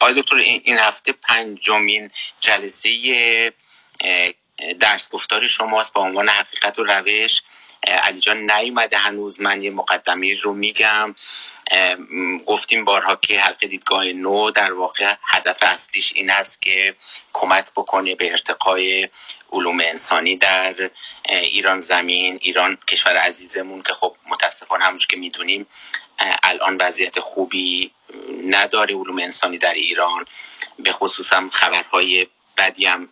آقای دکتر این هفته پنجمین جلسه درس گفتار شماست با عنوان حقیقت و روش. علی جان نیومده هنوز من یه مقدمی رو میگم. گفتیم بارها که حلقه دیدگاه نو در واقع هدف اصلیش این است که کمک بکنه به ارتقای علوم انسانی در ایران زمین ایران کشور عزیزمون که خب متاسفانه همونش که می‌دونیم الان وضعیت خوبی نداره علوم انسانی در ایران. به خصوص هم خبرهای بدی هم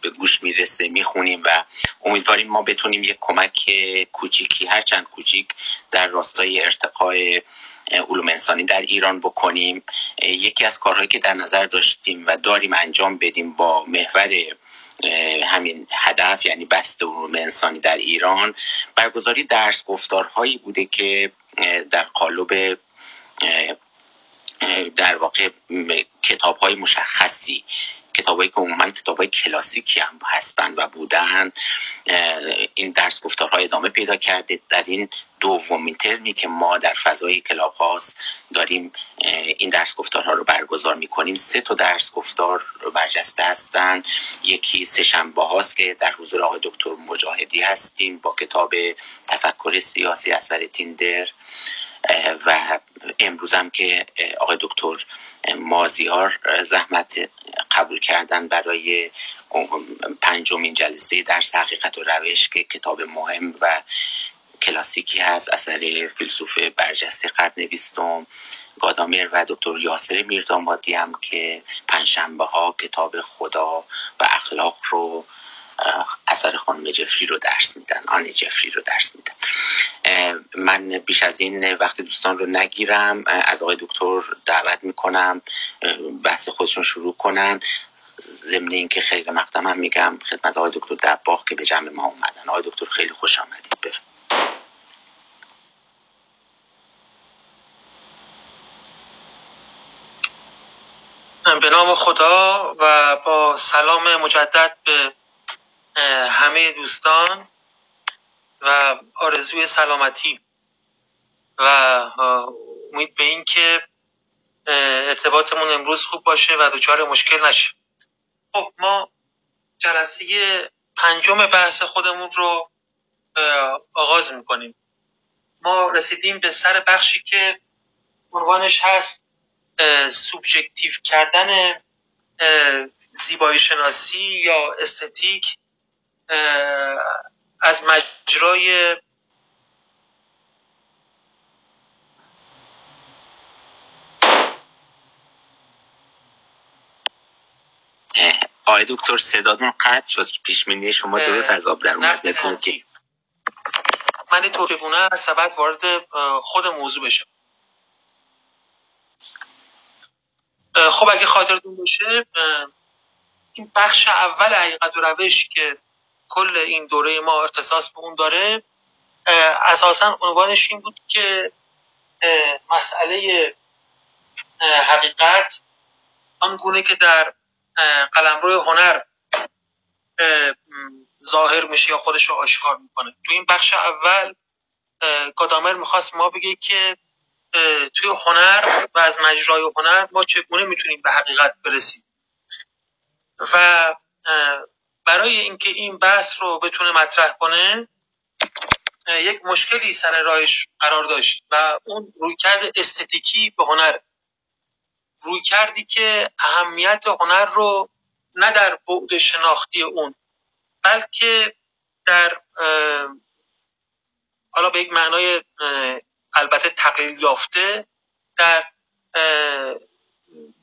به گوش می‌رسه می‌خونیم و امیدواریم ما بتونیم یک کمک کوچیکی هرچند کوچیک در راستای ارتقای علوم انسانی در ایران بکنیم. یکی از کارهایی که در نظر داشتیم و داریم انجام بدیم با محور همین هدف یعنی بست علوم انسانی در ایران برگزاری درس گفتارهایی بوده که در قالب در واقع کتاب های مشخصی کتابایی که عموما کتاب های کلاسیکی هم هستند و بودن. این درس گفتارهای ادامه پیدا کرده. در این دومین ترمی که ما در فضای کلاب هاست داریم این درس گفتارها رو برگزار می‌کنیم. سه تا درس گفتار برجسته هستند یکی سه شنبه هاست که در حضور آقای دکتر مجاهدی هستیم با کتاب تفکر سیاسی اثر تیندر. و امروز هم که آقای دکتر مازیار زحمت قبول کردن برای پنجمین جلسه در حقیقت و روش که کتاب مهم و کلاسیکی هست اثر فیلسوف برجسته قرن بیستم گادامر و دکتر یاسر میردامادی هم که پنجشنبه ها کتاب خدا و اخلاق رو اثر خانم جفری رو درس میدن آن جفری رو درس میدن. من بیش از این وقت دوستان رو نگیرم از آقای دکتر دعوت می‌کنم بحث خودشون شروع کنن. ضمن اینکه خیلی مقدم هم میگم خدمت آقای دکتر دباغ که به جمع ما اومدن. آقای دکتر خیلی خوش آمدید. بفرم به نام خدا و با سلام مجدد به همه دوستان و آرزوی سلامتی. و امید به این که ارتباطمون امروز خوب باشه و دچار مشکل نشه. خب ما جلسه پنجم بحث خودمون رو آغاز می‌کنیم. ما رسیدیم به سر بخشی که عنوانش هست سوبژکتیو کردن زیبایی شناسی یا استتیک. از مجرای آقای دکتر صداتون قطع شد. پیشمینی شما درست از آب در اومد. که من توجهونه از وارد خود موضوع بشم. خب اگه خاطرتون باشه این بخش اول حقیقت و روش که کل این دوره ما اختصاص به اون داره اساسا عنوانش این بود که مسئله حقیقت آنگونه که در قلمرو هنر ظاهر میشه یا خودش رو آشکار می‌کنه. تو این بخش اول گادامر می‌خواست ما بگه که توی هنر و از مجرای هنر ما چگونه می‌تونیم به حقیقت برسیم؟ و برای اینکه این بحث رو بتونه مطرح کنه یک مشکلی سر راهش قرار داشت و اون رویکرد استتیکی به هنر. روی کردی که اهمیت هنر رو نه در بعد شناختی اون بلکه در حالا به یک معنای البته تقلیل یافته در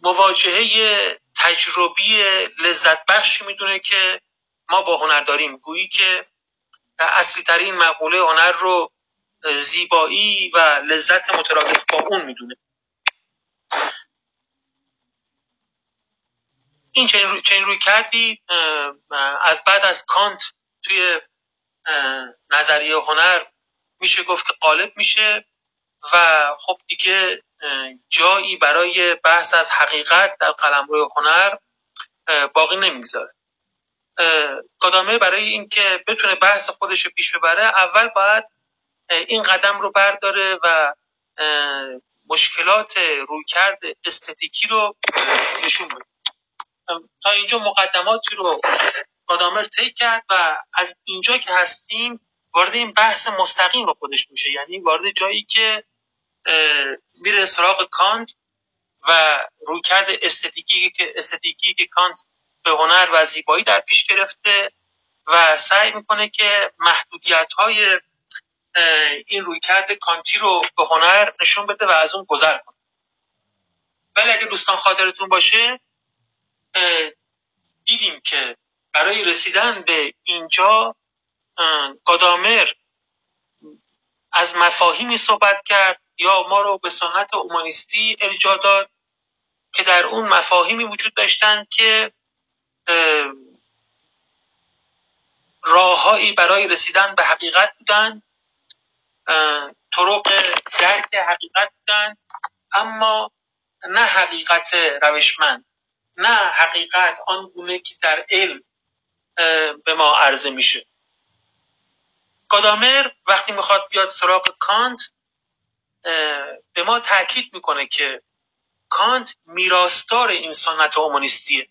مواجهه تجربی لذت بخشی می‌دونه که ما با هنر داریم. گویی که اصلی ترین مقوله هنر رو زیبایی و لذت مترادف با اون می‌دونه. این چنین روی, روی کردی از بعد از کانت توی نظریه هنر میشه گفت که غالب میشه و خب دیگه جایی برای بحث از حقیقت در قلمرو هنر باقی نمی‌گذاره. گادامه برای اینکه بتونه بحث خودش رو پیش ببره اول باید این قدم رو برداره و مشکلات رویکرد استتیکی رو نشون بده. تا اینجا مقدماتی رو گادامر طی کرد و از اینجا که هستیم وارد این بحث مستقیم خودش میشه. یعنی وارد جایی که میره سراغ کانت و رویکرد استتیکی که استتیکی که کانت به هنر و زیبایی در پیش گرفته و سعی می‌کنه که محدودیت های این رویکرد کانتی رو به هنر نشون بده و از اون گذر کنه. ولی اگه دوستان خاطرتون باشه دیدیم که برای رسیدن به اینجا گادامر از مفاهیمی صحبت کرد یا ما رو به سنت اومانیستی ارجا داد که در اون مفاهیمی وجود داشتن که راههایی برای رسیدن به حقیقت بودن. طرق درک حقیقت بودن. اما نه حقیقت روشمند نه حقیقت آن گونه که در علم به ما عرضه میشه. گادامر وقتی می‌خواد بیاد سراغ کانت به ما تاکید می‌کنه که کانت میراستار این سنت اومانیستیه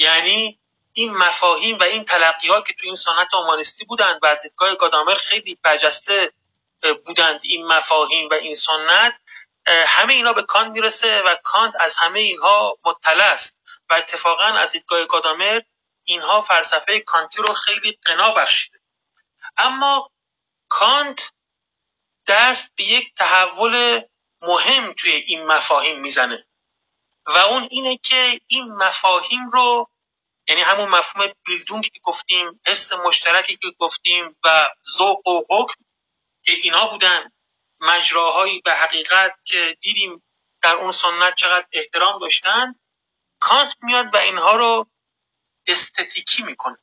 یعنی این مفاهیم و این تلقیات که تو این سنت اومانیستی بودند و از دیدگاه گادامر خیلی برجسته بودند این مفاهیم و این سنت همه اینا به کانت می‌رسه و کانت از همه اینها مطلع است. و اتفاقا از دیدگاه گادامر اینها فلسفه کانتی رو خیلی قنا بخشیده. اما کانت دست به یک تحول مهم توی این مفاهیم می‌زنه. و اون اینه که این مفاهیم رو یعنی همون مفهوم بیلدونگ که گفتیم حس مشترکی که گفتیم و ذوق و حکم که اینا بودن مجراهایی به حقیقت که دیدیم در اون سنت چقدر احترام داشتن کانت میاد و اینها رو استتیکی می‌کنه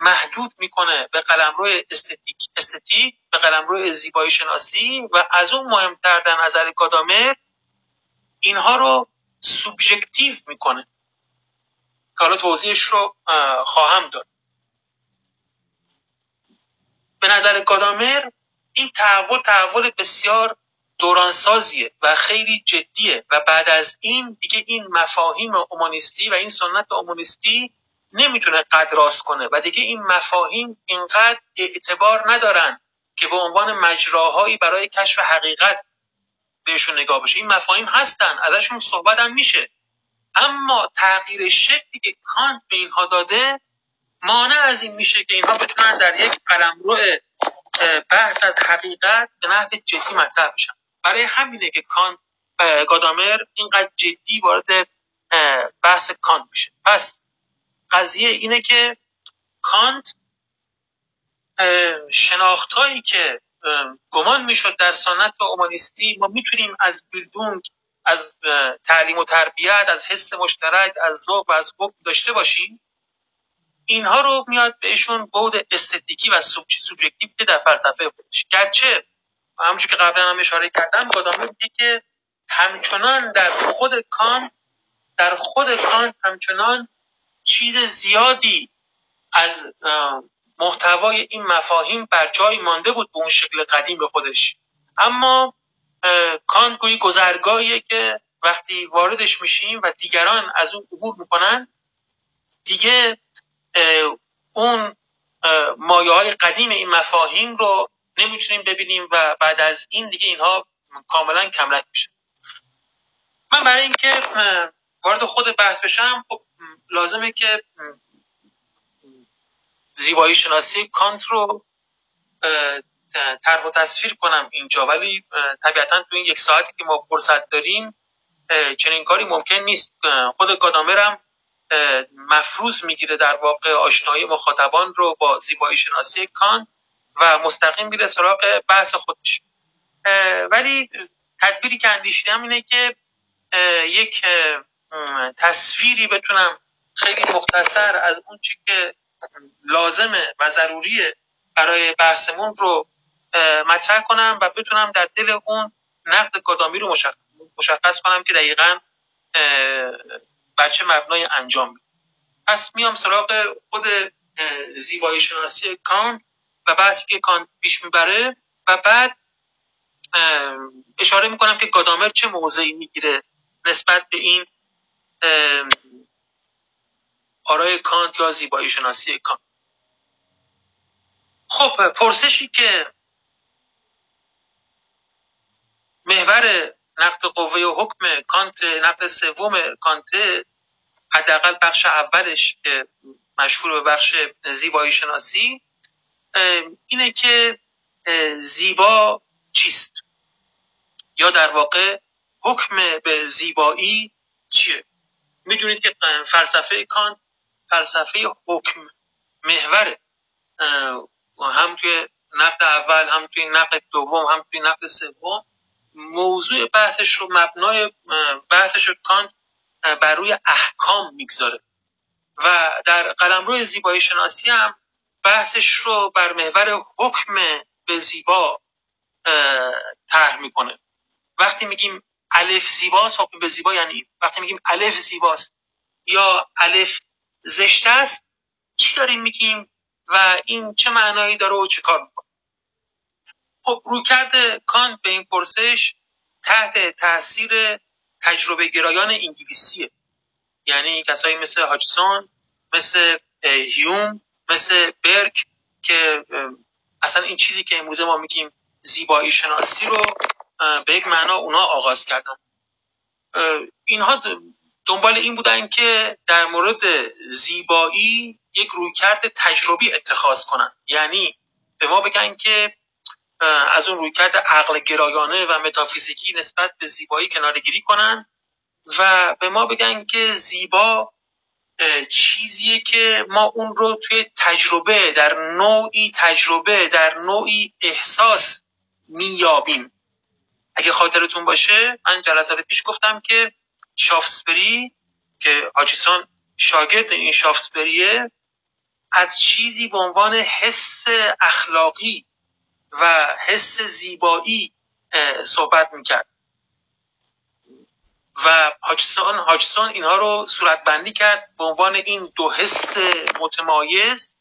محدود می‌کنه به قلمرو استتیک استتیک به قلمرو زیبایی شناسی و از اون مهمتر در نظر گادامر اینها رو سوبژکتیو می‌کنه. که حالا توضیحش رو خواهم داد. به نظر گادامر این تحول تحول بسیار دورانسازیه و خیلی جدیه و بعد از این دیگه این مفاهیم اومانیستی و این سنت اومانیستی نمی‌تونه قد راست کنه و دیگه این مفاهیم اینقدر اعتبار ندارن که به عنوان مجراهایی برای کشف حقیقت بهشون نگاه بشه. این مفاهیم هستن ازشون صحبت هم میشه. اما تغییر شکلی که کانت به اینها داده مانع از این میشه که اینها بتونن در یک قلمرو بحث از حقیقت به نحو جدی مطرح بشن. برای همینه که کانت گادامر اینقدر جدی وارد بحث کانت میشه. پس قضیه اینه که کانت شناختهایی که گمان می‌شد در سنت اومانیستی ما می‌تونیم از بیلدونگ از تعلیم و تربیت از حس مشترک از ذوق و از حکم داشته باشیم. اینها رو میاد بهشون بود استتیکی و سوبژکتیو در فلسفه خودش. گرچه همونجور که قبلا هم اشاره کردم گادامر میگه که همچنان در خود کان در خود کان همچنان چیز زیادی از محتوای این مفاهیم بر جای مانده بود به اون شکل قدیم به خودش. اما کانت گویی گذرگاهیه که وقتی واردش میشیم و دیگران از اون عبور می‌کنن دیگه اون مایه های قدیم این مفاهیم رو نمی‌تونیم ببینیم و بعد از این دیگه اینها کاملا کمرنگ میشه. من برای اینکه وارد خود بحث بشم خب لازمه که زیبایی شناسی کانت رو طرح و تصویر کنم اینجا ولی طبیعتا تو این یک ساعتی که ما فرصت داریم چنین کاری ممکن نیست. خود گادامرم مفروض می‌گیره در واقع آشنایی مخاطبان رو با زیبایی شناسی کان و مستقیم میره سراغ بحث خودش. ولی تدبیری که اندیشیدم اینه که یک تصویری بتونم خیلی مختصر از اون چی که لازمه و ضروریه برای بحثمون رو مطرح کنم و بتونم در دل اون نقد گادامی رو مشخص کنم که دقیقا بر چه مبنای انجام بید. پس میام سراغ خود زیبایی شناسی کانت و بحثی که کانت پیش می‌بره و بعد اشاره می‌کنم که گادامر چه موضعی می‌گیره نسبت به این آرای کانت یا زیبایی شناسی کانت خب پرسشی که محور نقد قوه حکم کانت نقد سوم کانت حداقل بخش اولش که مشهور به بخش زیبایی شناسی اینه که زیبا چیست؟ یا در واقع حکم به زیبایی چیه؟ می‌دونید که فلسفه کانت فلسفه حکم محوره. هم توی نقد اول هم توی نقد دوم هم توی نقد سوم موضوع بحثش رو مبنای بحثش رو کانت بر روی احکام می‌گذاره. و در قلمرو زیبایی شناسی هم بحثش رو بر محور حکم به زیبا طرح می‌کنه. وقتی میگیم الف زیباست حکم به زیبا یعنی وقتی میگیم الف زیباست یا الف زشت است چی داریم میگیم و این چه معنایی داره و چه کار می‌کنه؟ خب رویکرد کانت به این پرسش تحت تاثیر تجربه گرایان انگلیسیه. یعنی کسایی مثل هاجسون مثل هیوم مثل برک که اصلا این چیزی که امروزه ما میگیم زیبایی شناسی رو به یک معنا اونا آغاز کردن. اینها دنبال این بودن که در مورد زیبایی یک رویکرد تجربی اتخاذ کنن. یعنی به ما بگن که از اون رویکرد عقل گرایانه و متافیزیکی نسبت به زیبایی کنارگیری کنن و به ما بگن که زیبا چیزیه که ما اون رو توی تجربه در نوعی تجربه در نوعی احساس میابیم اگه خاطرتون باشه من جلسات پیش گفتم که شافسبری که آچیسون شاگرد این شافسبریه از چیزی به عنوان حس اخلاقی و حس زیبایی صحبت می‌کرد. و هاچسون, هاچسون اینها رو صورتبندی کرد به عنوان این دو حس متمایز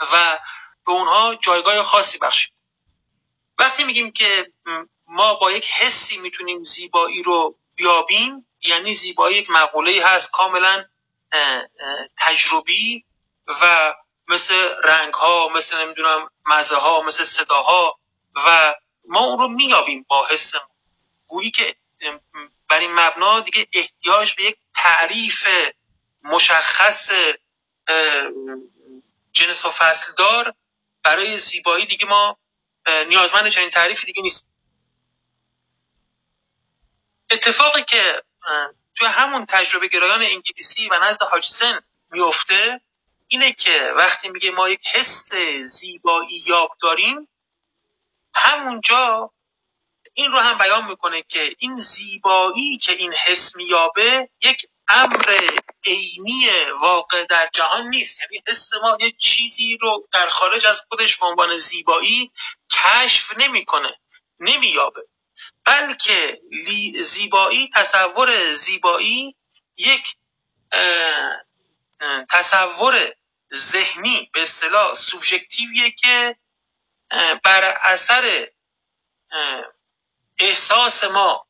و به اونها جایگاه خاصی بخشید. وقتی میگیم که ما با یک حسی می‌تونیم زیبایی رو بیابیم یعنی زیبایی یک مقوله هست کاملا تجربی و مثل رنگ ها مثل نمی‌دونم مزه ها مثل صداها و ما اون رو میابیم با حسمون گویی که بر این مبنا دیگه احتیاج به یک تعریف مشخص جنس و فصلدار برای زیبایی دیگه ما نیازمند چنین تعریفی دیگه نیست. اتفاقی که توی همون تجربه گرایان انگلیسی و نزد هاجسن میفته اینه که وقتی میگه ما یک حس زیبایی یاب داریم همونجا این رو هم بیان می‌کنه که این زیبایی که این حس میابه یک امر عینی واقع در جهان نیست. یعنی حس ما یه چیزی رو در خارج از خودش به عنوان زیبایی کشف نمی‌کنه نمییابه. بلکه زیبایی تصور زیبایی یک تصور ذهنی به اصطلاح سوبژکتیویه که بر اثر احساس ما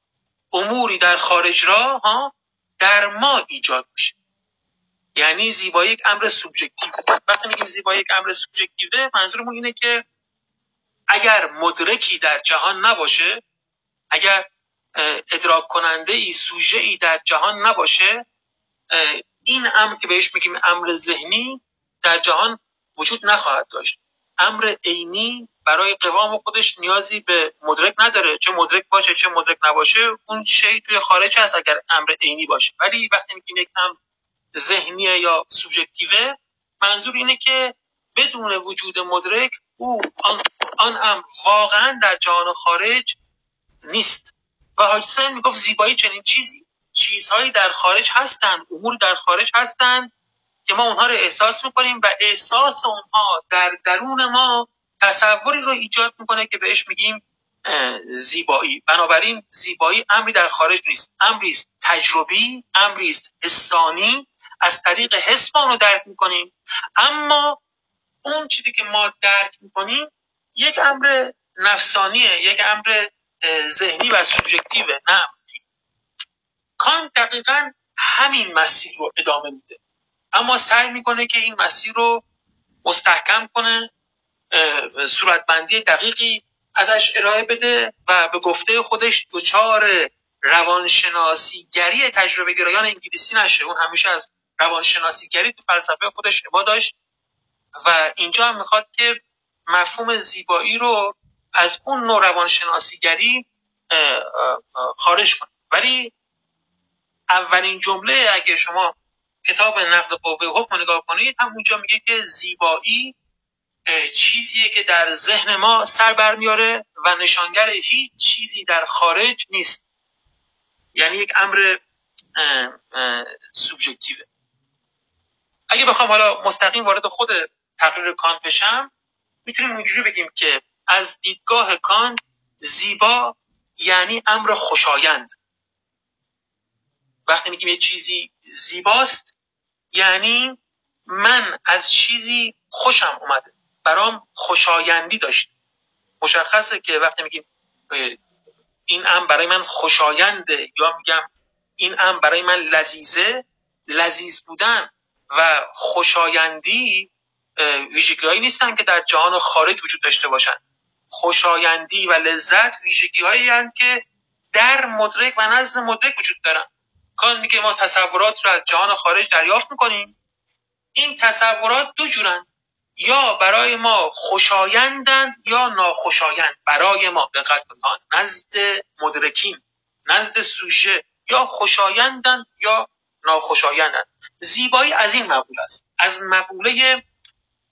اموری در خارج را ها در ما ایجاد میشه. یعنی زیبایی یک امر سوبژکتیو وقتی میگیم زیبایی یک امر سوبژکتیوه منظورمون اینه که اگر مدرکی در جهان نباشه اگر ادراک کننده ای سوژه ای در جهان نباشه این امر که بهش میگیم امر ذهنی در جهان وجود نخواهد داشت. امر عینی برای قوام خودش نیازی به مدرک نداره. چه مدرک باشه چه مدرک نباشه اون شی توی خارج هست اگر امر عینی باشه. ولی وقتی میگیم یک امر ذهنیه یا سوبژکتیوه منظور اینه که بدون وجود مدرک او آن, آن امر واقعا در جهان خارج نیست. و هاجسن می‌گفت زیبایی چنین چیزی چیزهایی در خارج هستند امور در خارج هستند که ما اونها رو احساس می‌کنیم و احساس اونها در درون ما تصوری رو ایجاد می‌کنه که بهش میگیم زیبایی. بنابراین زیبایی امری در خارج نیست. امری است تجربی امری است حسانی. از طریق حس ما رو درک می‌کنیم. اما اون چیزی که ما درک می‌کنیم یک امر نفسانیه یک امر ذهنی و سوبژکتیو نه کان دقیقا همین مسیر رو ادامه میده. اما سعی می‌کنه که این مسیر رو مستحکم کنه صورتبندی دقیقی ازش ارائه بده و به گفته خودش دچار روانشناسیگری تجربه گرایان انگلیسی نشه. اون همیشه از روانشناسیگری تو فلسفه خودش عبا داشت و اینجا هم می‌خواد که مفهوم زیبایی رو از اون نوع روانشناسیگری خارج کنه. ولی اولین جمله اگه شما کتاب نقد قوه حکم نگاه کنید هم اونجا میگه که زیبایی چیزیه که در ذهن ما سر برمیاره و نشانگر هیچ چیزی در خارج نیست. یعنی یک امر سوبژکتیوه. اگه بخوام حالا مستقیم وارد خود تقریر کانت بشم می‌تونیم اینجوری بگیم که از دیدگاه کانت زیبا یعنی امر خوشایند. وقتی میگیم یه چیزی زیباست. یعنی من از چیزی خوشم اومده. برام خوشایندی داشت. مشخصه که وقتی میگیم این ام برای من خوشاینده یا میگم این ام برای من لذیذه لذیذ بودن و خوشایندی ویژگیهایی نیستن که در جهان خارج وجود داشته باشن. خوشایندی و لذت ویژگی هایی که در مدرک و نزد مدرک وجود دارن. کان میگه ما تصورات رو از جهان خارج دریافت می‌کنیم. این تصورات دو جورن. یا برای ما خوشایندند یا ناخوشایند. برای ما. دقت نزد مدرکین نزد سوژه. یا خوشایندند یا ناخوشایندند زیبایی از این مقول است. از مقوله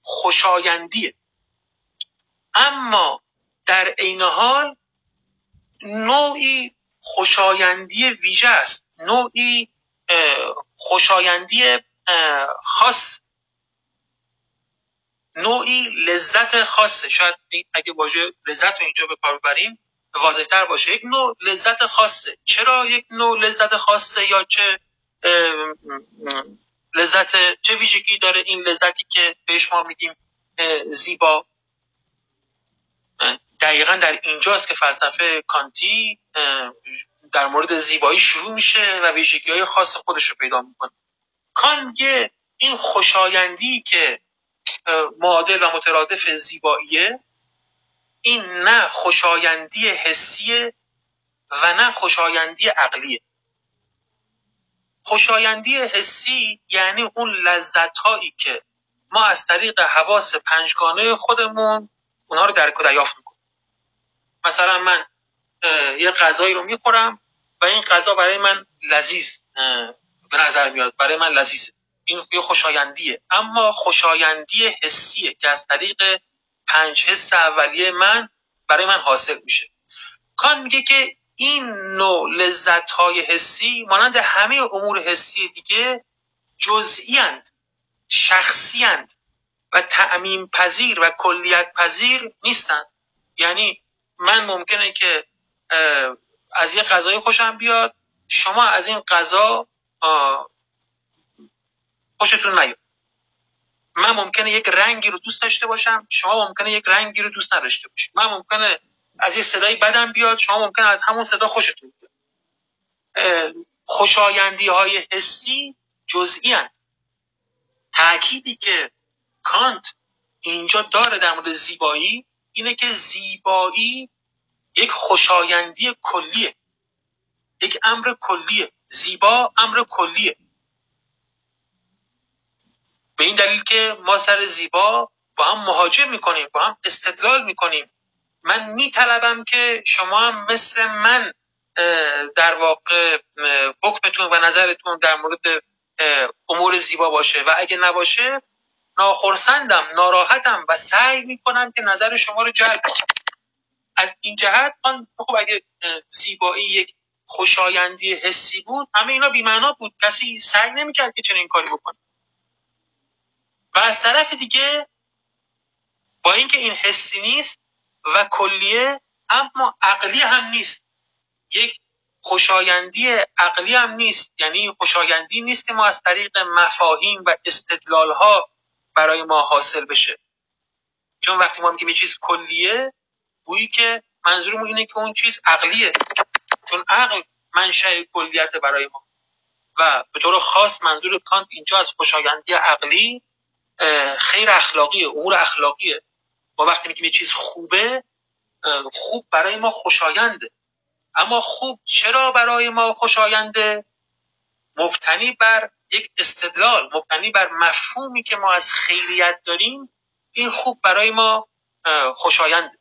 خوشایندیه. اما در عین حال نوعی خوشایندی ویژه است. نوعی خوشایندی خاص. نوعی لذت خاصه. شاید اگه واژه لذت رو اینجا به کار ببریم واضحتر باشه. یک نوع لذت خاصه. چرا یک نوع لذت خاصه یا چه لذت چه ویژگی داره این لذتی که بهش ما میگیم زیبا؟ دقیقا در اینجاست که فلسفه کانتی در مورد زیبایی شروع میشه و ویژگی های خاص خودش رو پیدا می‌کنه. کان میگه این خوشایندی که معادل و مترادف زیباییه این نه خوشایندی حسیه و نه خوشایندی عقلیه. خوشایندی حسی یعنی اون لذت هایی که ما از طریق حواس پنجگانه خودمون اونها رو درک و دریافت می‌کنیم. مثلا من یه غذایی رو می‌خورم و این غذا برای من لذیذ به نظر میاد برای من لذیذه. این یه خوشایندیه. اما خوشایندی حسیه که از طریق پنج حس اولیه من برای من حاصل میشه. کان میگه که این نوع لذت های حسی مانند همه امور حسی دیگه جزئی اند شخصی اند و تعمیم پذیر و کلیت پذیر نیستند یعنی من ممکنه که از یه غذای خوشم بیاد شما از این غذا خوشتون نیاد. من ممکنه یک رنگی رو دوست داشته باشم شما ممکنه یک رنگی رو دوست نداشته باشید. من ممکنه از یه صدایی بدم بیاد شما ممکنه از همون صدا خوشتون بیاد. خوشایندی های حسی جزئی هست. تأکیدی که کانت اینجا داره در مورد زیبایی اینه که زیبایی یک خوشایندی کلیه. یک امر کلیه. زیبا امر کلیه. به این دلیل که ما سر زیبا با هم مهاجم می‌کنیم با هم استدلال می‌کنیم. من میطلبم که شما هم مثل من در واقع حکمتون و نظرتون در مورد امور زیبا باشه. و اگه نباشه ناخرسندم ناراحتم و سعی می‌کنم که نظر شما رو جلب کنم. از این جهت آن خب اگه زیبایی یک خوشایندی حسی بود همه اینا بیمعنا بود. کسی سعی نمی‌کرد که چنین کاری بکنه. و از طرف دیگه با اینکه این حسی نیست و کلیه اما عقلی هم نیست. یک خوشایندی عقلی هم نیست. یعنی خوشایندی نیست که ما از طریق مفاهیم و استدلال ها برای ما حاصل بشه. چون وقتی ما میگیم یه چیز کلیه گویی که منظورمون اینه که اون چیز عقلیه. چون عقل منشأ کلیت برای ما. و به طور خاص منظور کانت اینجا از خوشایندی عقلی خیر اخلاقیه امور اخلاقیه. ما وقتی میگیم یه چیز خوبه خوب برای ما خوشاینده. اما خوب چرا برای ما خوشاینده؟ مبتنی بر یک استدلال مبتنی بر مفهومی که ما از خیریت داریم این خوب برای ما خوشاینده.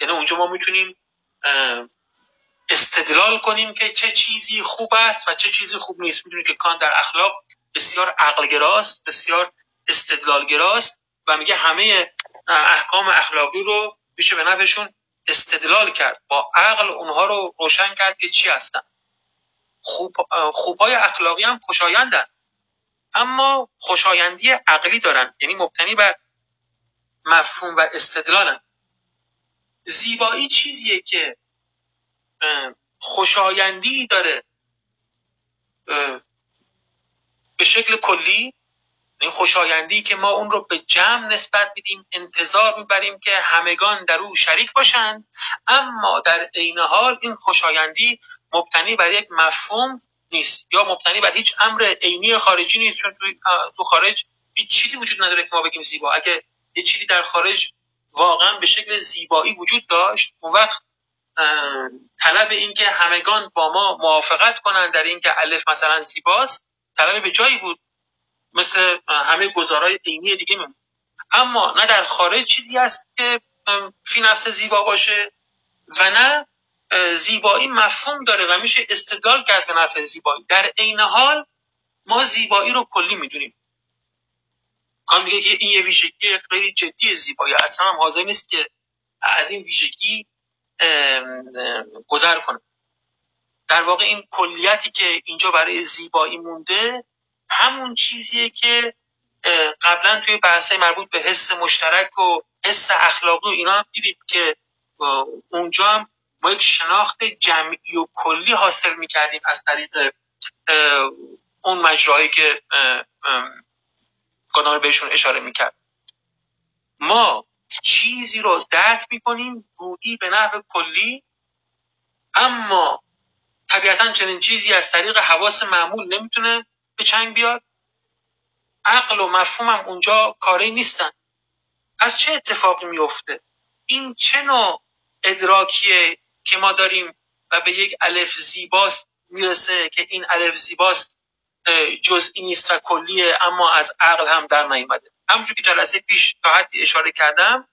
یعنی اونجا ما می‌تونیم استدلال کنیم که چه چیزی خوب است و چه چیزی خوب نیست. می‌دونید که کان در اخلاق بسیار عقلگراست بسیار استدلالگراست و میگه همه احکام اخلاقی رو میشه به نفعشون استدلال کرد. با عقل اونها رو روشن کرد که چی هستن. خوب خوبای اخلاقی هم خوشایندن. اما خوشایندی عقلی دارن. یعنی مبتنی بر مفهوم و استدلالن. زیبایی چیزیه که خوشایندی داره. به شکل کلی این خوشایندی که ما اون رو به جمع نسبت میدیم انتظار می‌بریم که همگان در او شریک باشند. اما در عین حال این خوشایندی مبتنی بر یک مفهوم نیست یا مبتنی بر هیچ امر عینی خارجی نیست. چون تو خارج هیچ چیزی وجود نداره که ما بگیم زیبا. اگه یه چیزی در خارج واقعا به شکل زیبایی وجود داشت. اون وقت طلب این که همگان با ما موافقت کنند در اینکه الف مثلا زیباست طلب به جایی بود. مثل همه گزارای عینی دیگه میمون اما نه در خارج چیزی هست که فی نفس زیبا باشه و نه زیبایی مفهوم داره و میشه استدلال کرد به نفع زیبایی. در عین حال ما زیبایی رو کلی می‌دونیم. کان میگه که این یه ویژگی خیلی جدی زیبایی. اصلا هم حاضر نیست که از این ویژگی گذر کنه. در واقع این کلیتی که اینجا برای زیبایی مونده همون چیزیه که قبلا توی بحثه مربوط به حس مشترک و حس اخلاقی و اینا دیدیم که اونجا هم ما یک شناخت جمعی و کلی حاصل می‌کردیم از طریق اون مجرایی که گناه بهشون اشاره می‌کرد. ما چیزی رو درک می‌کنیم گویی به نحو کلی اما طبیعتا چنین چیزی از طریق حواس معمول نمی‌تونه به چنگ بیاد. عقل و مفهومم اونجا کاری نیستن. از چه اتفاقی میفته این چه نوع ادراکیه که ما داریم و به یک الف زیباست می‌رسه که این الف زیباست؟ جزئی نیست و کلیه اما از عقل هم در نیامده. همونجور که جلسه پیش تا حدی اشاره کردم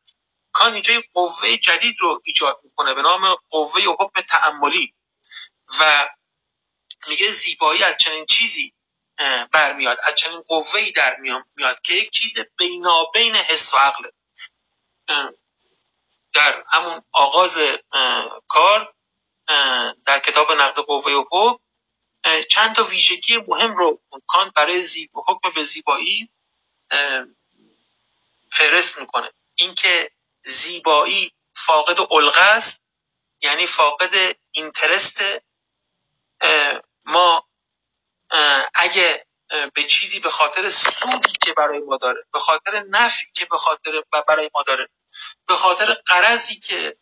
کان اینجا قوه جدید رو ایجاد می‌کنه به نام قوه حکم تعملی و میگه زیبایی از چنین چیزی برمیاد از چنین قوه‌ای در میاد که یک چیز بینابین حس و عقله. در همون آغاز کار در کتاب نقد قوه و حکم چند تا ویژگی مهم رو کانت برای زیب... حکم به زیبایی فرست می‌کنه. اینکه زیبایی فاقد علقه است یعنی فاقد اینترست ما اگه به چیزی به خاطر سودی که برای ما داره به خاطر نفعی که به خاطر برای ما داره به خاطر قرضی که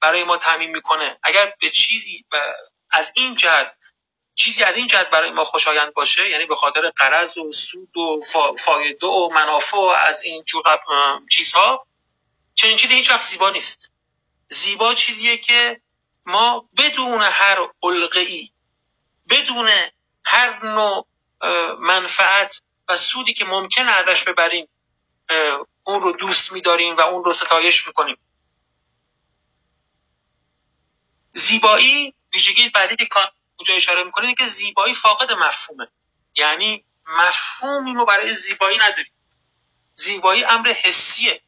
برای ما تعمین می‌کنه اگر به چیزی از این جهت چیزی از این جهت برای ما خوشایند باشه یعنی به خاطر قرض و سود و فایده و منافع و از این جور چیزها چنین چیزی هیچ وقت زیبا نیست. زیبا چیزیه که ما بدون هر علقه بدون هر نوع منفعت و سودی که ممکن ازش ببریم اون رو دوست میداریم و اون رو ستایش می‌کنیم. زیبایی ویژگی بعدی که اونجا اشاره می‌کنه که زیبایی فاقد مفهومه. یعنی مفهومی رو برای زیبایی نداریم. زیبایی امر حسیه.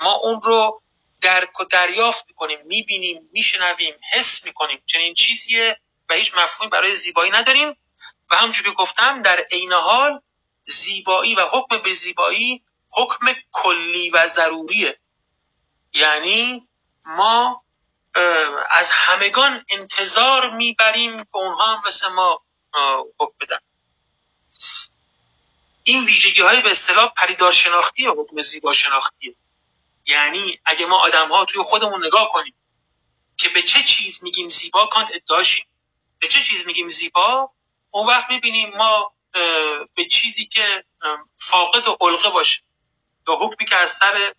ما اون رو درک و دریافت می‌کنیم می‌بینیم میشنویم حس می‌کنیم. چنین چیزیه و هیچ مفهومی برای زیبایی نداریم. و همونجور که گفتم در عین حال زیبایی و حکم به زیبایی حکم کلی و ضروریه. یعنی ما از همگان انتظار می‌بریم که اونها هم مثل ما حکم بدن. این ویژگی های به اصطلاح پریدار شناختی حکم زیبا شناختیه یعنی اگه ما آدم ها توی خودمون نگاه کنیم که به چه چیز میگیم زیبا کانت ادعاشیم به چه چیز میگیم زیبا؟ اون وقت می‌بینیم ما به چیزی که فاقد و علقه باشه. یا حکمی که از سر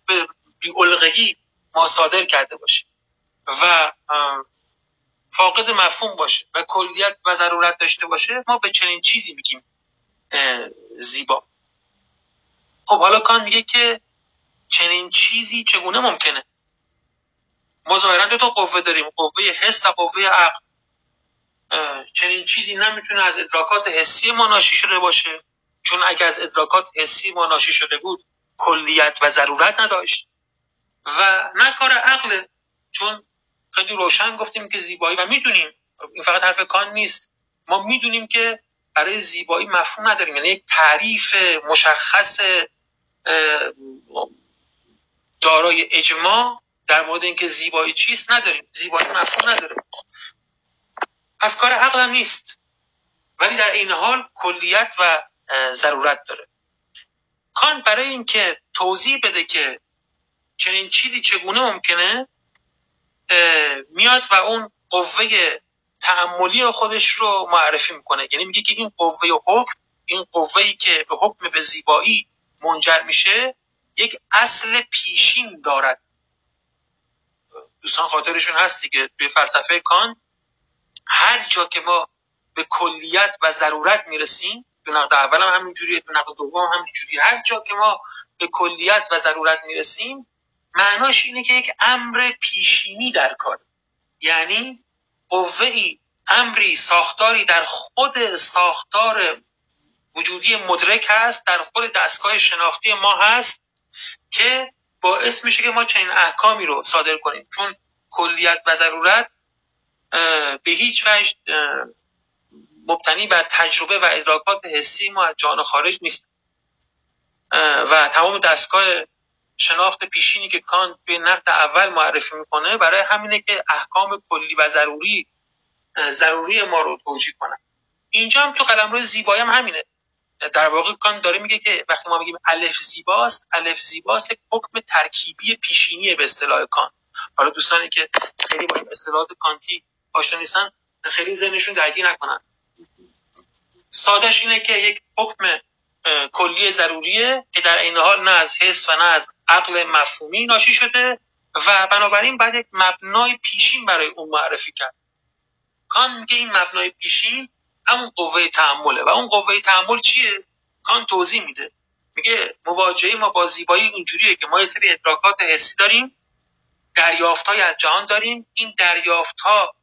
بی ما صادر کرده باشه. و فاقد مفهوم باشه و کلیت و ضرورت داشته باشه ما به چنین چیزی میگیم زیبا. خب حالا کان میگه که چنین چیزی چگونه ممکنه؟ ما ظاهرا دو تا قوه داریم قوه حس و قوه عقل. چنین چیزی نمی‌تونه از ادراکات حسی ما ناشی شده باشه چون اگر از ادراکات حسی ما ناشی شده بود کلیت و ضرورت نداشت. و نه کار عقل چون خیلی روشن گفتیم که زیبایی و می‌دونیم. این فقط حرف کان نیست. ما می‌دونیم که برای زیبایی مفهوم نداریم. یعنی یک تعریف مشخص دارای اجماع در مورد اینکه زیبایی چیست نداریم. زیبایی مفهوم نداره. از کار عقلم نیست. ولی در این حال کلیت و ضرورت داره. کان برای اینکه توضیح بده که چنین چیزی چگونه ممکنه میاد و اون قوه تعملی خودش رو معرفی می‌کنه. یعنی میگه که این قوه حکم این قوهی که به حکم به زیبایی منجر میشه یک اصل پیشین دارد. دوستان خاطرشون هست دیگه توی فلسفه کان. هر جا که ما به کلیت و ضرورت می‌رسیم تو نقد اول هم همینجوریه تو نقد دوم هم همینجوریه. هر جا که ما به کلیت و ضرورت می‌رسیم معناش اینه که یک امر پیشینی در کار. یعنی قوه ای امری ساختاری در خود ساختار وجودی مدرک هست در خود دستگاه شناختی ما هست که باعث میشه که ما چنین احکامی رو صادر کنیم. چون کلیت و ضرورت به هیچ وجه مبتنی بر تجربه و ادراکات حسی ما از جان خارج نیست. و تمام دستگاه شناخت پیشینی که کانت به نقد اول معرفی می‌کنه برای همینه که احکام کلی و ضروری ضروری ما رو توجیه کنن اینجا هم تو قلمرو زیبایی هم همینه. در واقع کان داره میگه که وقتی ما میگیم الف زیباست الف زیباست حکم ترکیبی پیشینی به اصطلاح کان. حالا دوستانی که خیلی با این اصطلاحات کانتی آشنا نیستن خیلی ذهنشون درگیر نکنن. سادش اینه که یک حکم کلی ضروریه که در این حال نه از حس و نه از عقل مفهومی ناشی شده و بنابراین باید یک مبنای پیشین برای اون معرفی کرد. کان میگه این مبنای پیشین همون قوه تحمله و اون قوه تحمل چیه؟ کان توضیح میده. میگه مواجهه ما با زیبایی اونجوریه که ما یه سری ادراکات حسی داریم دریافت از جهان داریم. این دریافت ها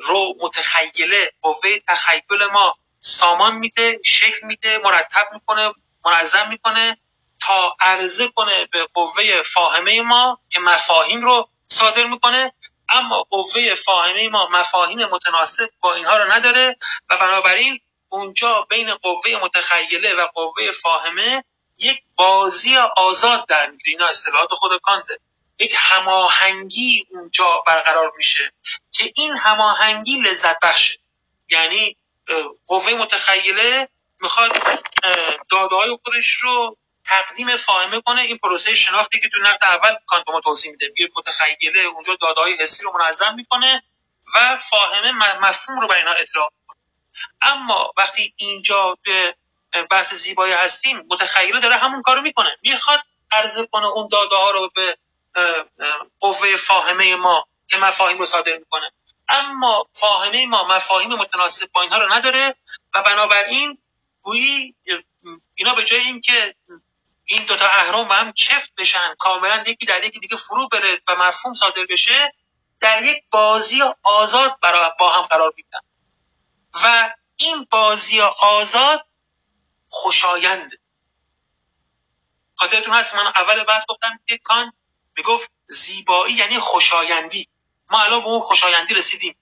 رو متخیله قوه تخیل ما سامان میده شکل میده مرتب می‌کنه منظم می‌کنه تا عرضه کنه به قوه فاهمه ما که مفاهیم رو صادر می‌کنه. اما قوه فاهمه ما مفاهیم متناسب با اینها رو نداره و بنابراین اونجا بین قوه متخیله و قوه فاهمه یک بازی آزاد در می‌گیره اینا اصطلاحات خود کانته. یک هماهنگی اونجا برقرار میشه که این هماهنگی لذت بخشه. یعنی قوه متخیله می‌خواد داده های خودش رو تقدیم فاهمه کنه. این پروسه شناختی که تو نقد اول کانت ما توضیح میده میگه متخیله اونجا داده های حسی رو منظم می‌کنه و فاهمه مفهوم رو به اینا اطلاق می‌کنه. اما وقتی اینجا به بحث زیبایی هستیم متخیله داره همون کارو می‌کنه. می‌خواد عرضه کنه اون داده ها رو به قوه فاهمه ما که مفاهیم رو صادر می‌کنه. اما فاهمه ما مفاهیم متناسب با اینها رو نداره و بنابراین گویی اینا به جای اینکه این دوتا اهرام با هم چفت بشن کاملا یکی در یکی دیگه فرو بره و مفهوم صادر بشه در یک بازی آزاد برای با هم قرار میدن. و این بازی آزاد خوشایند. خاطرتون هست من اول بحث گفتم که کان می‌گفت زیبایی یعنی خوشایندی. ما الان به اون خوشایندی رسیدیم.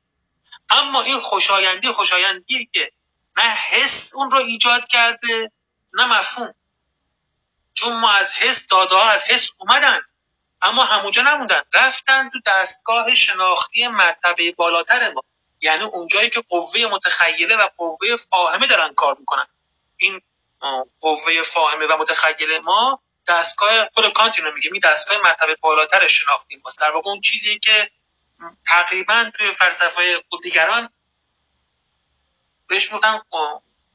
اما این خوشایندی خوشایندیه که نه حس اون رو ایجاد کرده نه مفهوم. چون ما از حس داده از حس اومدن. اما همونجا نموندن. رفتن تو دستگاه شناختی مرتبه بالاتر ما. یعنی اونجایی که قوه متخیله و قوه فاهمه دارن کار می‌کنن. این قوه فاهمه و متخیله ما دستگاه خود کانت رو میگه می دستگاه مرتبه بالاتر شناختی ماست. در واقع اون چیزی که تقریبا توی فلسفه دیگران بهش می‌گفتن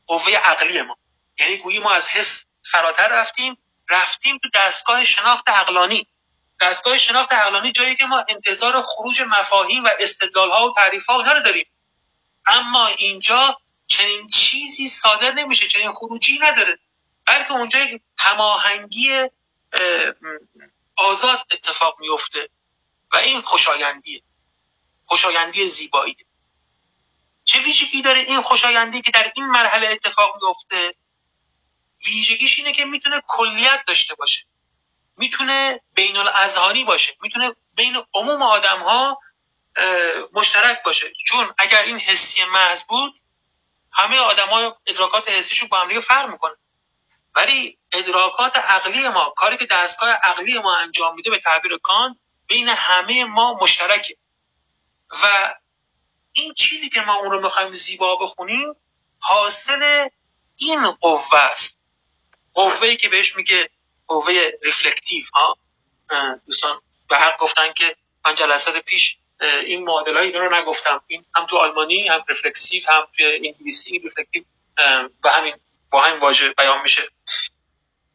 قوه عقلی ما. یعنی گویی ما از حس فراتر رفتیم رفتیم تو دستگاه شناخت عقلانی. دستگاه شناخت عقلانی جایی که ما انتظار خروج مفاهیم و استدلال ها و تعریف ها رو داریم. اما اینجا چنین چیزی صادر نمیشه چنین خروجی نداره. بلکه اونجا هماهنگی آزاد اتفاق میفته و این خوشایندیه. خوشایندی زیبایی. چه ویژگی داره این خوشایندی که در این مرحله اتفاق میفته ویژگیش اینه که می‌تونه کلیت داشته باشه. می‌تونه بین الاذهانی باشه. می‌تونه بین عموم آدم ها مشترک باشه. چون اگر این حسی محض بود همه ها ادراکات حسیشون با هم فرق می‌کنه. ولی ادراکات عقلی ما کاری که دستگاه عقلی ما انجام میده به تعبیر کان بین همه ما مشترکه. و این چیزی که ما اون رو می‌خوایم زیبا بخونیم حاصل این قوه است. قوه که بهش میگه قوه ریفلکتیو ها؟ دوستان به حق گفتن که من جلسات پیش این معادل های رو نگفتم. این هم تو آلمانی هم reflexiv هم تو انگلیسی reflective به همین با همین واژه بیان میشه.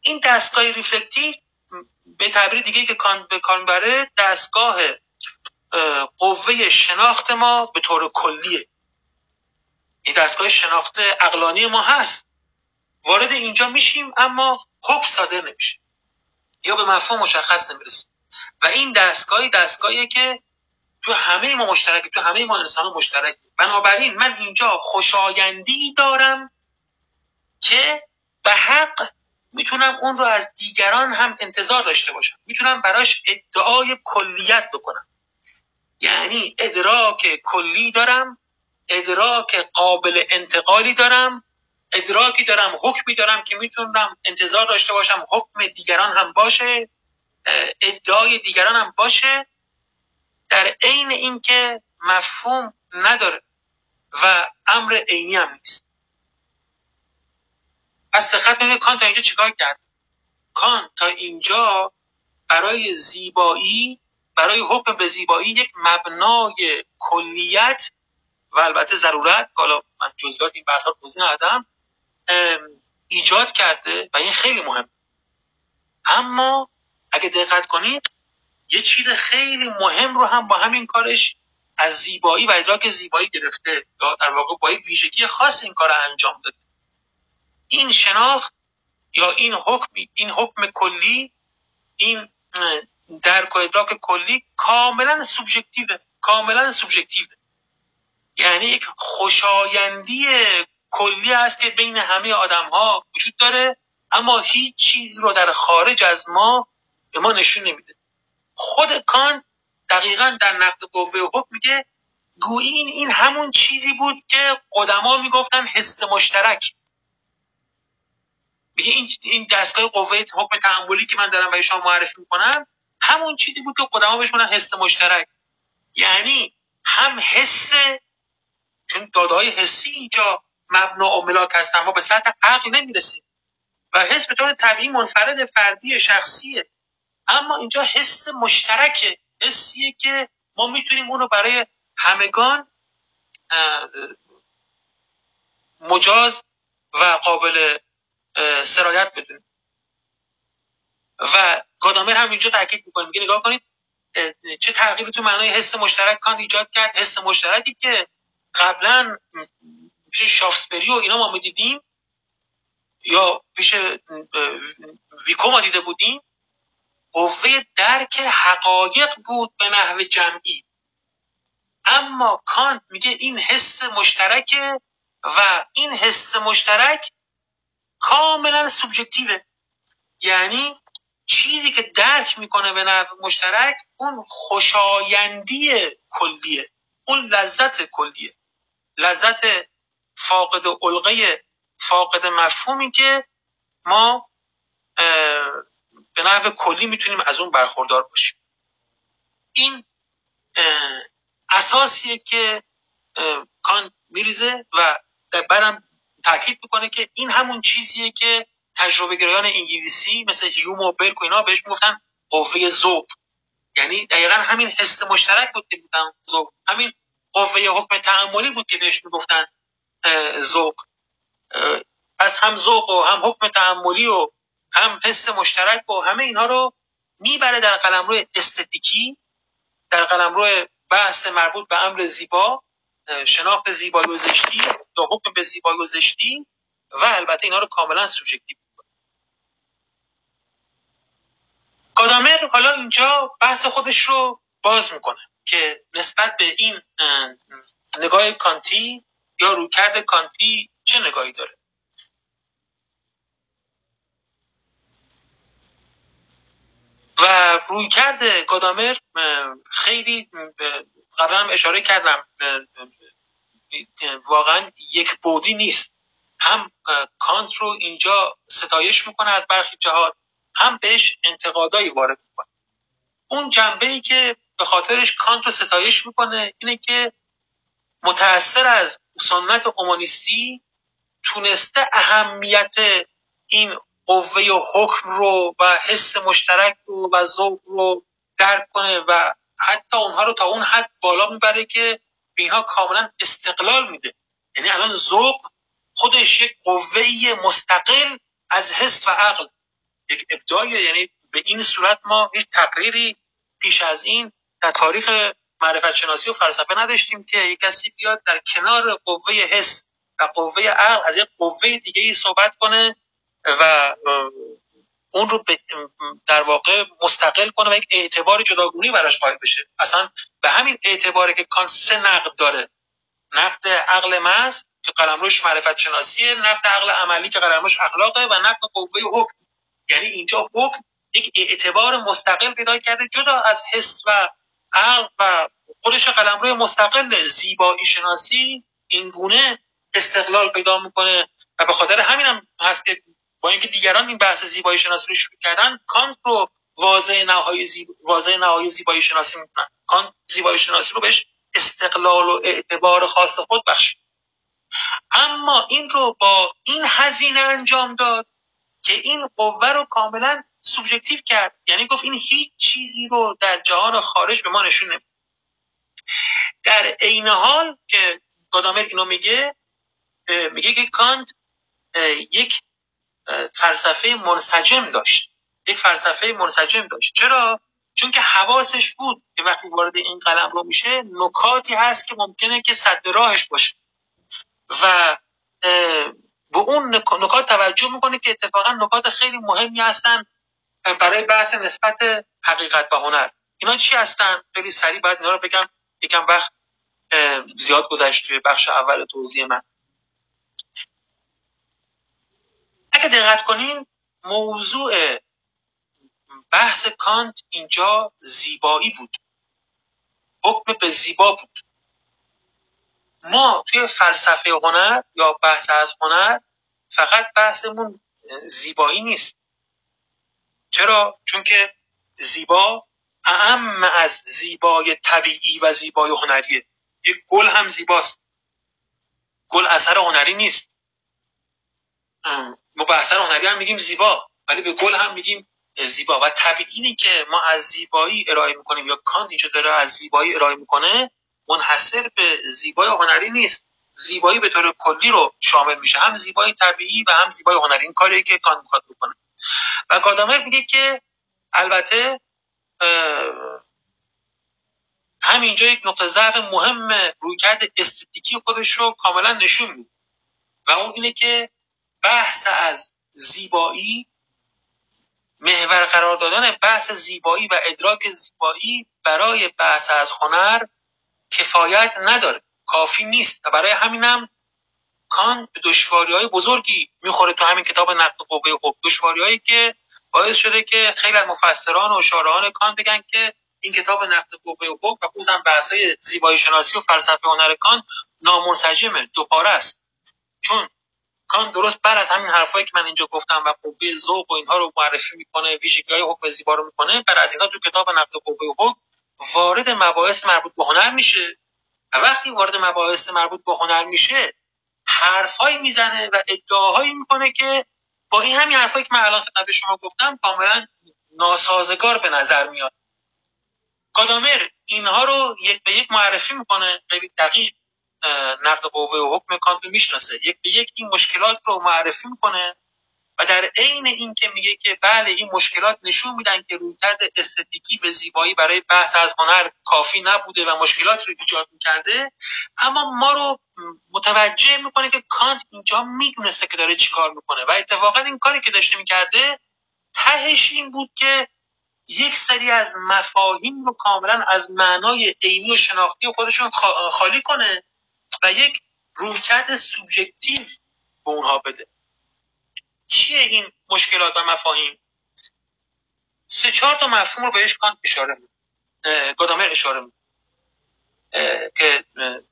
این دستگاه reflective به تعبیر دیگه که کانت به کار بره دستگاه قوه شناخت ما به طور کلیه این دستگاه شناخت عقلانی ما هست. وارد اینجا میشیم اما حکم صادر نمیشه. یا به مفهوم مشخص نمی‌رسیم. و این دستگاهی دستگاهیه که تو همه ما مشترک تو همه ما انسان مشترک بنابراین من اینجا خوشایندی دارم که به حق می‌تونم اون رو از دیگران هم انتظار داشته باشم. می‌تونم براش ادعای کلیت بکنم. یعنی ادراک کلی دارم ادراک قابل انتقالی دارم ادراکی دارم حکمی دارم که می‌تونم انتظار داشته باشم حکم دیگران هم باشه ادعای دیگران هم باشه در عین اینکه مفهوم نداره و امر عینی هم نیست. پس دقت کنید کان تا اینجا چیکار کرد؟ کان تا اینجا برای زیبایی برای حکم به زیبایی یک مبنای کلیت و البته ضرورت حالا من جزئیات این بحث رو توضیح ندادم ایجاد کرده و این خیلی مهم اما اگه دقت کنید یه چیز خیلی مهم رو هم با همین کارش از زیبایی و ادراک زیبایی گرفته یا در واقع با یک ویژگی خاص این کار انجام داده. این شناخت یا این حکم این حکم کلی این درک و ادراک کلی کاملا سوبژکتیوه. کاملا سوبژکتیوه. یعنی یک خوشایندی کلی است که بین همه آدم ها وجود داره اما هیچ چیز رو در خارج از ما به ما نشون نمیده. خود کان دقیقا در نقد قوه حکم میگه گویی این, این همون چیزی بود که قدما می‌گفتن حس مشترک. میگه این دستگاه قوه حکم تعاملی که من دارم برای شما معرفی می‌کنم همون چیزی بود که قدما بهش حس مشترک. یعنی هم حس چون داده های حسی اینجا مبنا و ملاک هستن ما به سطح عقل نمی‌رسیم. و حس به طور طبیعی منفرد فردی شخصیه. اما اینجا حس مشترکه. حسیه که ما می‌تونیم اونو برای همگان مجاز و قابل سرایت بدونیم. و گادامر هم اینجا تاکید می‌کنه میگه نگاه کنید چه تغییری تو معنای حس مشترک کان ایجاد کرد. حس مشترکی که قبلا پیش شافسپری و اینا ما می‌دیدیم یا پیش ویکو ما دیده بودیم قوه درک حقایق بود به نحو جمعی. اما کانت میگه این حس مشترکه و این حس مشترک کاملا سوبژکتیوه یعنی چیزی که درک می‌کنه به نحو مشترک اون خوشایندی کلیه اون لذت کلیه. لذت فاقد علقه فاقد مفهومی که ما به نحو کلی می‌تونیم از اون برخوردار باشیم. این اساسیه که کان میریزه و برم تاکید می‌کنه که این همون چیزیه که تجربه گرایان انگلیسی مثل هیوم و برک و اینا بهش می‌گفتن قوه ذوق یعنی دقیقا همین حس مشترک بود که بودن ذوق همین قوه حکم تعملی بود که بهش می‌گفتن ذوق از هم ذوق و هم حکم تعملی و هم حس مشترک و همه اینها رو می‌بره در قلمرو استتیکی در قلمرو بحث مربوط به امر زیبا شناخت زیبایی و زشتی حکم به زیبایی و زشتی و البته اینا رو کاملا سوژکتیو. کادامر حالا اینجا بحث خودش رو باز می‌کنه که نسبت به این نگاه کانتی یا رویکرد کانتی چه نگاهی داره؟ و رویکرد گادامر خیلی قبلا هم اشاره کردم واقعا یک بودی نیست. هم کانت رو اینجا ستایش می‌کنه از برخی جهات. هم بهش انتقادایی وارد می‌کنه. اون جنبه ای که به خاطرش کانت رو ستایش می‌کنه اینه که متأثر از سنت اومانیستی تونسته اهمیت این قوه حکم رو و حس مشترک رو و ذوق رو درک کنه و حتی اونها رو تا اون حد بالا می‌بره که به اینها کاملا استقلال میده. یعنی الان ذوق خودش یک قوه مستقل از حس و عقل. یک ابداعی یعنی به این صورت ما هیچ تقریری پیش از این در تاریخ معرفت شناسی و فلسفه نداشتیم که یک کسی بیاد در کنار قوه حس و قوه عقل از یک قوه دیگه ای صحبت کنه و اون رو در واقع مستقل کنه و یک اعتبار جداگونی براش قائل بشه. اصلا به همین اعتباره که کان سه نقد داره. نقد عقل محض که قلمروش معرفت شناسیه نقد عقل عملی که قلمروش اخلاقه و نقد قوه حکم. یعنی اینجا حکم یک اعتبار مستقل پیدا کرده جدا از حس و عقل و خودش قلمرو مستقل زیبایی شناسی این گونه استقلال پیدا می‌کنه و به خاطر همین هم هست که با اینکه دیگران این بحث زیبایی شناسی رو شروع کردن کانت رو واضح نهایی زیب... نهایی زیبایی شناسی می‌کنن. کانت زیبایی شناسی رو بهش استقلال و اعتبار خاص خود بخشید. اما این رو با این هزینه انجام داد که این قوه رو کاملا سوبژکتیو کرد. یعنی گفت این هیچ چیزی رو در جهان خارج به ما نشون نمیده. در عین حال که گادامر اینو میگه میگه که کانت یک فلسفه منسجم داشت. یک فلسفه منسجم داشت. چرا؟ چون که حواسش بود که وقتی وارد این قلم رو میشه نکاتی هست که ممکنه که صد راهش باشه. و به اون نکات توجه می‌کنه که اتفاقا نکات خیلی مهمی هستن برای بحث نسبت حقیقت و هنر. اینا چی هستن؟ خیلی سریع باید اینا رو بگم. یکم وقت زیاد گذشت توی بخش اول توضیح من. اگه دقت کنین موضوع بحث کانت اینجا زیبایی بود. حکم به زیبا بود. ما توی فلسفه هنر یا بحث از هنر فقط بحثمون زیبایی نیست. چرا؟ چون که زیبا اعم از زیبای طبیعی و زیبای هنریه. یک گل هم زیباست. گل اثر هنری نیست. ما به اثر هنری هم میگیم زیبا ولی به گل هم میگیم زیبا. و طبیعی که ما از زیبایی ارائه می‌کنیم یا کانت اینجا داره از زیبایی ارائه می‌کنه. منحصر به زیبای هنری نیست. زیبایی به طور کلی رو شامل میشه. هم زیبایی طبیعی و هم زیبای هنری. این کاری که کانت می‌خواد بکنه. و گادامر میگه که البته همینجا یک نقطه ضعف مهم رویکرد استتیکی خودش رو کاملا نشون میده. و اون اینه که بحث از زیبایی محور قرار دادن بحث زیبایی و ادراک زیبایی برای بحث از هنر کفایت نداره. کافی نیست. و برای همینم کان به دشواری های بزرگی می‌خوره تو همین کتاب نقد قوه حکم دشواری هایی که باعث شده که خیلی از مفسران و شارعان کان بگن که این کتاب نقد قوه حکم و خصوصا بحث های زیبایی شناسی و فلسفه هنر کان نامنسجمه. دوپاره است. چون کان درست بعد از همین حرفایی که من اینجا گفتم و قوه ذوق و اینها رو معرفی می‌کنه ویژگی های حکم زیبا رو می‌کنه بعد از اینها تو کتاب نقد قوه حکم وارد مباحث مربوط به هنر میشه. و وقتی وارد مباحث مربوط به هنر میشه حرفهایی می‌زنه و ادعاهایی می‌کنه که با این همین حرفایی که من الان خدمت شما گفتم کاملا ناسازگار به نظر میاد. کادامر اینها رو یک به یک معرفی می‌کنه. خیلی دقیق نقد قوه و حکم کانت می‌شناسه. یک به یک این مشکلات رو معرفی می‌کنه. و در عین اینکه میگه که بله این مشکلات نشون میدن که رویکرد استتیکی به زیبایی برای بحث از هنر کافی نبوده و مشکلات رو ایجاد می‌کرده. اما ما رو متوجه می‌کنه که کانت اینجا می‌دونسته که داره چیکار می‌کنه. و اتفاقا این کاری که داشته می‌کرده تهش این بود که یک سری از مفاهیم رو کاملا از معنای عینی و شناختی خودشون خالی کنه و یک رویکرد سوبژکتیو به اونها بده. چیه این مشکلات و مفاهیم؟ سه چهار تا مفهوم رو بهش کانت اشاره می گادامر اشاره می که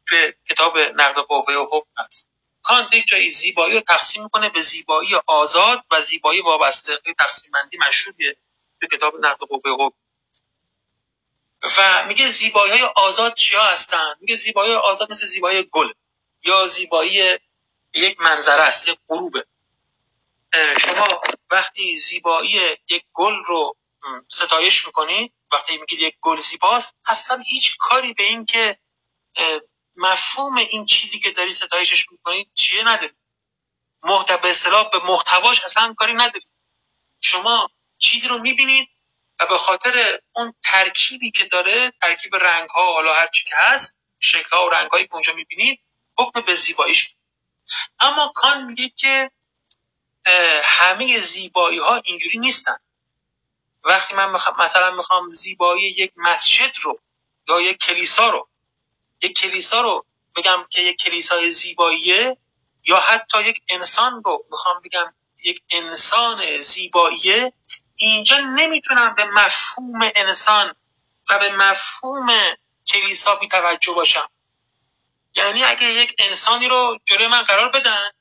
توی کتاب نقد قوه و حکم هست. کانت یک جایی زیبایی رو تقسیم می‌کنه به زیبایی آزاد و زیبایی وابسته. تقسیم بندی مشهوریه توی کتاب نقد قوه و حکم. و میگه زیبایی های آزاد چیا هستن؟ میگه زیبایی آزاد مثل زیبایی گل یا زیبایی یک منظره است یک غروبه. شما وقتی زیبایی یک گل رو ستایش می‌کنید وقتی میگید یک گل زیباست اصلا هیچ کاری به این که مفهوم این چیزی که داری ستایشش می‌کنید چیه ندارید محتوا به اصطلاح به محتواش اصلا کاری ندارید شما چیزی رو می‌بینید و به خاطر اون ترکیبی که داره ترکیب رنگ ها حالا هر چی که هست شکل ها و رنگ هایی که اونجا می‌بینید حکم به زیباییش. اما کان میگه که همه زیبایی ها اینجوری نیستن. وقتی من مثلا می‌خوام زیبایی یک مسجد رو یا یک کلیسا رو یک کلیسا رو بگم که یک کلیسای زیباییه یا حتی یک انسان رو می‌خوام بگم یک انسان زیباییه اینجا نمی‌تونم به مفهوم انسان و به مفهوم کلیسا بی توجه باشم. یعنی اگه یک انسانی رو جلوی من قرار بدن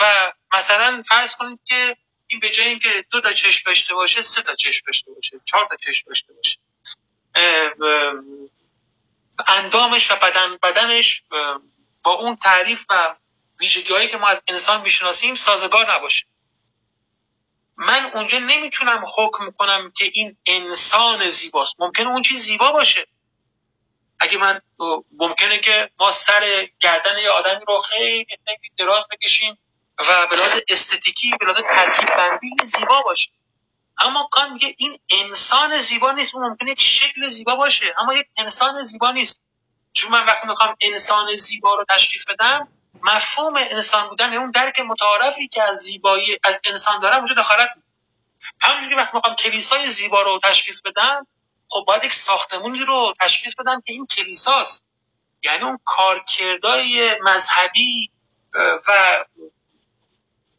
و مثلا فرض کنید که این به جای اینکه دو تا چشم داشته باشه سه تا چشم داشته باشه چهار تا چشم داشته باشه. اندامش و بدن بدنش با اون تعریف و ویژگی هایی که ما از انسان می‌شناسیم سازگار نباشه. من اونجا نمی‌تونم حکم کنم که این انسان زیباست. ممکنه اون چیز زیبا باشه. اگه من ممکنه که ما سر گردن یه آدمی رو خیلی دراز بکشیم و به لحاظ استتیکی به لحاظ ترکیب بندی زیبا باشه. اما کان میگه این انسان زیبا نیست اون ممکنه یک شکل زیبا باشه. اما یک انسان زیبا نیست. چون من وقتی می‌خوام انسان زیبا رو تشخیص بدم مفهوم انسان بودن یعنی اون درک متعارفی که از زیبایی از انسان دارم اونجا دخالت همونجوری وقتی می‌خوام کلیسای زیبا رو تشخیص بدم خب باید یک ساختمونی رو تشخیص بدم که این کلیساست. یعنی اون کارکردای مذهبی و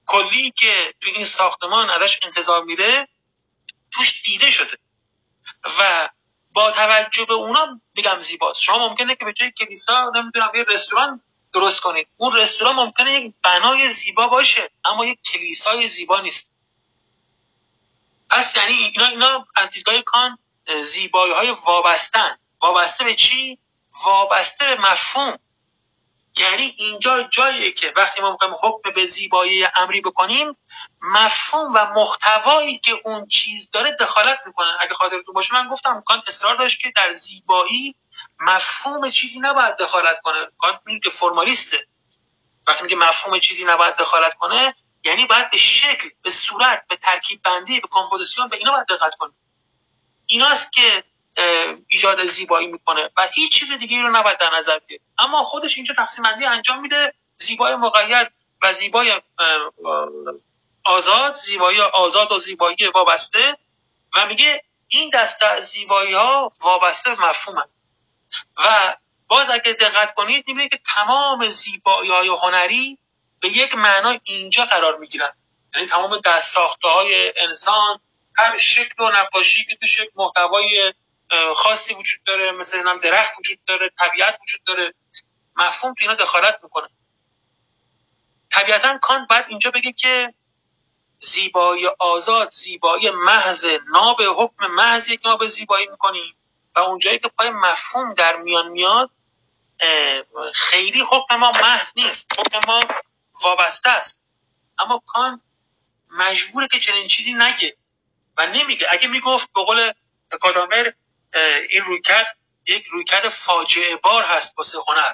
کلی که تو این ساختمان ازش انتظار میره توش دیده شده. و با توجه به اونا بگم زیباست. شما ممکنه که به جای کلیسا نمی‌دونم یه رستوران درست کنید. اون رستوران ممکنه یک بنای زیبا باشه اما یک کلیسای زیبا نیست. پس یعنی اینا اینا از دیدگاه کان زیبایی های وابستن. وابسته به چی؟ وابسته به مفهوم. یعنی اینجا جاییه که وقتی ما می‌خوایم حکم به زیبایی امری بکنیم مفهوم و محتوایی که اون چیز داره دخالت می‌کنه. اگه خاطرتون باشه من گفتم کان اصرار داشت که در زیبایی مفهوم چیزی نباید دخالت کنه. کان میگه که فرمالیسته. وقتی میگه مفهوم چیزی نباید دخالت کنه یعنی باید به شکل به صورت به ترکیب بندی به کمپوزیسیون به اینا باید دقت کنه. ایناست که ایجاد زیبایی می‌کنه و هیچ چیز دیگه رو نباید در نظر بگیره اما خودش اینجا تقسیم بندی انجام میده. زیبای مقید و زیبای آزاد زیبایی آزاد و زیبایی وابسته و میگه این دسته از زیبایی ها وابسته به مفهومن و باز اگه دقت کنید می‌بینید که تمام زیبایی های هنری به یک معنا اینجا قرار می‌گیرن. یعنی تمام دستساخته های انسان هر شکل و نقاشی که توش محتوای خاصی وجود داره مثل نام درخت وجود داره طبیعت وجود داره. مفهوم تو اینا دخالت می‌کنه. طبیعتا کانت باید اینجا بگه که زیبایی آزاد زیبایی محض ناب حکم محض یک ناب زیبایی می‌کنیم. و اونجایی که پای مفهوم در میان میاد خیلی حکم ما محض نیست. حکم ما وابسته است. اما کان مجبوره که چنین چیزی نگه و نمیگه. اگه می‌گفت به قول کادامر این رویکرد یک رویکرد فاجعه بار هست واسه هنر.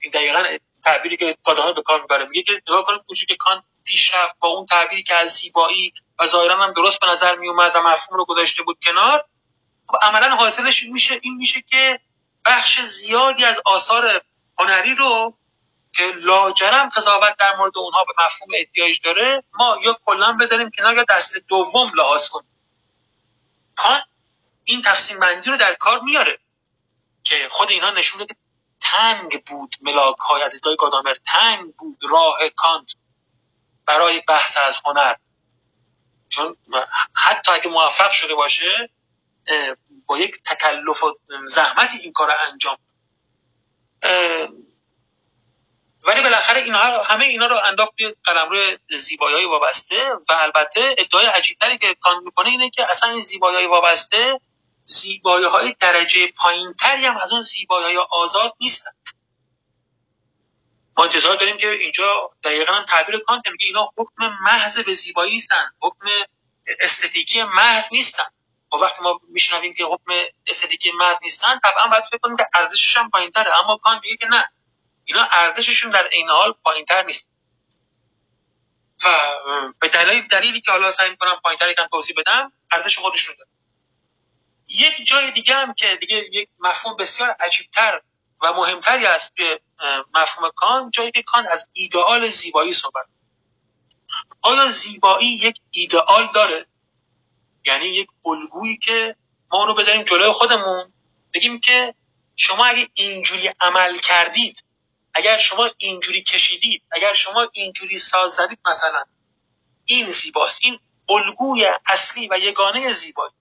این دقیقا تعبیری که کادامر به کار می‌بره. میگه که نگاه کنید که کان پیش رفت با اون تعبیری که از زیبایی و ظاهرا هم درست به نظر میومد و مفهوم رو گذاشته بود کنار خب عملا حاصلش میشه این میشه که بخش زیادی از آثار هنری رو که لاجرم قضاوت در مورد اونها به مفهوم احتیاج داره ما یا کلا بذاریم کنار یا دست دوم لحاظ کنیم. کان این تقسیم بندی رو در کار میاره که خود اینا نشون که تنگ بود ملاک های از دیدگاه گادامر. تنگ بود راه کانت برای بحث از هنر. چون حتی اگه موفق شده باشه با یک تکلف و زحمتی این کار انجام ولی بالاخره اینها همه اینا رو انداخت توی قلمرو زیبایی وابسته و البته ادعای عجیبتری که کان می‌کنه اینه که اصلا این زیبایی وابسته زیبایی های درجه پایینتری هم از اون زیبایی های آزاد نیستن. ما انتظار داریم که اینجا دقیقا تعبیر کانت میگه اینا حکم محض به زیبایی نیستن حکم استتیکی محض نیستن. و وقتی ما میشنویم که حکم استتیکی محض نیستن طبعا باید فکر کنیم که ارزشش هم پایینتره. اما کانت میگه که نه اینا ارزششون در این حال پایینتر نیست. و به دلیل دلیلی که حالا سعی می‌کنم پایینتر یکم توضیح بدم ارزش خودشون داره. یک جای دیگه هم که دیگه یک مفهوم بسیار عجیبتر و مهمتری است به مفهوم کان جایی که کان از ایدئال زیبایی صحبت آیا زیبایی یک ایدئال داره. یعنی یک الگویی که ما اونو بذاریم جلوی خودمون. بگیم که شما اگه اینجوری عمل کردید اگر شما اینجوری کشیدید اگر شما اینجوری ساز زدید مثلا این زیباست. این الگوی اصلی و یگانه زیبایی.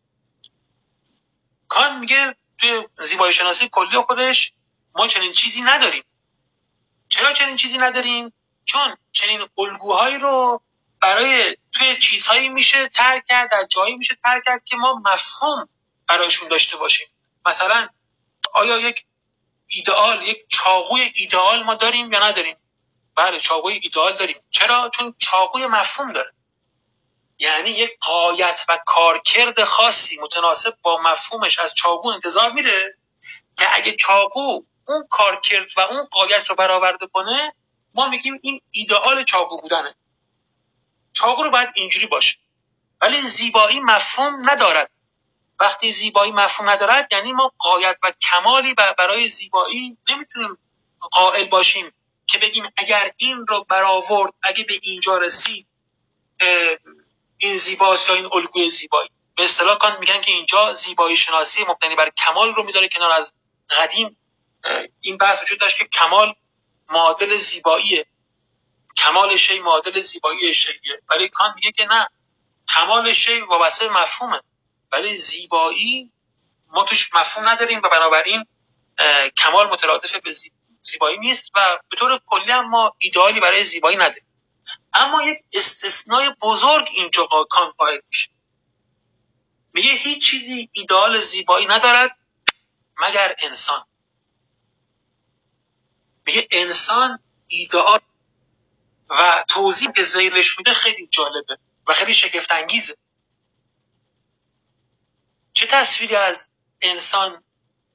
کان میگه توی زیبایی شناسی کلی خودش ما چنین چیزی نداریم. چرا چنین چیزی نداریم؟ چون چنین الگوهایی رو برای توی چیزهایی میشه ترک کرد در جایی میشه ترک کرد که ما مفهوم برایشون داشته باشیم. مثلا آیا یک ایدئال یک چاقوی ایدئال ما داریم یا نداریم؟ بله چاقوی ایدئال داریم. چرا؟ چون چاقوی مفهوم داره. یعنی یک قایت و کارکرد خاصی متناسب با مفهومش از چاقو انتظار میره که اگه چاقو اون کارکرد و اون قایت رو برآورده کنه ما میگیم این ایدئال چاقو بودنه. چاقو رو باید اینجوری باشه. ولی زیبایی مفهوم ندارد. وقتی زیبایی مفهوم ندارد یعنی ما قایت و کمالی برای زیبایی نمی‌تونیم قائل باشیم که بگیم اگر این رو برآورد اگه به اینجا رسید این زیباست یا این الگوی زیبایی. به اصطلاح کان میگن که اینجا زیبایی شناسی مبتنی بر کمال رو می‌ذاره کنار از قدیم. این بحث وجود داشت که کمال معادل زیباییه. کمال شی معادل زیبایی شیه. ولی کان میگه که نه کمال شی وابسته مفهومه. ولی زیبایی ما توش مفهوم نداریم و بنابراین کمال مترادف به زیبایی نیست و به طور کلی هم ما ایدئالی برای زیبایی نداریم. اما یک استثنای بزرگ اینجا قائل میشه. میگه هیچ چیزی ایدئال زیبایی ندارد مگر انسان. میگه انسان ایدئال و توضیح که زیرش میده خیلی جالبه و خیلی شگفت انگیزه چه تصویری از انسان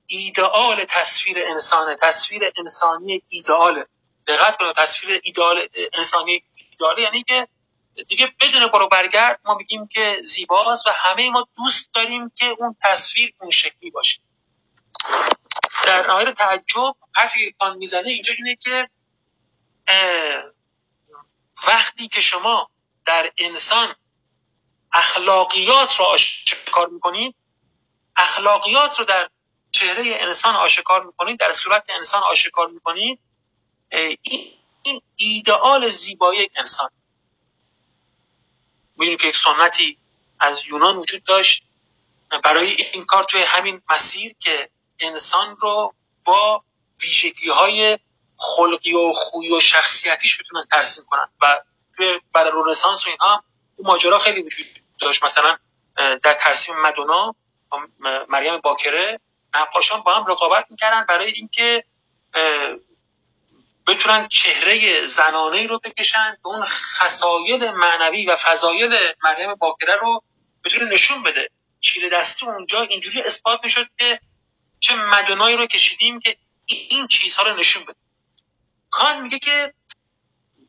ایدئال تصویر انسانه؟ تصویر انسانی ایدئاله. دقت کنید تصویر ایدئال انسانی ایدئاله یعنی که دیگه بدون برو برگرد ما میگیم که زیباست و همه ما دوست داریم که اون تصویر اون شکلی باشه. در نهایت تعجب حرفی که می‌زنه اینجا اینه که وقتی که شما در انسان اخلاقیات را آشکار می‌کنید اخلاقیات رو در چهره انسان آشکار می‌کنید در صورت انسان آشکار می‌کنید این این ایدئال زیبایی انسان. می‌دونید که یک سنتی از یونان وجود داشت. برای این کار توی همین مسیر که انسان رو با ویژگی های خلقی و خوی و شخصیتیش بتونن ترسیم کنن. و برای رنسانس و اینها اون ماجرا خیلی وجود داشت. مثلا در ترسیم مدونا مریم باکره نقاشان با هم رقابت می‌کردن برای اینکه بتونن چهره زنانه رو بکشن که اون خصایل معنوی و فضایل مریم باکره رو بتونه نشون بده. چیره دستی اونجا اینجوری اثبات می‌شد که چه مدنایی رو کشیدیم که این چیزها رو نشون بده. کان میگه که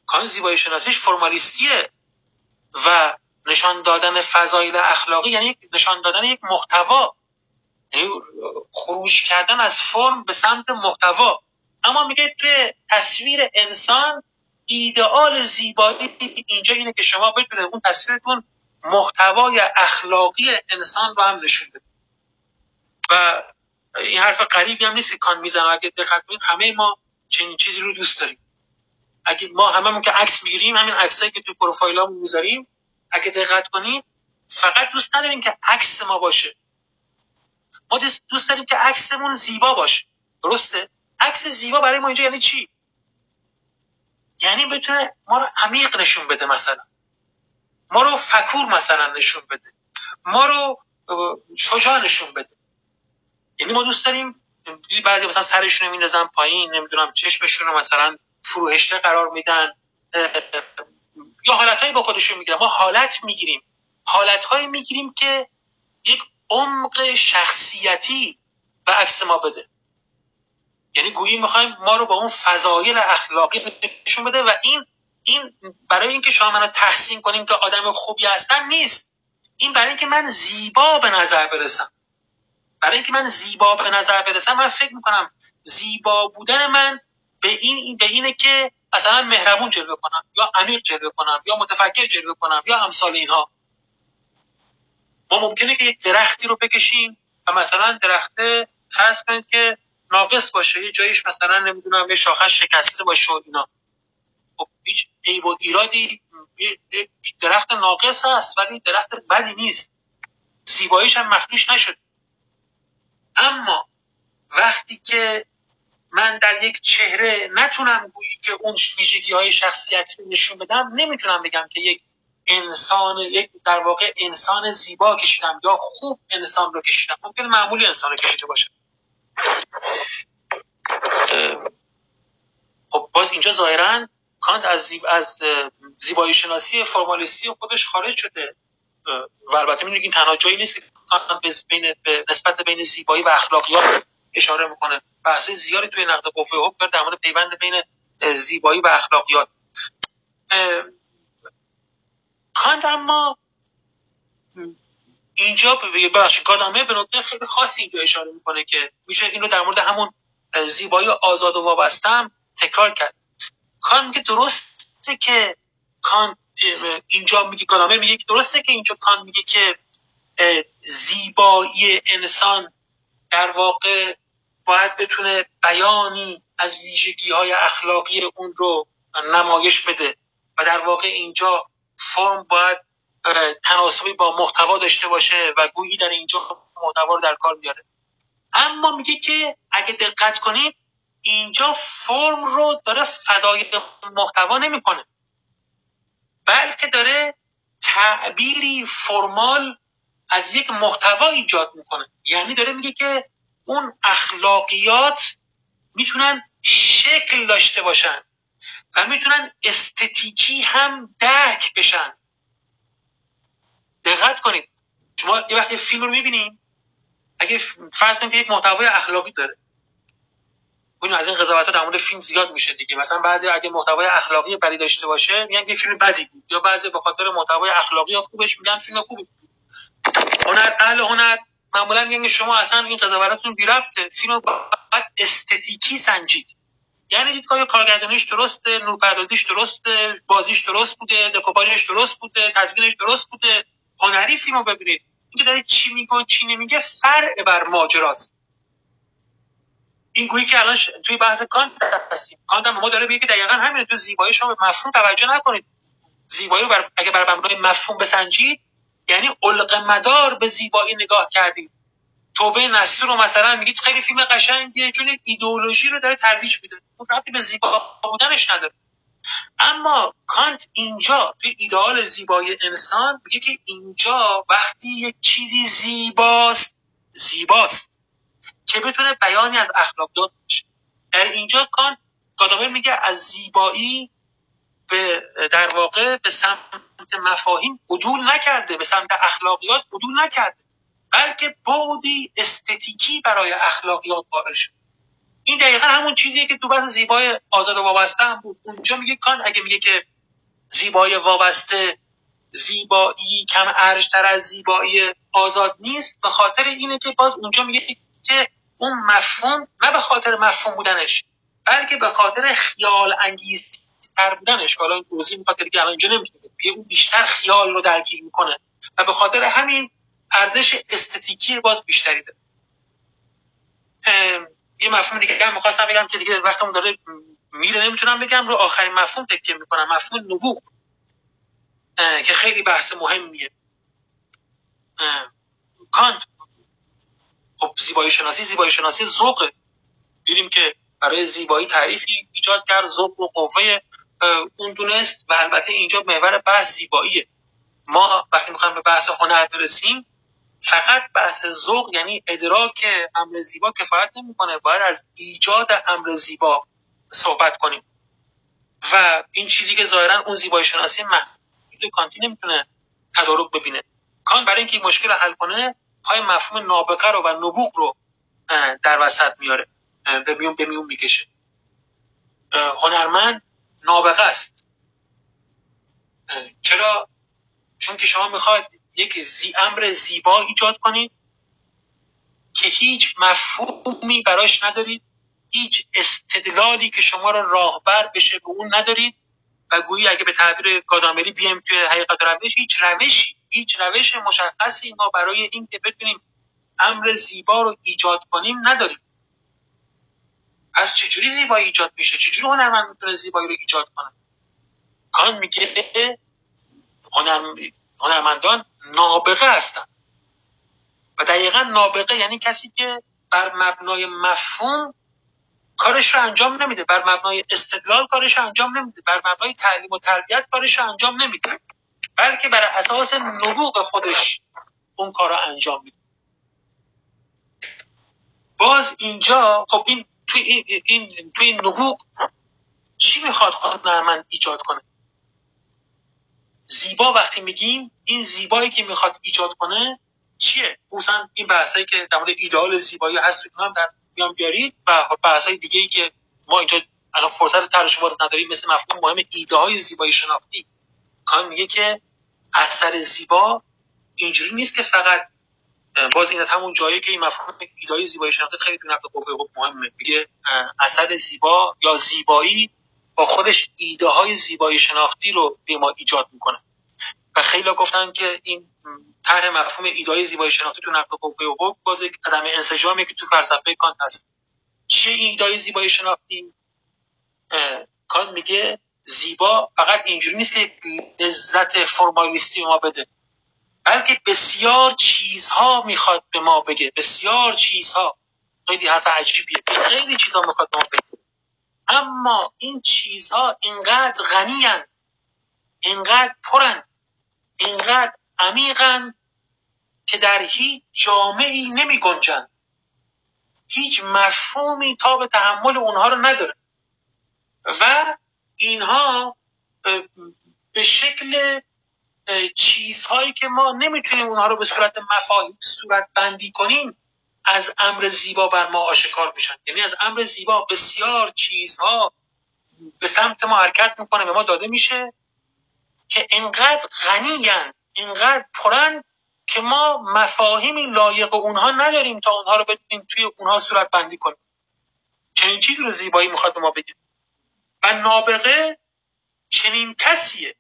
کان زیبایی شناسیش فرمالیستیه و نشان دادن فضایل اخلاقی یعنی نشان دادن یک محتوا. یعنی خروج کردن از فرم به سمت محتوا. اما میگه توی تصویر انسان ایدئال زیبایی اینجا اینه که شما بتونید اون تصویرتون محتوای اخلاقی انسان رو هم نشون بده. و این حرف قریبی هم نیست که کان می‌زنه. اگه دقت کنید همه ما چنین چیزی رو دوست داریم. اگه ما هممون که عکس می‌گیریم همین عکسایی که تو پروفایلامون می‌ذاریم اگه دقت کنید فقط دوست نداریم که عکس ما باشه. ما دوست داریم که عکسمون زیبا باشه. درسته؟ عکس زیبا برای ما اینجا یعنی چی؟ یعنی بتونه ما رو عمیق نشون بده مثلا. ما رو فکور مثلا نشون بده. ما رو شجاع نشون بده. یعنی ما دوست داریم بعضی مثلا سرشون میندازن پایین نمی‌دونم چشمشون رو مثلا فروهشته قرار میدن. یا حالتهایی با خودشون می‌گیرن. ما حالت می‌گیریم. حالتهایی می‌گیریم که یک عمق شخصیتی به عکس ما بده. یعنی گویی می‌خوایم ما رو با اون فضایل اخلاقی نشون بده و این این برای اینکه شما منو تحسین کنیم که آدم خوبی هستم نیست. این برای اینکه من زیبا به نظر برسم. برای اینکه من زیبا به نظر برسم من فکر می‌کنم زیبا بودن من به این به اینه که مثلا مهربون جلوه کنم یا عمیق جلوه کنم یا متفکر جلوه کنم یا امثال اینها. ما ممکنه که یک درختی رو بکشیم و مثلا درخته فرض کنید که ناقص باشه یه جایش مثلا نمی‌دونم یه شاخش شکسته باشه و اینا. خب هیچ عیب و ایرادی درخت ناقص هست ولی درخت بدی نیست. زیباییش هم مخدوش نشد اما وقتی که من در یک چهره نتونم گویی که اون ویژگی های شخصیتی رو نشون بدم نمی‌تونم بگم که یک انسان یک در واقع انسان زیبا کشیدم یا خوب انسان رو کشیدم. ممکن معمولی انسان رو کشیده باشه. خب باز اینجا ظاهرا کانت از, زیب... از زیبایی شناسی فرمالیستی خودش خارج شده. و البته می‌دونید این تنها جایی نیست که کانت بین به نسبت بین زیبایی و اخلاقیات اشاره می‌کنه. بحث زیادی توی نقد قوه حکم در مورد پیوند بین زیبایی و اخلاقیات. کانت اما اینجا ببخشید کادامه به نقطه خیلی خاصی اینجا اشاره می‌کنه که میشه این رو در مورد همون زیبایی آزاد و وابستم تکرار کرد. کان میگه درسته که کان اینجا میگه کادامه میگه که درسته که اینجا کان میگه که زیبایی انسان در واقع باید بتونه بیانی از ویژگی های اخلاقی اون رو نمایش بده و در واقع اینجا فرم باید تناسبی با محتوا داشته باشه و گویی در اینجا محتوا رو در کار بیاره. اما میگه که اگه دقت کنید اینجا فرم رو داره فدای محتوا نمی‌کنه. بلکه داره تعبیری فرمال از یک محتوا ایجاد می‌کنه. یعنی داره میگه که اون اخلاقیات می‌تونن شکل داشته باشن و می‌تونن استتیکی هم درک بشن. دقت کنید. شما یه وقتی فیلم رو می‌بینید اگه فرض کنید که یک محتوای اخلاقی داره. این از این قضاوت‌ها در مورد فیلم زیاد میشه دیگه. مثلا بعضی اگه محتوای اخلاقی بدی داشته باشه میگن یه فیلم بدی بود. یا بعضی به خاطر محتوای اخلاقی خوبش میگن فیلم خوبی هنر اهل هنر معمولا میگن شما اصلا این قضاوتتون بی ربطه فیلم باید استتیکی سنجید. یعنی دیدگاه کارگردانیش درسته نورپردازیش درسته بازیش درست بوده دکوپاژش درست بوده تدوینش درست بوده. هنری فیلمو ببینید. اینکه داره چی میگه چی نمیگه فرع بر ماجراست. این گویی که الان توی بحث کانت هستیم. کانت ما داره میگه دقیقا همین تو زیبایی شما به مفهوم توجه نکنید. زیبایی رو بر... اگه بر مبنای مفهوم بسنجید یعنی علق مدار به زیبایی نگاه کردید توبه نصیر رو مثلا میگید خیلی فیلم قشنگیه چون ایدئولوژی رو داره ترویج میده. اون به زیبا بودنش نداره. اما کانت اینجا توی ایدئال زیبایی انسان میگه که اینجا وقتی یک چیزی زیباست زیباست که بتونه بیانی از اخلاقیات باشه. در اینجا کانت گادامر میگه از زیبایی به در واقع به سمت مفاهیم عدول نکرده به سمت اخلاقیات عدول نکرده بلکه بودی استتیکی برای اخلاقیات قائل شد این دقیقا همون چیزیه که تو بحث زیبای آزاد و وابسته هم بود. اونجا میگه کان اگه میگه که زیبای وابسته زیبایی کم ارجتر از زیبایی آزاد نیست به خاطر اینه که باز اونجا میگه که اون مفهوم نه به خاطر مفهوم بودنش بلکه به خاطر خیال انگیز تر بودنش. حالا این توضیح می‌خواد دیگه الان اینجا نمی‌تونه اون بیشتر خیال رو درگیر می‌کنه و به خاطر همین ارزش استتیکی باز بیشتری داره. یه مفهوم دیگه هم می‌خواستم بگم که دیگه وقتمون داره میره. نمی‌تونم بگم رو آخرین مفهوم تکیه می‌کنم. مفهوم نبوغ که خیلی بحث مهمیه. کانت. خب زیبایی شناسی زیبایی شناسی ذوقه. دیدیم که برای زیبایی تعریفی ایجاد کرد ذوق و قوه اون دونست و البته اینجا محور بحث زیباییه. ما وقتی می‌خوایم به بحث هنر برسیم فقط بحث ذوق یعنی ادراک امر زیبا کفایت نمی‌کنه. باید از ایجاد امر زیبا صحبت کنیم. و این چیزی که ظاهرا اون زیبایی شناسی محدود کانتی نمی‌تونه تدارک ببینه. کان برای اینکه این مشکل حل کنه پای مفهوم نابغه رو و نبوغ رو در وسط میاره. به میون به میون می‌کشه. هنرمند نابغه است. چرا؟ چون که شما می‌خواید یک زی امر زیبا ایجاد کنید که هیچ مفهومی براش ندارید هیچ استدلالی که شما را راهبر بشه به اون ندارید و گویی اگه به تعبیر کادامری بیایم توی حقیقت روش هیچ روشی هیچ روش مشخصی ما برای این که بتونیم امر زیبا رو ایجاد کنیم نداریم. پس چجوری زیبایی ایجاد میشه؟ چجوری هنرمند می‌تونه زیبایی رو ایجاد کنه؟ کان میگه هنرمندان نابغه هستن. و دقیقا نابغه یعنی کسی که بر مبنای مفهوم کارش رو انجام نمیده. بر مبنای استدلال کارش رو انجام نمیده. بر مبنای تعلیم و تربیت کارش رو انجام نمیده. بلکه بر اساس نبوغ خودش اون کار رو انجام میده. باز اینجا خب این توی این, این توی نبوغ چی می‌خواد هنرمند ایجاد کنه؟ زیبا وقتی میگیم این زیبایی که می‌خواد ایجاد کنه چیه؟ خصوصا این بحثایی که در مورد ایدئال زیبایی هست هم در میان بیارید و بحثای دیگه ای که ما اینجا الان فرصت ترش باز نداریم مثل مفهوم مهم ایده های زیبایی شناختی. کان میگه که اثر زیبا اینجوری نیست که فقط باز این همون جایی که این مفهوم ایده زیبایی شناختی خیلی تو نقد قوه مهمه. میگه اثر زیبا یا زیبایی با خودش ایده های زیبایی شناختی رو به ما ایجاد می‌کنه. و خیلی گفتن که این طرح مفهوم ایدای زیبایی شناختی تو نقد قوه حکم باز یک عدم انسجامی که تو فلسفه کانت هست. چیه این ایدای زیبایی شناختی؟ کانت میگه زیبا فقط اینجوری نیست که لذت فرمالیستی ما بده بلکه بسیار چیزها می‌خواد به ما بگه. بسیار چیزها. خیلی حرف عجیبیه. خیلی چیزها می‌خواد به ما بگه. اما این چیزها اینقدر غنیان اینقدر پرن اینقدر عمیقن که در هیچ جامعی نمی گنجن. هیچ مفهومی تا به تحمل اونها رو نداره و اینها به شکل چیزهایی که ما نمی‌تونیم اونها رو به صورت مفاهیم صورت بندی کنیم از امر زیبا بر ما آشکار میشن. یعنی از امر زیبا بسیار چیزها به سمت ما حرکت می‌کنه به ما داده میشه که انقدر غنیان انقدر پرن که ما مفاهیمی لایق اونها نداریم تا اونها رو بتونیم توی اونها صورت بندی کنیم. چنین چیزی رو زیبایی می‌خواد به ما بگه. و نابغه چنین کسیه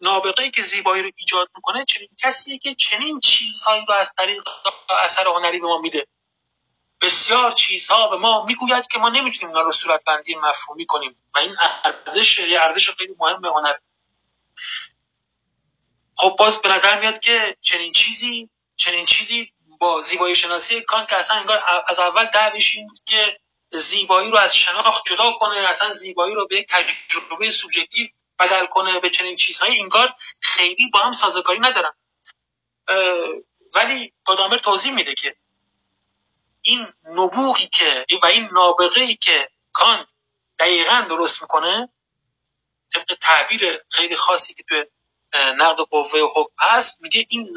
نابغه که زیبایی رو ایجاد می‌کنه چنین کسیه که چنین چیزهایی رو از طریق اثر هنری به ما میده. بسیار چیزها به ما می‌گوید که ما نمی‌تونیم اونا رو صورت بندی مفهومی کنیم و این ارزش یه ارزش خیلی مهم به هنر. خب باز به نظر میاد که چنین چیزی چنین چیزی با زیبایی شناسی کان که اصلا انگار از اول دعویش این که زیبایی رو از شناخت جدا کنه اصلا زیبایی رو به یک تجربه سوژکتیو بدل کنه به چنین چیزهایی انگار خیلی با هم سازگاری ندارن. ولی پادامر توضیح میده که این نبوغی که و این نابغه ای که کان دقیقا درست می‌کنه طبق تعبیر خیلی خاصی که توی نقد قوه حکم هست میگه این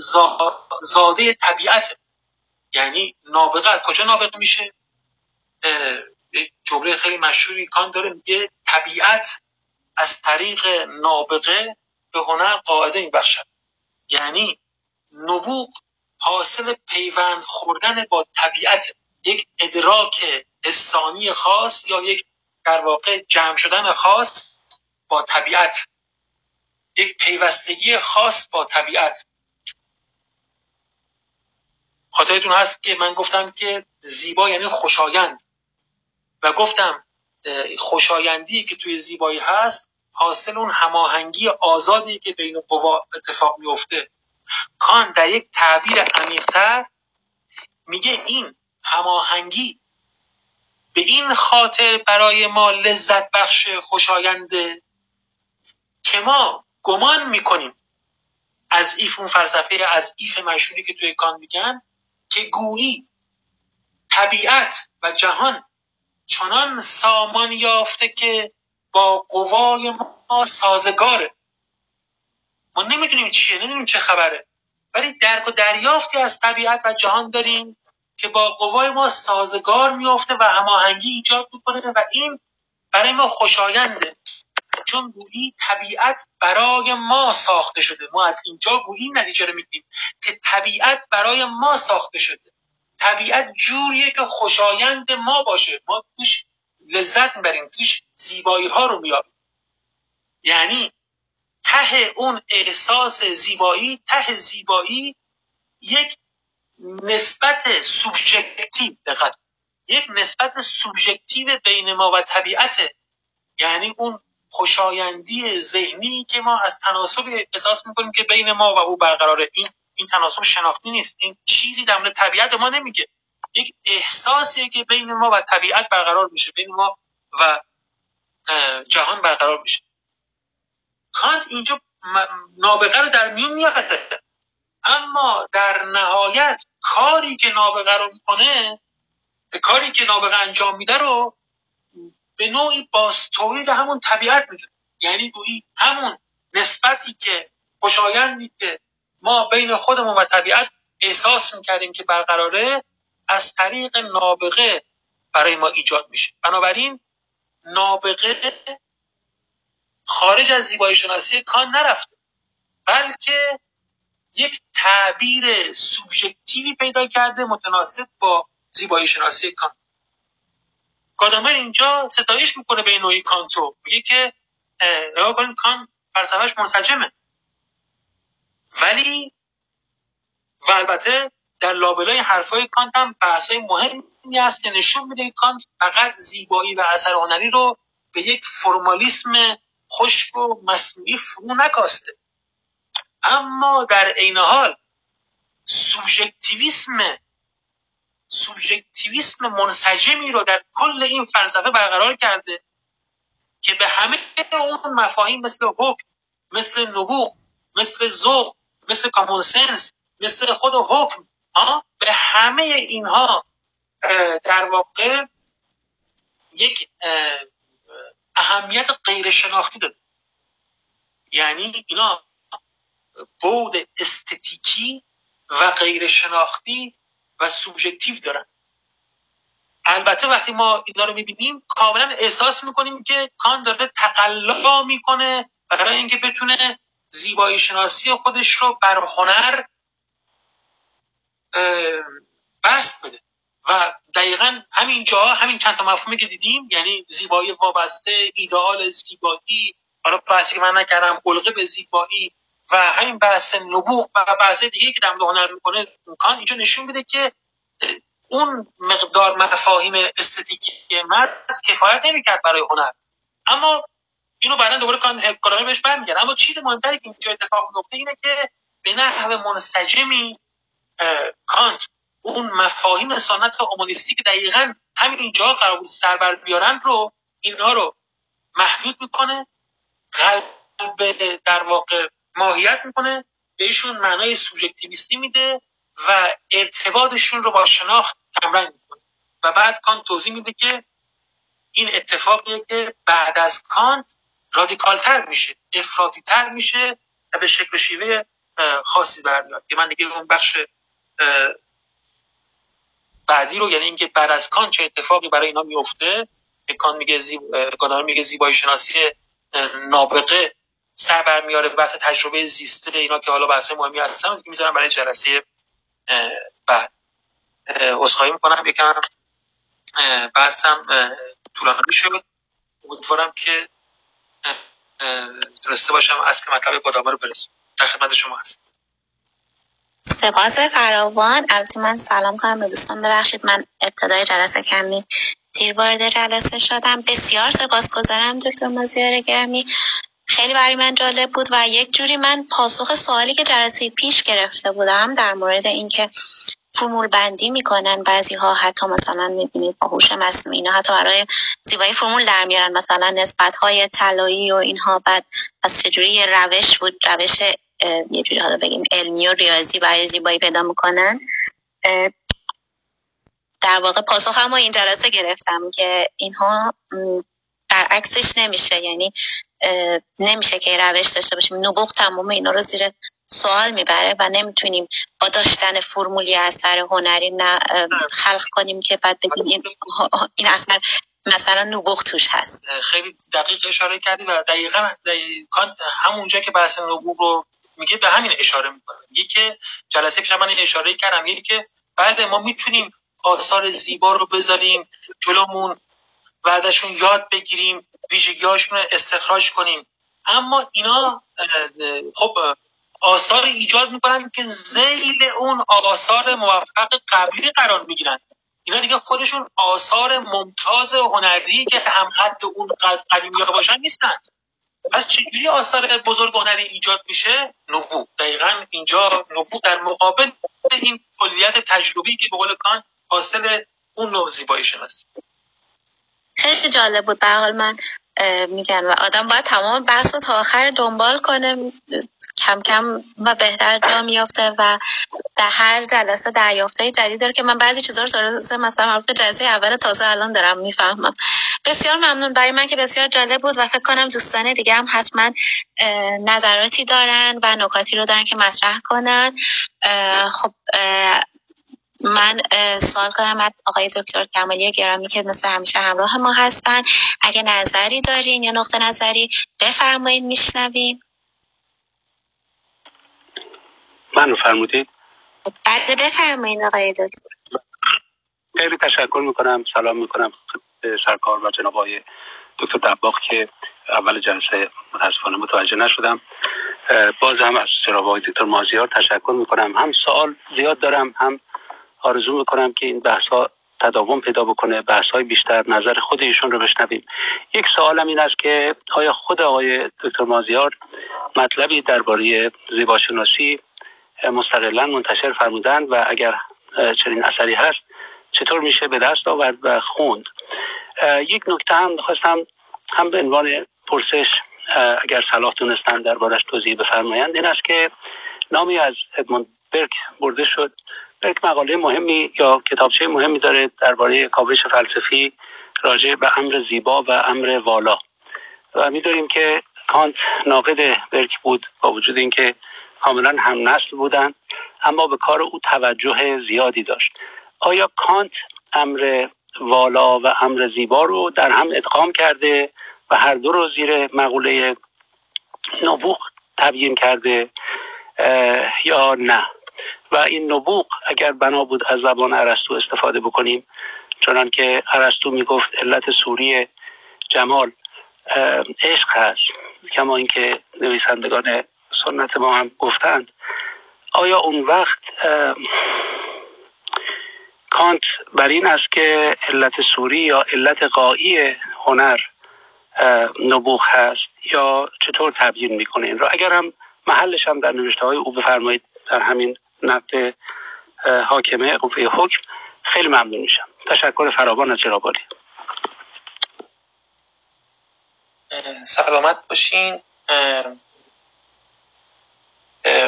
زاده طبیعت یعنی نابغه کجا نابغه میشه؟ جمله خیلی مشهوری کان داره میگه طبیعت از طریق نابغه به هنر قاعده میبخشد یعنی نبوغ حاصل پیوند خوردن با طبیعت یک ادراک استانی خاص یا یک در واقع جمع شدن خاص با طبیعت یک پیوستگی خاص با طبیعت. خاطرتون هست که من گفتم که زیبا یعنی خوشایند. و گفتم خوشایندی که توی زیبایی هست حاصل اون هماهنگی آزادی که بین قوا اتفاق میفته کان در یک تعبیر عمیقتر میگه این هماهنگی به این خاطر برای ما لذت بخش خوشاینده که ما گمان می‌کنیم از ایف اون فلسفه از ایف مشهوری که توی کان میگن که گویی طبیعت و جهان چنان سامان یافته که با قوای ما سازگاره. ما نمی‌دونیم چیه نمی‌دونیم چه خبره. ولی درک و دریافتی از طبیعت و جهان داریم که با قوای ما سازگار میفته و هماهنگی ایجاد می‌کنه و این برای ما خوشاینده. چون گویی طبیعت برای ما ساخته شده. ما از اینجا گویی نتیجه رو میگیم که طبیعت برای ما ساخته شده. طبیعت جوریه که خوشایند ما باشه. ما توش لذت می‌بریم توش زیبایی ها رو میابیم یعنی ته اون احساس زیبایی ته زیبایی یک نسبت سوبژکتیو دقت یک نسبت سوبژکتیو بین ما و طبیعت. یعنی اون خوشایندی ذهنی که ما از تناسب احساس می‌کنیم که بین ما و او برقراره. این این تناسب شناختی نیست. این چیزی در مورد طبیعت ما نمیگه. یک احساسیه که بین ما و طبیعت برقرار میشه. بین ما و جهان برقرار میشه. کانت اینجا نابغه رو در میون میاره. اما در نهایت کاری که نابغه رو می‌کنه کاری که نابغه انجام میده رو به نوعی باز تولید همون طبیعت می‌دونه. یعنی گویی همون نسبتی که خوشایندی که ما بین خودمون و طبیعت احساس می‌کردیم که برقراره از طریق نابغه برای ما ایجاد میشه. بنابراین نابغه خارج از زیبایی شناسی کان نرفته بلکه یک تعبیر سوبژکتیوی پیدا کرده متناسب با زیبایی شناسی کان. گادامر اینجا ستایش می‌کنه به نوعی کانتو. میگه که نگاه کنید کان فلسفهش منسجمه. ولی و البته در لابلای حرفای کانت هم بحثای مهمی هست که نشون میده کانت فقط زیبایی و اثر هنری رو به یک فرمالیسم خشک و مصنوعی فرو نکاسته. اما در عین حال سوبژکتیویسم سوبژکتیویسم منسجمی رو در کل این فلسفه برقرار کرده که به همه اون مفاهیم مثل حکم مثل نبوغ مثل ذوق مثل کامون سنس مثل خود حکم به همه اینها در واقع یک اهمیت غیر شناختی داده. یعنی اینا بود استتیکی و غیر شناختی و سوبژکتیو دارن. البته وقتی ما اینا رو می‌بینیم کاملا احساس می‌کنیم که کان داره تقلا می‌کنه برای اینکه بتونه زیبایی شناسی خودش رو بر هنر بست بده. و دقیقا همین جا همین چند تا مفهومی که دیدیم یعنی زیبایی وابسته ایدئال زیبایی حالا بحثی که من نکردم علقه به زیبایی و همین بحث نبوغ و بحث دیگه که در هنر می‌کنه کان اینجا نشون میده که اون مقدار مفاهیم استتیکی مرز کفایت نمی‌کرد برای هنر. اما اینو بعدا دوباره کان کلامی بهش برمیگرد. اما چیز مهمتری که اینجا اتفاق میفته اینه که به نحو منسجمی کانت اون مفاهیم سنت اومانیستی که دقیقا همین اینجا قرار بود سر بیارن رو اینها رو محدود می‌کنه قلب در واقع ماهیت می‌کنه بهشون معنای سوژکتیویستی میده و ارتباطشون رو با شناخت کمرنگ می‌کنه. و بعد کان توضیح میده که این اتفاقیه که بعد از کانت رادیکالتر میشه افراطیتر میشه و به شکل شیوه خاصی برمیاد. که من دیگه اون بخش بعدی رو یعنی اینکه بعد از کانت چه اتفاقی برای اینا میفته کان میگه زیب... میگه زیبایی شناسی نابغه سر برمیاره بحث تجربه زیسته اینا که حالا بحث مهمی هستن که می‌ذارم برای جلسه بعد. عذرخواهی می‌کنم. یکم بحثم طولانی شد. امیدوارم که درسته باشم که مطلب گدامه رو برسیم در خدمت شما هست سپاس فراوان. البته من سلام کنم به دوستان. ببخشید من ابتدای جلسه کمی دیر وارد جلسه شدم. بسیار سپاسگزارم دکتر مازیار گرمی خیلی برای من جالب بود و یک جوری من پاسخ سوالی که جلسه پیش گرفته بودم در مورد اینکه فرمول بندی می‌کنن بعضی ها حتی مثلا می‌بینید با هوش مصنوعی اینا حتی برای زیبایی فرمول در میارن. مثلا نسبت های طلایی و اینها. بعد از چجوری روش بود روش یه جوری حالا بگیم علمی و ریاضی برای زیبایی پیدا می‌کنن. در واقع پاسخ هم این جلسه گرفتم که اینها برعکسش نمیشه. یعنی نمیشه که روش داشته باشیم. نبوغ تمام اینا رو زیر سوال می‌بره و نمی‌تونیم با داشتن فرمولی اثر هنری خلق کنیم که بعد بگیم این, این اثر مثلا نبوغ توش هست. خیلی دقیق اشاره کردی و دقیقا کانت همونجا که بحث نبوغ رو میگه به همین اشاره می‌کنه. میگه که جلسه پیش من اشاره کردم یعنی که بعد ما می‌تونیم آثار زیبا رو بذاریم جلومون و ازشون یاد بگیریم ویژگیهاشون رو استخراج کنیم. اما اینا خب آثار ایجاد می‌کنن که زیل اون آثار موفق قبلی قرار می‌گیرن. اینا دیگه خودشون آثار ممتاز هنری که هم خط اون قدیمی باشن نیستن. پس چجوری آثار بزرگ هنری ایجاد میشه؟ نبوغ. دقیقا اینجا نبوغ در مقابل این کلیت تجربی که به قول کان حاصل اون نوع زیبایی شناسی خیلی جالب بود به حال. من میگن و آدم باید تمام بحث رو تا آخر دنبال کنه کم کم و بهتر جا میافته و در هر جلسه دریافت های جدید داره که من بعضی چیزا رو تازه مثلا به جلسه اول تازه الان دارم می‌فهمم. بسیار ممنون. برای من که بسیار جالب بود و فکر کنم دوستان دیگه هم حتما نظراتی دارن و نکاتی رو دارن که مطرح کنن. خب من سوال کنم. از آقای دکتر کمالی گرامی که مثل همیشه همراه ما هستن. اگه نظری دارین یا نقطه نظری بفرمایید میشنویم. من فرمودید؟ بعد بفرمایید آقای دکتر. خیلی تشکر می‌کنم سلام می‌کنم سرکار و جناب آقای دکتر دباغ که اول جلسه متاسفانه متوجه نشدم. باز هم از جناب آقای دکتر مازیار تشکر می‌کنم. هم سوال زیاد دارم هم آرزو می‌کنم که این بحث ها تداوم پیدا بکنه بحث های بیشتر نظر خود ایشون رو بشنویم. یک سوالم این است که آیا خود آقای دکتر مازیار مطلبی درباره زیباشناسی مستقلا منتشر فرمودن و اگر چنین اثری هست چطور میشه به دست آورد و خوند؟ یک نکته هم خواستم هم به عنوان پرسش اگر صلاح دونستن دربارش توضیح بفرمایند این است که نامی از ادموند برک برده شد. یک مقاله مهمی یا کتابچه مهمی داره درباره کاوش فلسفی راجع به امر زیبا و امر والا. و می‌دونیم که کانت ناقد برک بود با وجود اینکه کاملا هم نسل بودن اما به کار او توجه زیادی داشت. آیا کانت امر والا و امر زیبا رو در هم ادغام کرده و هر دو رو زیر مقوله نبوغ تبیین کرده یا نه؟ و این نبوغ اگر بنا بود از زبان عرستو استفاده بکنیم چنان که عرستو می‌گفت علت سوری جمال عشق هست کما اینکه نویسندگان سنت ما هم گفتند. آیا اون وقت کانت بر این است که علت سوری یا علت قایی هنر نبوغ هست یا چطور تبیین می‌کنه این را؟ اگر هم محلش هم در نوشته های او بفرمایید در همین نقد حاکمه قوه حکم. خیلی ممنون میشم. تشکر فراوان از جناب سلامت باشین.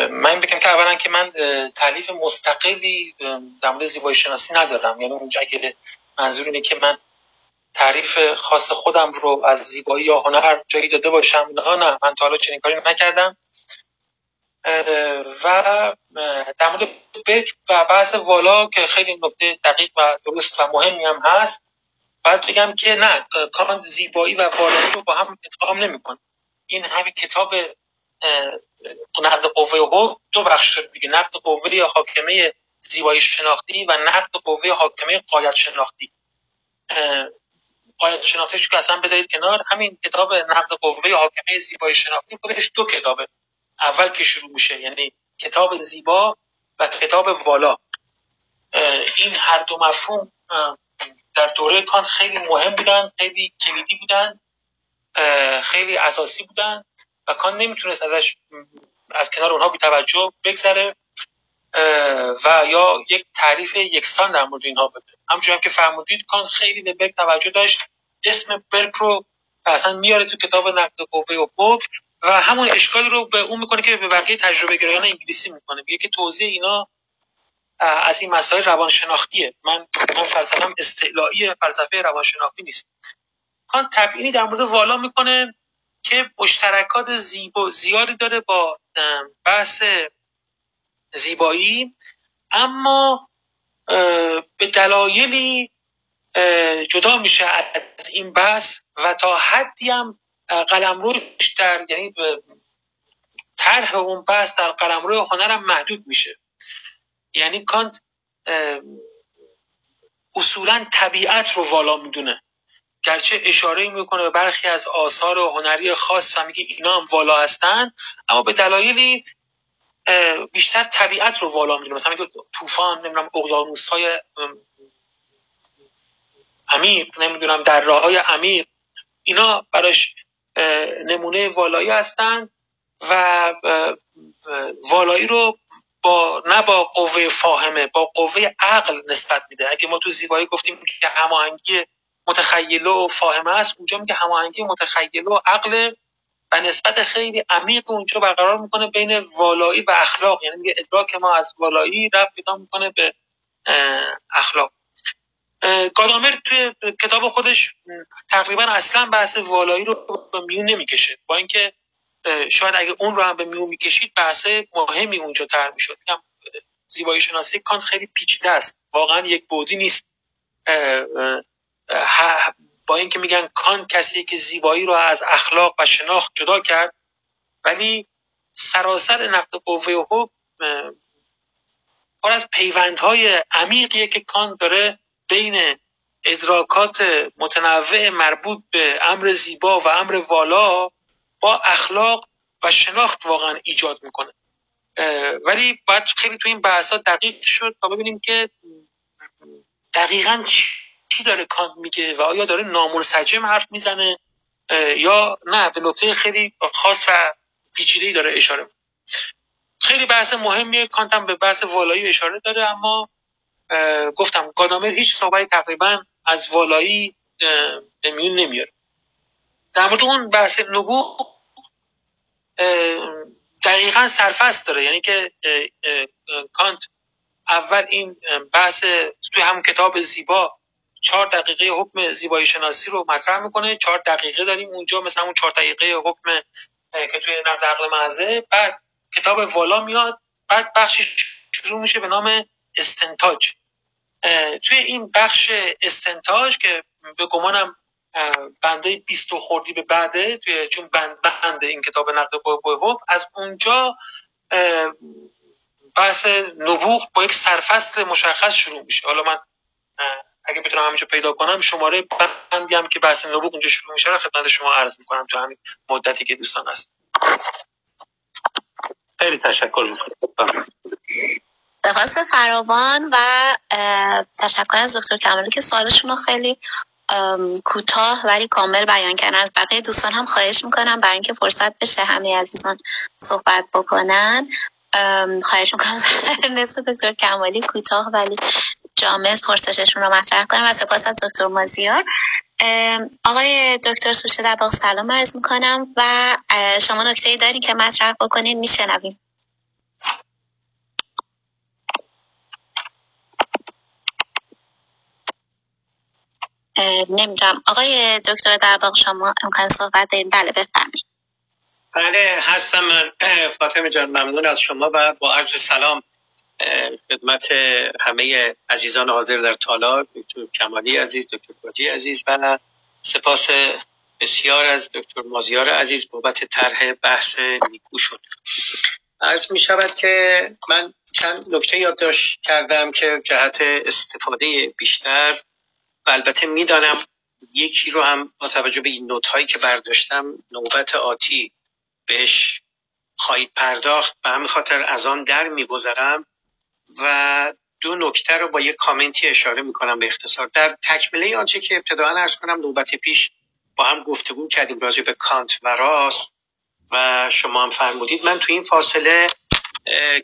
من بگم که اولا که من تعلیف مستقلی در مورد زیبایی شناسی ندارم. یعنی اونجا اگه منظور اینه که من تعریف خاص خودم رو از زیبایی یا هنر جایی داده باشم نه نه. من تا حالا چنین کاری نکردم. و در مورد بک و بحث والا که خیلی نکته دقیق و درست و مهمی هم هست باید بگم که نه کانت زیبایی و والایی رو با هم ادغام نمی‌کنه. این همین کتاب نقد قوه و دو بخش داره دیگه نقد قوه حاکمه زیبایی شناختی و نقد قوه حاکمه قایت شناختی. قایت شناختی که اصلا بذارید کنار. همین کتاب نقد قوه حاکمه زیبایی شناختی خودش دو کتابه. اول که شروع میشه یعنی کتاب زیبا و کتاب والا. این هر دو مفهوم در دوره کانت خیلی مهم بودن خیلی کلیدی بودن خیلی اساسی بودن و کانت نمی‌تونست ازش از کنار اونها بی توجه بگذره و یا یک تعریف یکسان در مورد اینها بده. همچنان که فرمودید کانت خیلی به برک توجه داشت اسم برک رو اصلا میاره تو کتاب نقد قوه و حکم و همون اشکال رو به اون می‌کنه که به بقیه تجربه گرایان انگلیسی می‌کنه. میگه که توضیح اینا از این مسائل روانشناختیه. من من فلسفم استعلایی فلسفه روانشناختی نیست. کان تبیینی در مورد والا می‌کنه که مشترکات زیبا زیادی داره با بحث زیبایی اما به دلایلی جدا میشه از این بحث و تا حدی هم قلمروش در یعنی طرح اون بحث در قلمرو هنرم محدود میشه. یعنی کانت اصولا طبیعت رو والا می‌دونه. گرچه اشاره می‌کنه به برخی از آثار هنری خاص و میگه اینا هم والا هستن اما به دلایلی بیشتر طبیعت رو والا می‌دونه. مثلا میگه طوفان نمی‌دونم اقیانوس های عمیق نمی‌دونم در راه های عمیق اینا براش نمونه والایی هستند و والایی رو با نه با قوه فاهمه با قوه عقل نسبت میده. اگه ما تو زیبایی گفتیم که هماهنگی متخیله و فاهمه است اونجا میگه هماهنگی متخیله و عقل و نسبت خیلی عمیق اونجا برقرار می‌کنه بین والایی و اخلاق. یعنی میگه ادراک ما از والایی رفت پیدا می‌کنه به اخلاق. گادامر توی کتاب خودش تقریبا اصلا بحث والایی رو به میون نمی‌کشه. با اینکه شاید اگه اون رو هم به میون می‌کشید بحث مهمی اونجا تر می‌شد. زیبایی شناسی کانت خیلی پیچیده است. واقعا یک بودی نیست. با اینکه میگن کانت کسی که زیبایی رو از اخلاق و شناخت جدا کرد ولی سراسر نقد قوه حب پر از پیوندهای عمیقیه که کانت داره بین ادراکات متنوع مربوط به امر زیبا و امر والا با اخلاق و شناخت واقعا ایجاد می‌کنه. ولی باید خیلی تو این بحثا دقیق شد تا ببینیم که دقیقا چی داره کانت میگه و آیا داره نامنسجم حرف می‌زنه یا نه. به نقطه خیلی خاص و پیچیده‌ای داره اشاره خیلی بحث مهمیه کانت هم به بحث والایی اشاره داره اما گفتم گادامر هیچ صحبتی تقریبا از والایی به میون نمیاره. در مورد اون بحث نبوغ دقیقا سرفست داره. یعنی که کانت اول این بحث توی همون کتاب زیبا چهار دقیقه حکم زیبایی شناسی رو مطرح می‌کنه. چهار دقیقه داریم اونجا مثل همون چهار دقیقه حکم که توی نقد عقل محضه بعد کتاب والا میاد. بعد بخشی شروع میشه به نام استنتاج. توی این بخش استنتاج که به گمانم بنده 20 خوردی به بعده توی چون بند, بند این کتاب نقد حکم از اونجا بحث نبوغ با یک سرفصل مشخص شروع میشه. حالا من اگه بتونم همینجا پیدا کنم شماره بندی هم که بحث نبوغ اونجا شروع میشه رو خدمت شما عرض می‌کنم تو همین مدتی که دوستان هست. خیلی تشکر می‌کنم. سپاس فراوان و تشکر از دکتر کمالی که سوالشون رو خیلی کوتاه ولی کامل بیان کردن. از بقیه دوستان هم خواهش می‌کنم برای اینکه فرصت بشه همه عزیزان صحبت بکنن. خواهش می‌کنم مثل دکتر کمالی کوتاه ولی جامع پرسششون رو مطرح کنم و سپاس از دکتر مازیار. آقای دکتر سوشه در سلام عرض می‌کنم و شما نکته دارین که مطرح بکنین میشنویم. نمی‌دونم. آقای دکتر درباق شما امکان صحبت دارید بله بفرمایید. بله هستم من. فاطمه جان ممنون از شما و با عرض سلام خدمت همه عزیزان حاضر در تالار دکتر کمالی عزیز دکتر کاجی عزیز و سپاس بسیار از دکتر مازیار عزیز بابت طرح بحث نیکو شد. عرض می شود که من چند نکته یادداشت کردم که جهت استفاده بیشتر و البته می‌دانم یکی رو هم با توجه به این نوت هایی که برداشتم نوبت آتی بهش خواهید پرداخت. به همین خاطر از آن در میگذرم و دو نکته رو با یک کامنتی اشاره می‌کنم به اختصار. در تکمله آنچه که ابتداعا ارز کنم نوبت پیش با هم گفتگو کردیم راجع به کانت و راست و شما هم فرمودید. من تو این فاصله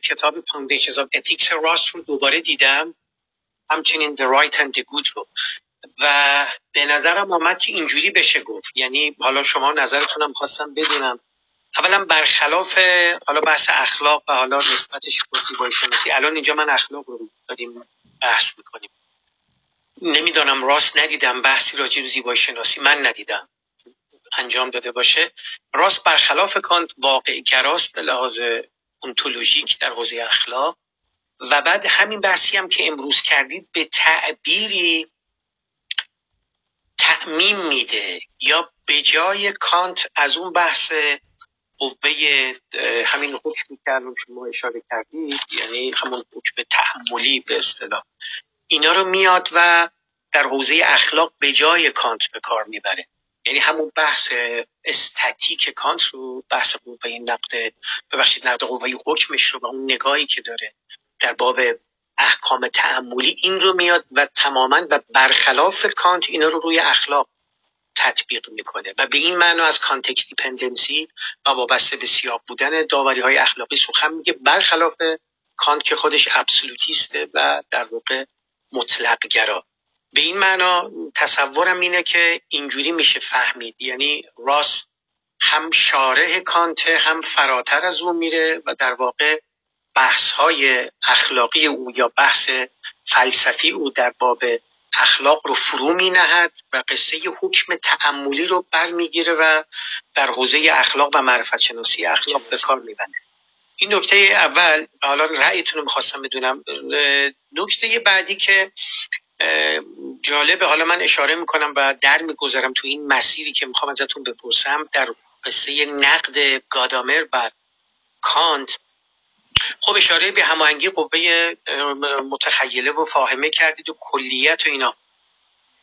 کتاب Foundations of Ethics راست رو دوباره دیدم. همچنین The Right and the Good رو. و به نظرم آمد که اینجوری بشه گفت. یعنی حالا شما نظرتونم خواستم بدونم. اولا برخلاف حالا بحث اخلاق و حالا نسبتش با زیبایی شناسی. الان اینجا من اخلاق رو داریم بحث می‌کنیم. نمی‌دانم راست ندیدم بحثی راجع به زیبایی شناسی. من ندیدم. انجام داده باشه. راست برخلاف کانت واقع گراست به لحاظ اونتولوژیک در حوزه اخلاق. و بعد همین بحثی هم که امروز کردید به تعبیری تعمیم میده یا به جای کانت از اون بحث قوه همین حکمی که شما اشاره کردید یعنی همون حکم تحملی به اصطلاح. اینا رو میاد و در حوزه اخلاق به جای کانت به کار می‌بره. یعنی همون بحث استاتیک کانت رو بحث قوه نقد ببخشید نقد قوه حکمش رو و اون نگاهی که داره در باب احکام تأملی این رو میاد و تماما و برخلاف کانت اینا رو روی اخلاق تطبیق می‌کنه و به این معنا از context dependency و وابسته به سیاق بودن داوری های اخلاقی سخن میگه برخلاف کانت که خودش absolutist ه و در واقع مطلق گرا به این معنا تصورم اینه که اینجوری میشه فهمید. یعنی راس هم شارح کانت هم فراتر از او میره و در واقع بحث های اخلاقی او یا بحث فلسفی او در باب اخلاق رو فرو می نهد و قصه حکم تعملی رو برمیگیره و در حوزه اخلاق و معرفت شناسی اخلاق به کار میبنده این نکته اول حالا رأیتون رو می‌خواستم بدونم. نکته بعدی که جالبه حالا من اشاره می‌کنم و در می‌گذارم تو این مسیری که می‌خوام ازتون بپرسم در قصه نقد گادامر بر کانت خب اشاره به هماهنگی قوه متخیله و فاهمه کردید و کلیت و اینا.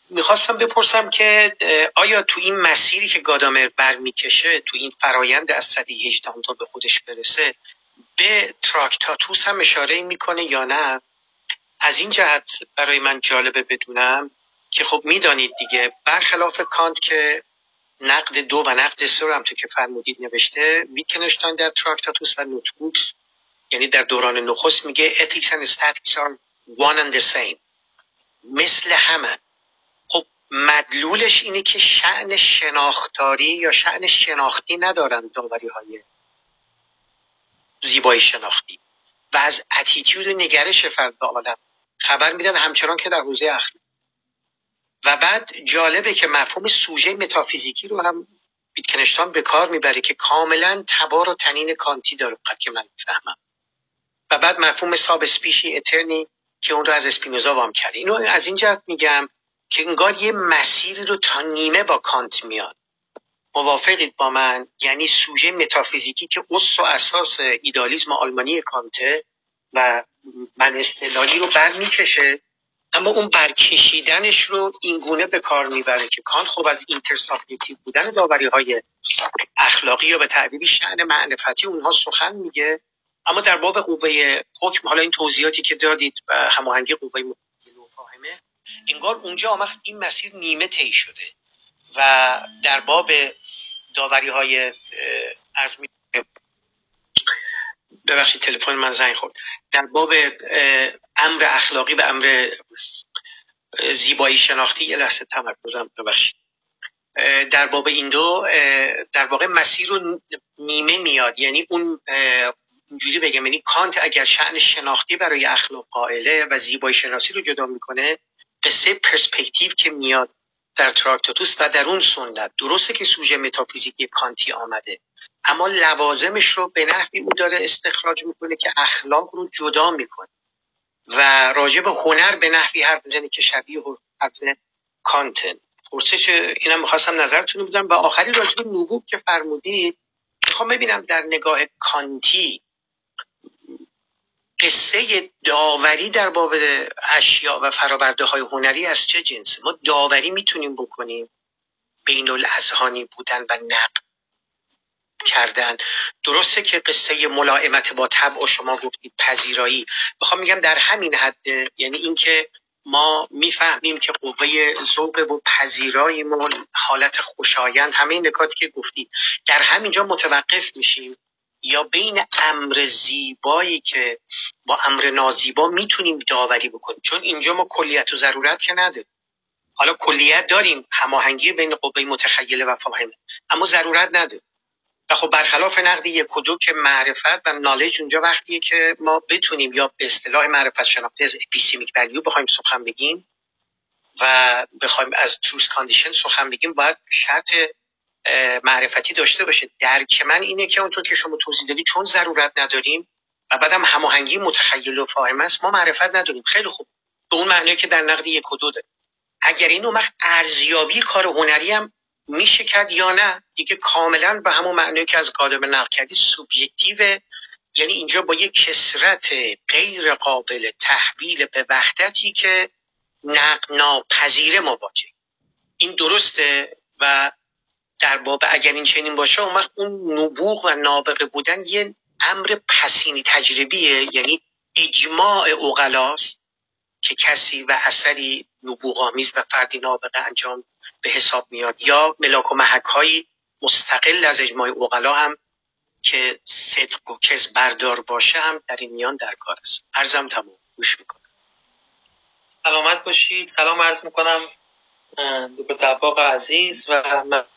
می‌خواستم بپرسم که آیا تو این مسیری که گادامر برمیکشه تو این فرایند از صده 18 تا به خودش برسه به تراکتاتوس هم اشاره می‌کنه یا نه؟ از این جهت برای من جالبه بدونم که خب می‌دانید دیگه برخلاف کانت که نقد دو و نقد سه رو هم تو که فرمودید نوشته ویتکنشتاین در تراکتاتوس و نوتبوکس یعنی در دوران نخست میگه ethics and statics are one and the same. مثل همه. خب مدلولش اینه که شعن شناختاری یا شعن شناختی ندارن داوری های زیبایی شناختی. و از اتیتیود نگرش فرد به عالم خبر میدن همچنان که در حوزه اخلاق. و بعد جالبه که مفهوم سوژه متافیزیکی رو هم ویتگنشتاین به کار می‌بره که کاملا تبار و طنین کانتی داره. که من می‌فهمم و بعد مفهوم sub specie aeterni که اون رو از اسپینوزا وام کرده اینو از این جهت میگم که انگار یه مسیری رو تا نیمه با کانت میاد. موافقید با من؟ یعنی سوژه متافیزیکی که اس و اساس ایدالیزم آلمانی کانته و من استعلایی رو بر می‌کشه اما اون برکشیدنش رو اینگونه به کار می‌بره که کانت خب از intersubjective بودن داوری های اخلاقی یا به تعبیری شأن معرفتی اونها سخن میگه. اما در باب قوه حکم حالا این توضیحاتی که دادید و هماهنگی قوه فاهمه انگار اونجا آمد این مسیر نیمه طی شده و در باب داوری های از ببخشید تلفن من زنگ خورد. در باب امر اخلاقی و امر زیبایی شناختی یه لحظه تمرکزم ببخشید. در باب این دو در واقع مسیر رو نیمه میاد. یعنی اون اینجوری بگم. یعنی کانت اگر شعن شناختی برای اخلاق قائله و زیبایی شناسی رو جدا می‌کنه قصه پرسپکتیو که میاد در تراکتاتوس و در اون سنت. درسته که سوژه متافیزیکی کانتی آمده اما لوازمش رو به نحوی او داره استخراج می‌کنه که اخلاق رو جدا می‌کنه. و راجع به هنر به نحوی حرف می‌زنه که شبیه حرف کانتن. پرسش اینم می‌خواستم نظرتون بودم و آخری راجع به که فرمودید می‌خوام ببینم در نگاه کانتی قصه داوری در باب اشیاء و فرابرده های هنری از چه جنسه ما داوری می‌تونیم بکنیم. بین الاذهانی بودن و نقد کردن. درسته که قصه ملائمت با طبع و شما گفتید پذیرایی. می‌خوام میگم در همین حد یعنی اینکه ما می‌فهمیم که قوه ذوق و پذیرایی ما حالت خوشایند همه این نکاتی که گفتید. در همینجا متوقف میشیم. یا بین امر زیبایی که با امر نازیبا می‌تونیم داوری بکنیم؟ چون اینجا ما کلیت و ضرورت که نداریم. حالا کلیت داریم هماهنگی بین قوه متخیله و فاهمه اما ضرورت نداریم. و خب برخلاف نقد یک و دو که معرفت و knowledge اونجا وقتیه که ما بتونیم یا به اصطلاح معرفت شناخته از epistemic value بخوایم سخن بگیم و بخوایم از truth condition سخن بگیم باید شرط معرفتی داشته باشه درک من اینه که اونطور که شما توضیح دادی چون ضرورت نداریم و بعدم هماهنگی متخیل و فاهم است ما معرفت نداریم. خیلی خوب. به اون معنی که در نقد یک و دو داره اگر این وقت ارزیابی کار هنری هم میشه کرد یا نه دیگه کاملا به همون معنی که از قادم نقل کردی سوبژکتیو یعنی اینجا با یک کسرت غیر قابل تحویل به وحدتی که نقد ناپذیر مواجه این درسته و در باب اگر این چنین باشه اون وقت اون نبوغ و نابغه بودن یه امر پسینی تجربیه یعنی اجماع اوغلاست که کسی و اثری نبوغامیز و فردی نابغه انجام به حساب میاد. یا ملاک و محک هایی مستقل از اجماع اوغلا هم که صدق و کس بردار باشه هم در این میان در کار است. عرضم تمام. گوش می‌کنم. سلامت باشید. سلام عرض می‌کنم. به دباغ عزیز و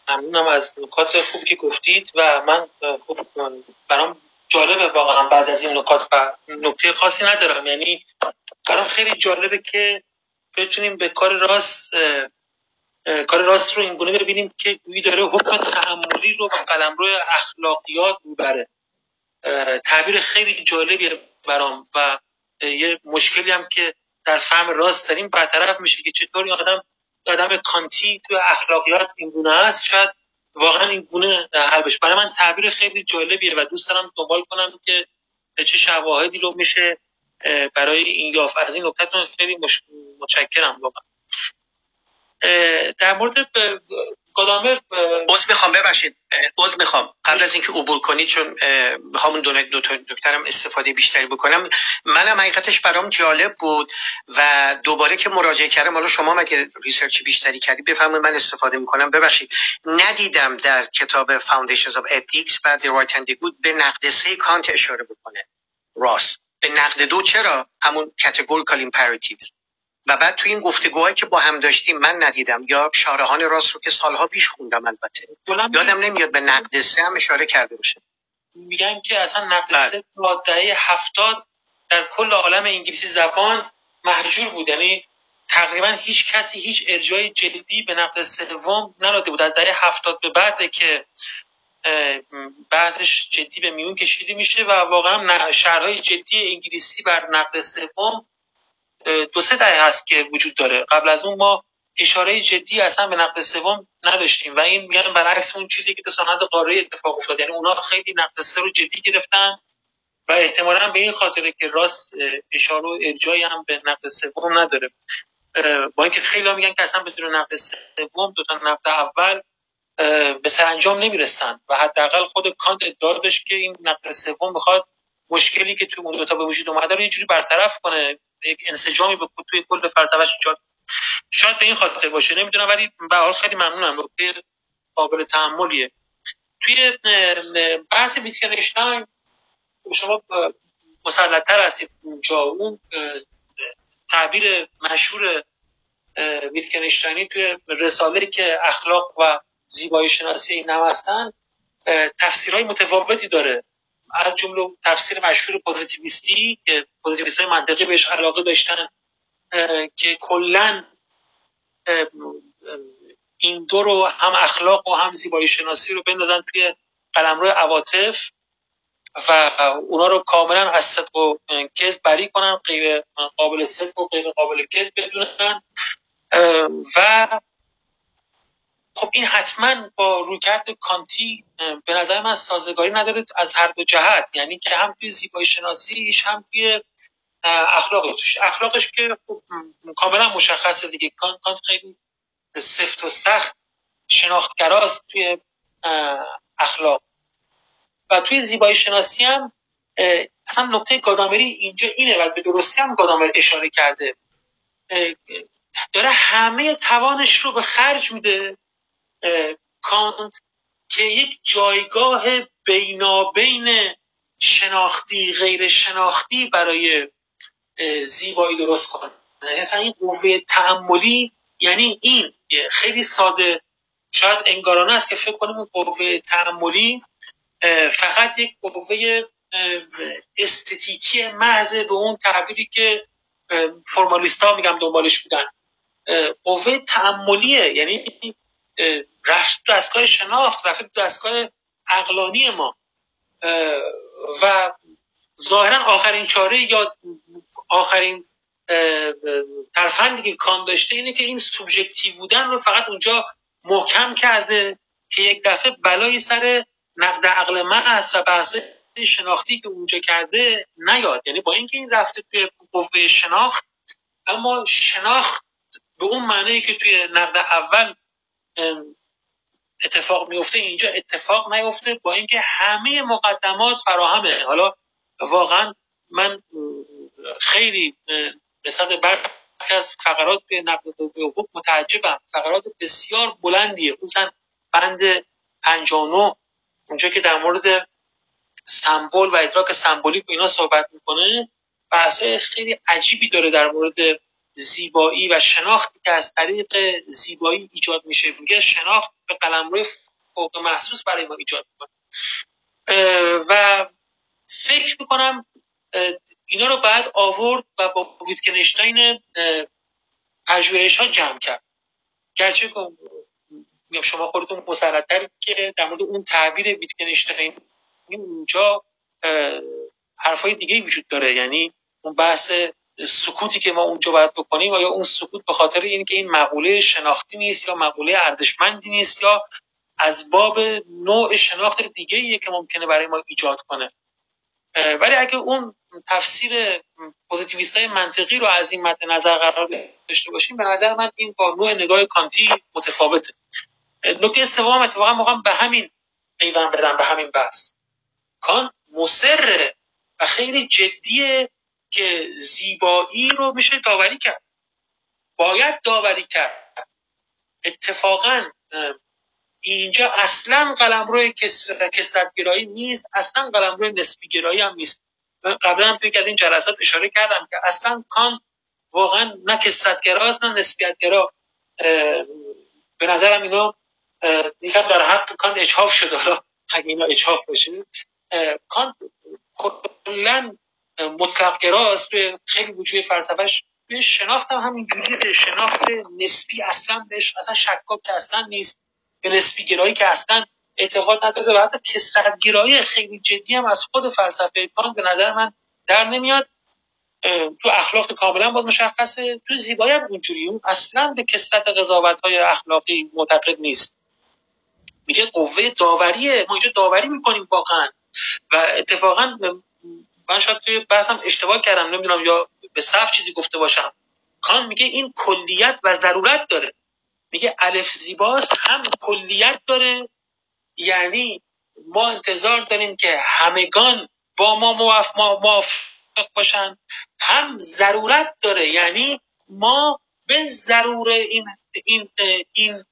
ممنونم از نکات خوبی که گفتید و من خوب برام جالبه واقعا بعض از این نکات و نکته خاصی ندارم. یعنی برام خیلی جالبه که بتونیم به کار راست کار راست رو اینگونه ببینیم که گویی داره حکم تعملی رو به روی اخلاقیات می‌بره. تعبیر خیلی جالبیه برام و یه مشکلی هم که در فهم راست داریم برطرف میشه که چطور این آدم آدم کانتی تو اخلاقیات این گونه است شاید واقعا این گونه حل بشه برای من تعبیر خیلی جالبیه و دوست دارم دنبال کنم که چه شواهدی رو میشه برای این یافت. از این نکتهتون خیلی متشکرم واقعا. در مورد گادامر باز می‌خوام ببخشید. باز می‌خوام. قبل از اینکه عبور کنید چون همون دو دو دکترم استفاده بیشتری بکنم. منم حقیقتش برام جالب بود و دوباره که مراجعه کردم حالا شما اگه research بیشتری کردی بفهمید من استفاده می‌کنم. ببخشید. ندیدم در کتاب Foundations of Ethics و The Right and the به نقد سه کانت اشاره بکنه. راس. به نقد دو چرا؟ همون categorical imperatives. و بعد توی این گفتگوهایی که با هم داشتیم من ندیدم. یا شارحان راس رو که سالها پیش خوندم البته. یادم نمیاد به نقد سه هم اشاره کرده باشه. میگن که اصلا نقد بله. سه دهه هفتاد در کل عالم انگلیسی زبان محجور بود. یعنی تقریبا هیچ کسی هیچ ارجای جدی به نقد سوم نداده بود. از دهه هفتاد به بعد که بعدش جدی به میون کشیده میشه و واقعا شهرهای جدی انگلیسی بر نقد سوم دو سه دهه هست که وجود داره. قبل از اون ما اشاره جدی اصلا به نقد سوم نداشتیم و این میگن برعکس اون چیزی که تو سند قاره اتفاق افتاد. یعنی اونا خیلی نقد سه رو جدی گرفتن و احتمالا به این خاطره که راست اشاره و ارجایی هم به نقد سوم نداره. با اینکه خیلی میگن که اصلا بدون نقد سوم دو تا نقد اول به سرانجام نمی‌رسن و حداقل خود کانت ادعا داشت که این نقد سوم می‌خواد مشکلی که تو اون دو تا به وجود اومده رو یه جوری برطرف کنه. یک انسجامی به توی کل فلسفهش ایجاد شاید به این خاطر باشه نمی‌دونم ولی به حال خیلی ممنونم. نکته قابل تحملیه. توی بحث ویتگنشتاین شما مسلطتر هستید اونجا. اون تعبیر مشهور ویتگنشتاینی توی رساله که اخلاق و زیبایی شناسی نوستن تفسیرهای متفاوتی داره. از جمله تفسیر مشهور پوزیتیویستی که پوزیتیویست های منطقی بهش علاقه داشتن که کلا این دو رو هم اخلاق و هم زیبایی شناسی رو بندازن توی قلمرو عواطف و اونا رو کاملا از صدق و کذب بری کنن غیر قابل صدق و غیر قابل کذب بدونن. و خب این حتما با رویکرد کانتی به نظر من سازگاری نداره از هر دو جهت. یعنی که هم توی زیبایی شناسیش هم توی اخلاقش. اخلاقش که خب کاملا مشخصه دیگه. کانت خیلی سفت و سخت شناختگراست توی اخلاق. و توی زیبایی شناسی هم اصلا نقطه گادامری اینجا اینه و به درستی هم گادامر اشاره کرده. داره همه توانش رو به خرج میده. کانت که یک جایگاه بینابین شناختی غیر شناختی برای زیبایی درست کنه. مثلا این قوه تعملی یعنی این خیلی ساده شاید انگارانه است که فکر کنیم قوه تعملی فقط یک قوه استتیکی محض به اون تعبیری که فرمالیستا میگم دنبالش بودن. قوه تعملیه یعنی رفت دستگاه شناخت رفت دستگاه عقلانی ما. و ظاهرا آخرین چاره یا آخرین ترفندی که کان داشته اینه که این سوبژکتیو بودن رو فقط اونجا محکم کرده که یک دفعه بلایی سر نقد عقل محض و بحث شناختی که اونجا کرده نیاد. یعنی با اینکه این رفته توی قوه شناخت اما شناخت به اون معنی که توی نقد اول اتفاق میفته اینجا اتفاق نیفته با اینکه همه مقدمات فراهمه. حالا واقعا من خیلی نسبت برخی از فقرات توی نقد حقوق متعجبم. فقرات بسیار بلندیه. خصوصا بند 59 اونجا که در مورد سمبل و ادراک سمبولیک و اینا صحبت می‌کنه بحثای خیلی عجیبی داره در مورد زیبایی و شناختی که از طریق زیبایی ایجاد میشه. میگه شناخت به قلمرو فوق محسوس برای ما ایجاد می‌کنه. و فکر می‌کنم اینا رو بعد آورد و با ویتکنشتاین پژوهش ها جمع کرد. گرچه شما خودتون مسلطتر که در مورد اون تعبیر ویتکنشتاین اونجا حرفای دیگه وجود داره. یعنی اون بحث سکوتی که ما اونجا باید بکنیم یا اون سکوت به خاطر اینکه این مقوله شناختی نیست یا مقوله ارزشمندی نیست یا از باب نوع شناخت دیگه ایه که ممکنه برای ما ایجاد کنه. ولی اگه اون تفسیر پوزیتیویست های منطقی رو از این مد نظر قرار داشته باشیم به نظر من این با نوع نگاه کانتی متفاوته. نکته سوم اتفاقا موقع به همین پیوند بدن به همین بحث. کان مصر و خیلی جدیه که زیبایی رو میشه داوری کرد. باید داوری کرد. اتفاقا اینجا اصلا قلمرو کسرتگرایی نیست اصلا قلمرو نسبی گرایی هم نیست. من قبلا هم از این جلسات اشاره کردم که اصلا کان واقعا نه کسرتگراست نه نسبیتگرا به نظرم اینا یکم در حق کان اجحاف شده حالا اگه اینا اجحاف باشه کان کلا مطلق گراست به خیلی وجود فلسفهش به شناخت هم جوریه شناخت نسبی اصلا بهش اصلا شکاک که اصلا نیست به نسبی گرایی که اصلا اعتقاد نداره و حتی کسرت گرایی خیلی جدی هم از خود فلسفه کان به نظر من در نمیاد. تو اخلاق کاملا باید مشخصه تو زیبایی هم اونجوری اون اصلا به کسرت قضاوت های اخلاقی معتقد نیست. میگه قوه داوریه ما اینجا داوری می‌کنیم واقعا. و اتفاقا من شاید توی بحثم اشتباه کردم نمی‌دونم یا به صف چیزی گفته باشم. کان میگه این کلیت و ضرورت داره. میگه الف زیباست هم کلیت داره. یعنی ما انتظار داریم که همگان با ما موافق باشن. هم ضرورت داره. یعنی ما به ضرور این این این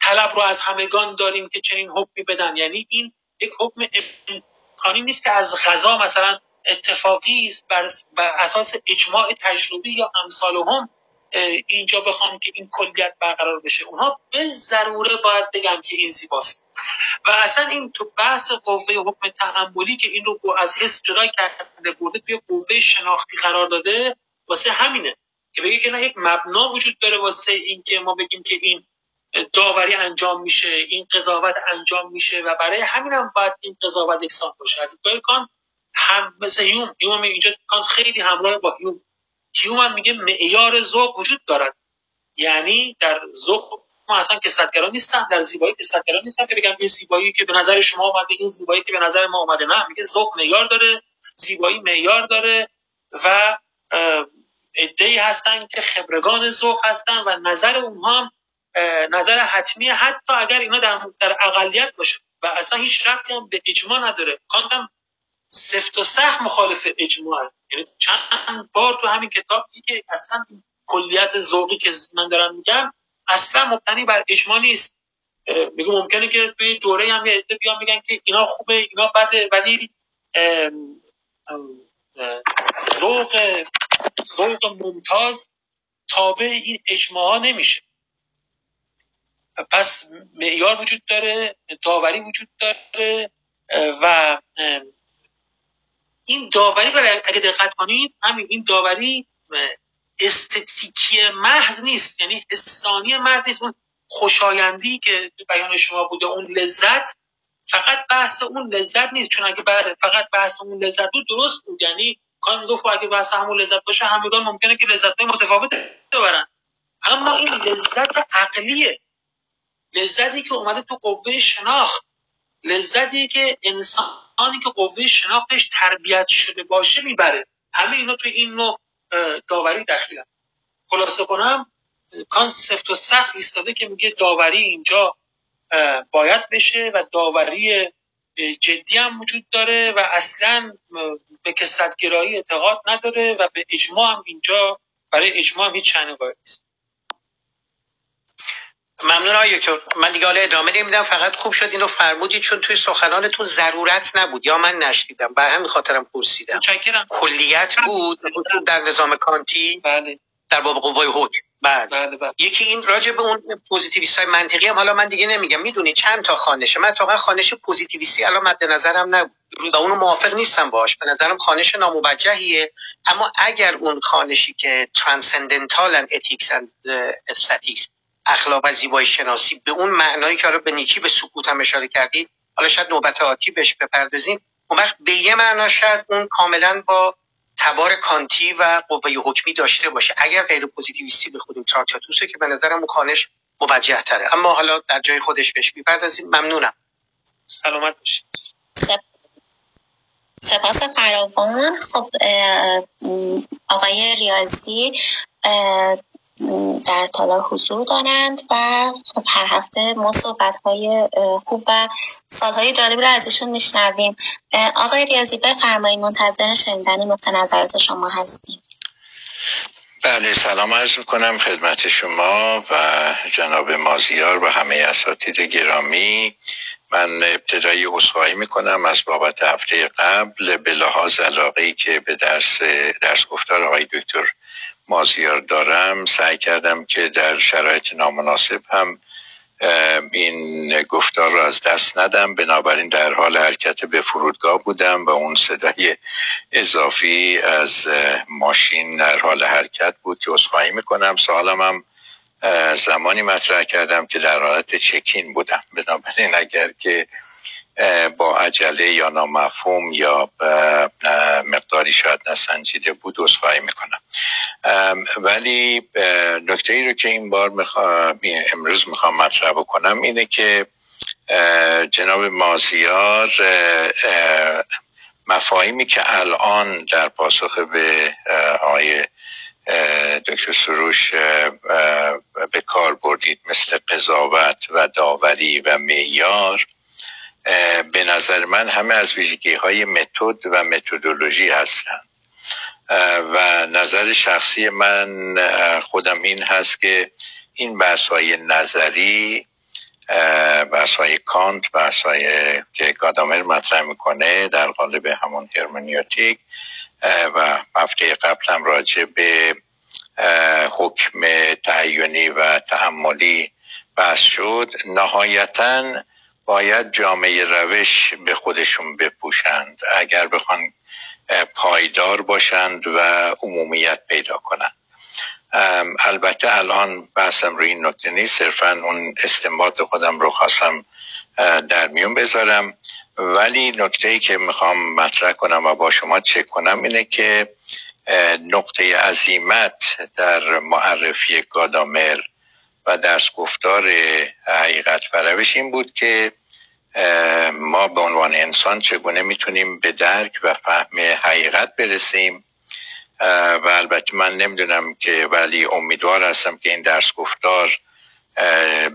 طلب رو از همگان داریم که چنین حکمی بدن. یعنی این یک حکم امکانی نیست که از غذا مثلا اتفاقی است بر, اساس اجماع تجربی یا امثال هم اینجا بخوام که این کلیت برقرار بشه. اونها به ضروره باید بگن که این زیباست. و اصلا این تو بحث قوه حکم تعملی که این رو از حس جدا کرده برده توی قوه شناختی قرار داده واسه همینه که بگه که نه یک مبنا وجود داره واسه این که ما بگیم که این داوری انجام میشه این قضاوت انجام میشه و برای همین هم باید این قضاوت یکسان باشه. از هم مثل هیوم. هیوم اینجا خیلی همراه با هیوم. هیوم هم میگه معیار ذوق وجود دارد. یعنی در ذوق ما اصلا کسرتگرا نیستن در زیبایی کسرتگرا نیستن که بگم این زیبایی که به نظر شما اومده این زیبایی که به نظر ما اومده. نه میگه ذوق معیار داره زیبایی معیار داره و ای هستن که خبرگان ذوق هستن و نظر اونها هم نظر حتمی حتی اگر اینا در, در اقلیت باشه. و اصلا هیچ ربطی هم به اجماع نداره. کانت هم سفت و سخت مخالف اجماع. یعنی چند بار تو همین کتاب میگه اصلا کلیت ذوقی که من دارم میگم اصلا مبتنی بر اجماع نیست. میگه ممکنه که توی دوره هم یه بیان میگن که اینا خوبه اینا بده ولی ذوق ذوق ممتاز تابع این اجماع نمیشه. پس معیار وجود داره داوری وجود داره و این داوری برای اگه دقت کنید همین این داوری استتیکی محض نیست. یعنی حسانی محض نیست. اون خوشایندی که بیان شما بوده اون لذت فقط بحث اون لذت نیست. چون اگه فقط بحث اون لذت بود درست بود. یعنی کان می‌گفت اگه بحث همون لذت باشه همگان ممکنه که لذت متفاوت ببرن. اما این لذت عقلیه. لذتی که اومده تو قوه شناخت. لذتی که انسانی که قوه شناختش تربیت شده باشه می‌بره. همه اینا توی این نوع داوری دخیلن خلاصه کنم کانسپت و سخت ایستاده که میگه داوری اینجا باید بشه و داوری جدی هم وجود داره و اصلا به کسرتگرایی اعتقاد نداره و به اجماع هم اینجا برای اجماع هم هیچ چنه نیست. ممنون آقای دکتر. من دیگه حالا ادامه نمیدم. فقط خوب شد اینو فرمودید چون توی سخنانتون ضرورت نبود. یا من نشدیدم بر همین خاطرم پرسیدم. کلیت بود؟ در نظام کانتی؟ بله. در باب قوای حکم. بله. بله بله. یکی این راجع به اون پوزیتیویست های منطقی هم حالا من دیگه نمیگم. می‌دونی چند تا خوانشه. من تا خوانش پوزیتیویستی الان مد نظرم نبود. و اونو موافق نیستم باش به نظرم خوانش ناموجهیه. اما اگر اون خوانشی که transcendental ethics and aesthetics اخلاق و زیبایی شناسی. به اون معنایی که به نیکی به سکوت هم اشاره کردید حالا شاید نوبت آتی بهش بپردازیم. اون وقت به یه معنا شاید اون کاملا با تبار کانتی و قوه حکمی داشته باشه. اگر غیر پوزیتیویستی بخونیم تراکتاتوسه که به نظرم اون خوانش موجه تره. اما حالا در جای خودش بهش می‌پردازیم. ممنونم. سلامت باشید سپاس فراوان. خب آقای ریاضی در تالار حضور دارند و خب هر هفته ما صحبت های خوب و سالهای جالبی رو ازشون میشنویم. آقای ریاضی بفرمایید منتظر شنیدن نقطه نظرات شما هستیم. بله سلام عرض می‌کنم خدمت شما و جناب مازیار و همه اساتید گرامی. من ابتدایی اصخایی می‌کنم از بابت هفته قبل به لحاظ علاقه که به درس درس گفتار آقای دکتر مازیار دارم. سعی کردم که در شرایط نامناسب هم این گفتار رو از دست ندم. بنابراین در حال حرکت به فرودگاه بودم و اون صدای اضافی از ماشین در حال حرکت بود که اصخایی می‌کنم. سوالم هم زمانی مطرح کردم که در حالت چکین بودم. بنابراین اگر که با عجله یا نامفهوم یا مقداری شاید نسنجیده بود اصخایی می‌کنم. ولی نکته ای رو که این بار امروز می‌خوام مطرح بکنم اینه که جناب مازیار مفاهیمی که الان در پاسخ به آقای دکتر سروش به کار بردید مثل قضاوت و داوری و معیار به نظر من همه از ویژگی های متد و متدولوژی هستند و نظر شخصی من خودم این هست که این بحث های نظری بحث های کانت بحث های که گادامر مطرح می‌کنه در قالب همون هرمنیوتیک و هفته قبل هم راجع به حکم تعینی و تعملی بحث شد. نهایتا باید جامعه روش به خودشون بپوشند اگر بخوان پایدار باشند و عمومیت پیدا کنند. البته الان بحثم روی این نکته نیست صرفا اون استنباط خودم رو خواستم در میون بذارم. ولی نکته ای که می‌خوام مطرح کنم و با شما چک کنم اینه که نقطه عظیمت در معرفی گادامر و درس گفتار حقیقت پروش این بود که ما به عنوان انسان چگونه می‌تونیم به درک و فهم حقیقت برسیم؟ و البته من نمی‌دونم که ولی امیدوار هستم که این درس گفتار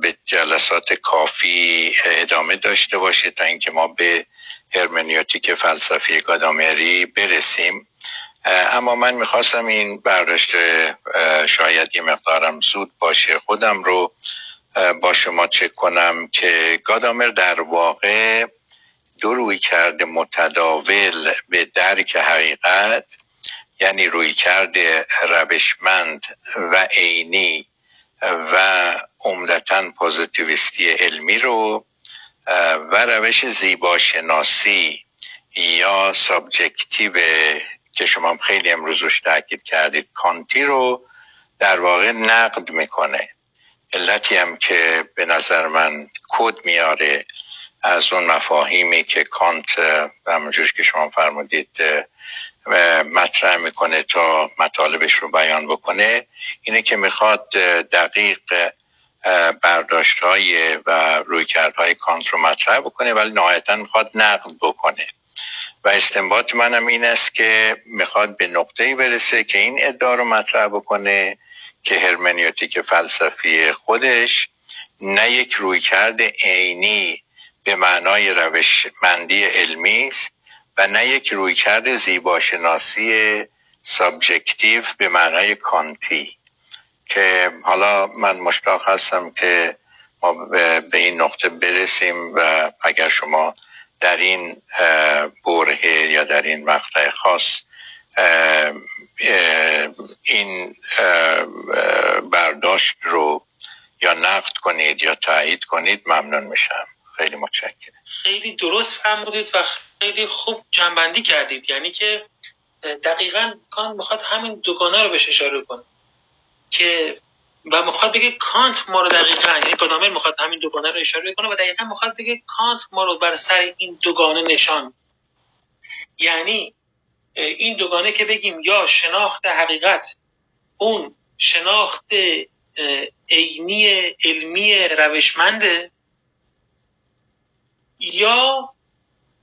به جلسات کافی ادامه داشته باشه تا اینکه ما به هرمنیوتیک فلسفی گادامری برسیم. اما من می‌خواستم این برداشت شاید یه مقدارم زود باشه خودم رو با شما چک کنم که گادامر در واقع دو روی کرده متداول به درک حقیقت یعنی رویکرد روشمند و عینی و عمدتا پوزیتیویستی علمی رو و روش زیباشناسی یا subjective که شما خیلی امروز روش تاکید کردید. کانتی رو در واقع نقد می‌کنه. علتی هم که به نظر من کد میاره از اون مفاهیمی که کانت همونجور که شما فرمودید مطرح می‌کنه تا مطالبش رو بیان بکنه اینه که می‌خواد دقیق برداشت های و رویکردهای کانت رو مطرح بکنه ولی نهایتا می‌خواد نقد بکنه. و استنباط منم این است که می‌خواد به نقطه برسه که این ادعا رو مطرح بکنه که هرمنیوتیک فلسفی خودش نه یک رویکرد عینی به معنای روشمندی علمی است و نه یک رویکرد زیباشناسی subjective به معنای کانتی. که حالا من مشتاق هستم که ما به این نقطه برسیم و اگر شما در این برهه یا در این مقطع خاص این برداشت رو یا نقد کنید یا تایید کنید ممنون میشم. خیلی متشکرم. خیلی درست فرمودید و خیلی خوب جنبندی کردید. یعنی که دقیقا کان می‌خواد همین دوگانه رو بهش اشاره کنه که و می‌خواد بگه کانت ما رو دقیقا یعنی گادامر می‌خواد همین دوگانه رو اشاره کنه و دقیقا می‌خواد بگه کانت ما رو بر سر این دوگانه نشان. یعنی این دوگانه که بگیم یا شناخت حقیقت اون شناخت عینی علمی روشمنده یا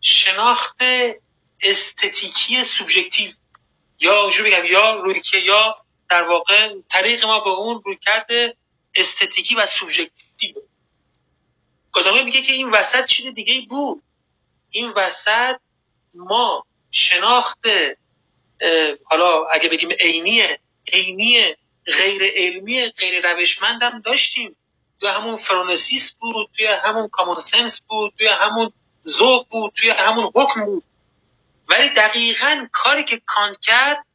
شناخت استتیکی سوبژکتیو یا بگم یا روی که یا در واقع طریق ما به اون روی کرده استتیکی و سوبژکتیو. گادامر میگه که این وسط چیز دیگه بود. این وسط ما شناخت حالا اگه بگیم عینی عینی غیر علمی غیر روشمندم داشتیم. توی همون فرونسیس بود توی همون common sense بود توی همون ذوق بود توی همون حکم بود. ولی دقیقا کاری که کانت کرد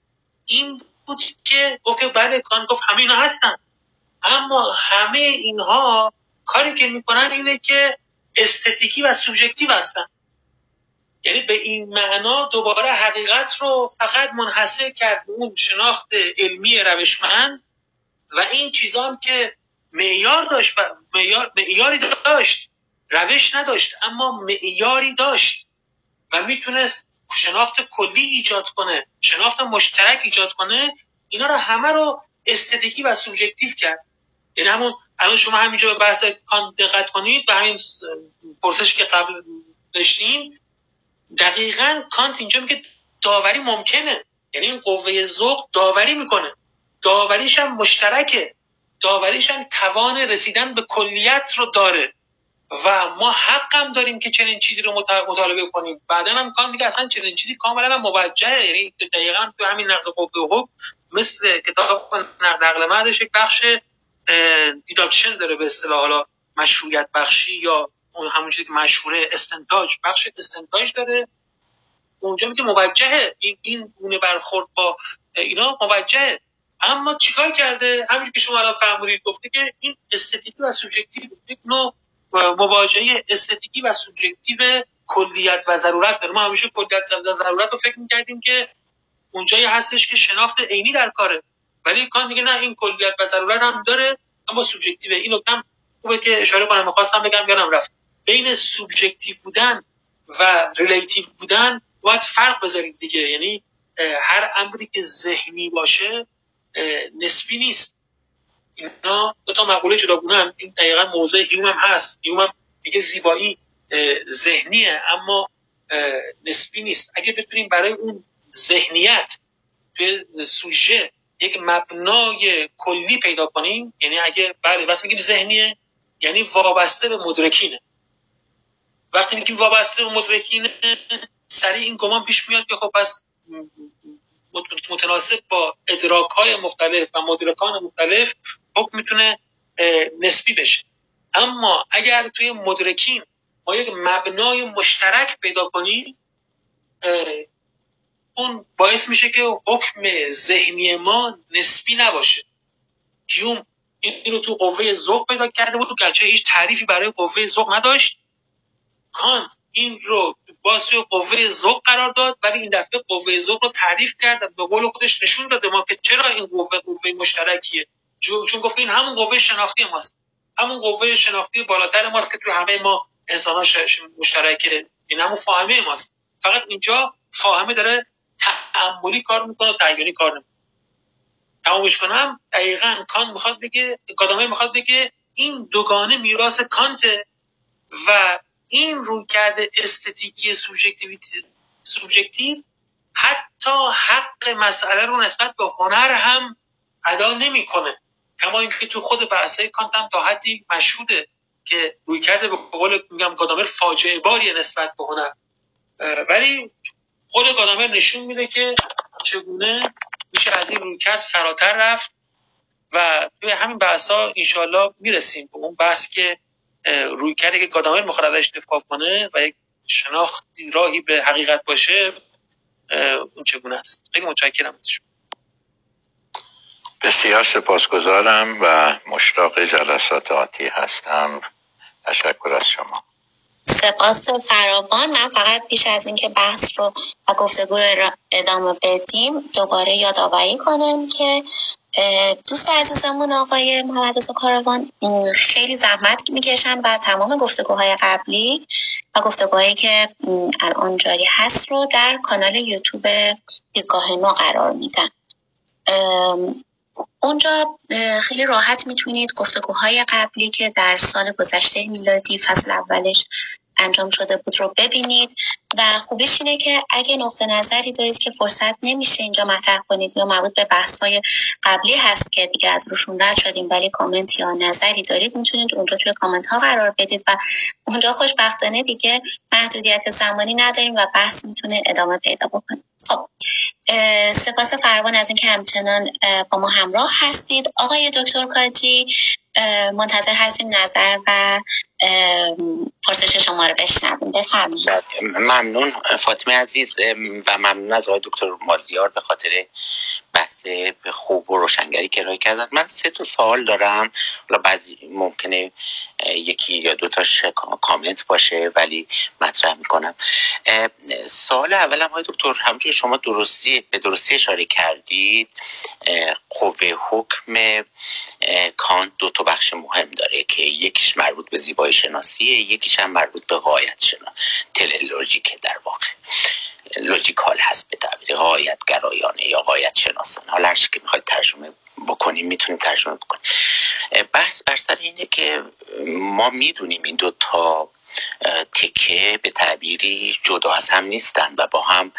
این بود که گفت بله کانت گفت همه اینا هستن. اما همه اینها کاری که می‌کنن اینه که استتیکی و سوبژکتیو هستن. یعنی به این معنا دوباره حقیقت رو فقط منحصر کرد به اون شناخت علمی روشمند و این چیزان که معیار داشت و معیاری داشت روش نداشت اما معیاری داشت و می‌تونست شناخت کلی ایجاد کنه شناخت مشترک ایجاد کنه اینا رو همه رو استدیکی و سوبژکتیو کرد. یعنی همون الان شما همینجا به بحث کان دقت کنید و همین پرسش که قبل داشتیم دقیقا کانت اینجا میگه داوری ممکنه. یعنی این قوه ذوق داوری می‌کنه. داوریش هم مشترکه. داوریش هم توان رسیدن به کلیت رو داره. و ما حقم داریم که چنین چیزی رو مطالبه کنیم. بعدا هم کان میگه اصلا چنین چیزی کاملا موجهه. یعنی دقیقا تو همین نقد قوه حقوق مثل کتاب نقد عقل مردش یک بخش deduction داره به اصطلاح. حالا مشروعیت بخشی یا اون همون چیزی که مشهوره استنتاج. بخش استنتاج داره. اونجا که موجهه. این این گونه برخورد با اینا موجهه. اما چیکار کرده؟ همین که شما الان فرمودید گفته که این استتیکی و سوبژکتیو یک نوع مواجهه استتیکی و سوبژکتیو کلیت و ضرورت داره. ما همیشه کلیت و ضرورت رو فکر می‌کردیم که اونجایی هستش که شناخت عینی در کاره. ولی کانت میگه نه این کلیت و ضرورت هم داره اما سوبژکتیوه این نکته خوبه که اشاره کنم. می‌خواستم بگم یادم رفت. بین سوبژکتیو بودن و relative بودن باید فرق بذارید دیگه. یعنی هر امری که ذهنی باشه نسبی نیست. اینا دو تا مقوله جداگونه‌ان دقیقا موضع هیوم هم هست. هیوم هم میگه زیبایی ذهنیه اما نسبی نیست. اگه بتونیم برای اون ذهنیت توی سوژه یک مبنای کلی پیدا کنیم یعنی اگه بله وقتی میگیم ذهنیه یعنی وابسته به مدرکینه. وقتی میگیم وابسته به مدرکینه سریع این گمان پیش میاد که خب پس متناسب با ادراک های مختلف و مدرکان مختلف حکم می‌تونه نسبی بشه. اما اگر توی مدرکین ما یک مبنای مشترک پیدا کنیم اون باعث میشه که حکم ذهنی ما نسبی نباشه. هیوم این رو تو قوه ذوق پیدا کرده بود گرچه هیچ تعریفی برای قوه ذوق نداشت. کانت این رو باز توی قوه ذوق قرار داد ولی این دفعه قوه ذوق رو تعریف کرد به قول خودش نشون داده ما که چرا این قوه قوه مشترکیه. چون گفت این همون قوه شناختی ماست. همون قوه شناختی بالاتر ماست که توی همه ما انسان مشترکه. این همون فاهمه ماست. فقط اینجا فاهمه داره تعملی کار می‌کنه و تعیینی کار نمی‌کنه. تمامش کنم. دقیقا کان می‌خواد بگه کادامه می‌خواد بگه این دوگانه میراث کانته و این رو کرده استتیکی سوبژکتیو حتی حق مسئله رو نسبت به هنر هم ادا نمی‌کنه. کما اینکه تو خود بحثای کانت تا حدی مشهوده که روی کرده به قول میگم گادامر فاجعه باری نسبت به هنر. ولی خود گادامر نشون میده که چگونه میشه از این رویکرد فراتر رفت و توی همین بحث ها انشالله می‌رسیم به اون بحث که روی کرده که گادامر می‌خواد ازش دفاع کنه و یک شناختی راهی به حقیقت باشه اون چگونه است؟ خیلی متشکرم بسیار سپاسگزارم و مشتاق جلسات آتی هستم. تشکر از شما. سپاس فراوان. من فقط پیش از اینکه بحث رو و گفتگو رو ادامه بدیم دوباره یادآوری کنم که دوست عزیزمون آقای محمد رضا کاروان خیلی زحمت می‌کشن و تمام گفتگوهای قبلی و گفتگوهایی که الان جاری هست رو در کانال یوتیوب دیدگاه نو قرار میدن. اونجا خیلی راحت می‌تونید گفتگوهای قبلی که در سال گذشته میلادی فصل اولش انجام شده بود رو ببینید. و خوبیش اینه که اگه نقطه نظری دارید که فرصت نمیشه اینجا مطرح کنید یا مربوط به بحث های قبلی هست که دیگه از روشون رد شدیم ولی کامنت یا نظری دارید می‌تونید اونجا توی کامنت ها قرار بدید. و اونجا خوشبختانه دیگه محدودیت زمانی نداریم و بحث می‌تونه ادامه پیدا بکنه. خب سپاس فروان از اینکه همچنان با ما همراه هستید. آقای دکتر کاجی منتظر هستیم نظر و پرسش شما رو بشنویم. بفرمایید. ممنون. فاطمه عزیز و ممنون از آقای دکتر مازیار به خاطر بحث خوب و روشنگری که ارائه کردن. من سه تا سوال دارم. حالا بعضی ممکنه یکی یا دو تاش کامنت باشه ولی مطرح می‌کنم. سوال اولم های دکتر همونجور شما درستی به درستی اشاره کردید. قوه حکم کانت دو تا بخش مهم داره که یکیش مربوط به زیبایی شناسیه یکیش هم مربوط به قایت شناسی تللوژیکه در واقع. لوجیکال هست به تعبیر. قایت گرایانه یا قایت شناسانه حالا هرچی که می‌خواید ترجمه بکنیم می‌تونیم ترجمه بکنیم. بحث بر سر اینه که ما می‌دونیم این دو تا تکه به تعبیری جدا از هم نیستن و با هم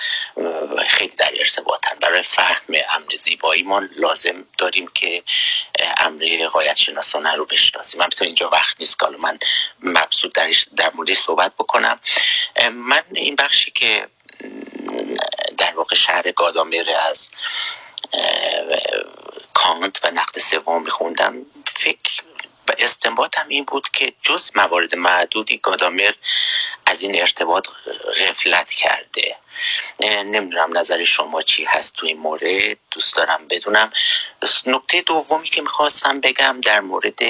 خیلی در ارتباطن. برای فهم امر زیبایی ما لازم داریم که امر قایت شناسانه رو بشناسیم. من تا اینجا وقت نیست که من مبسوط درش در مورد صحبت بکنم. من این بخشی که در واقع شهر گادامر از کانت و نقد سوم میخوندم فکر و استنباطم این بود که جز موارد معدودی گادامر از این ارتباط غفلت کرده. نمی‌دونم نظر شما چی هست تو این مورد دوست دارم بدونم. نکته دومی که می‌خواستم بگم در مورد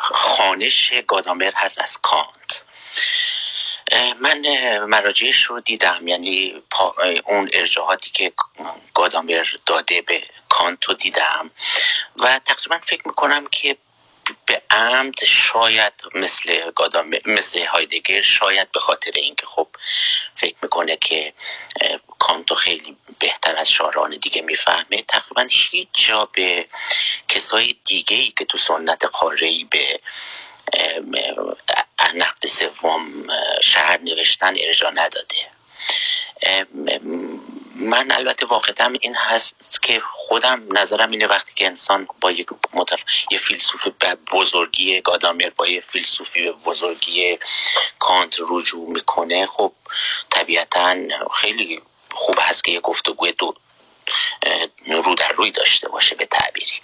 خانش گادامر هست از کانت. من مراجعش رو دیدم. یعنی اون ارجاعاتی که گادامر داده به کانتو دیدم. و تقریبا فکر می‌کنم که به عمد شاید مثل گادام مثل هایدگر شاید به خاطر اینکه خب فکر می‌کنه که کانتو خیلی بهتر از شاعران دیگه می‌فهمه تقریبا هیچ جا به کسای دیگه ای که تو سنت قاره به نقد سوم شهر نوشتن ارجا نداده. من البته واقعا این هست که خودم نظرم اینه وقتی که انسان با یک متف... یه فیلسوف بزرگی گادامر با یه فیلسوفی به بزرگی کانت رجوع می‌کنه خب طبیعتا خیلی خوب هست که یه گفتگوی دو رو در روی داشته باشه به تعبیری.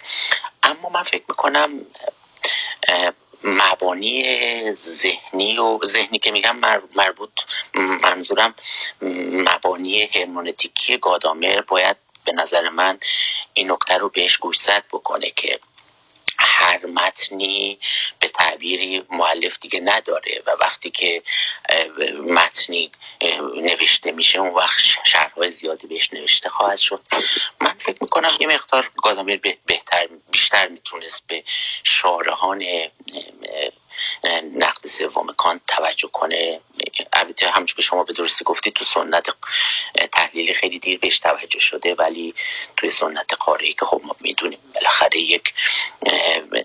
اما من فکر می‌کنم مبانی ذهنی و ذهنی که میگم مربوط منظورم مبانی هرمونتیکی گادامر باید به نظر من این نکته رو بهش گوشزد بکنه که هر متنی به تعبیری معلف دیگه نداره و وقتی که متنی نوشته میشه اون وقت شرحهای زیادی بهش نوشته خواهد شد. من فکر می‌کنم یه مقدار گادامیر بهتر بیشتر می‌تونست به شارهان سوم کانت توجه کنه. البته همچون که شما به درستی گفتید تو سنت تحلیلی خیلی دیر بهش توجه شده ولی توی سنت قاری که خب ما می‌دونیم بالاخره یک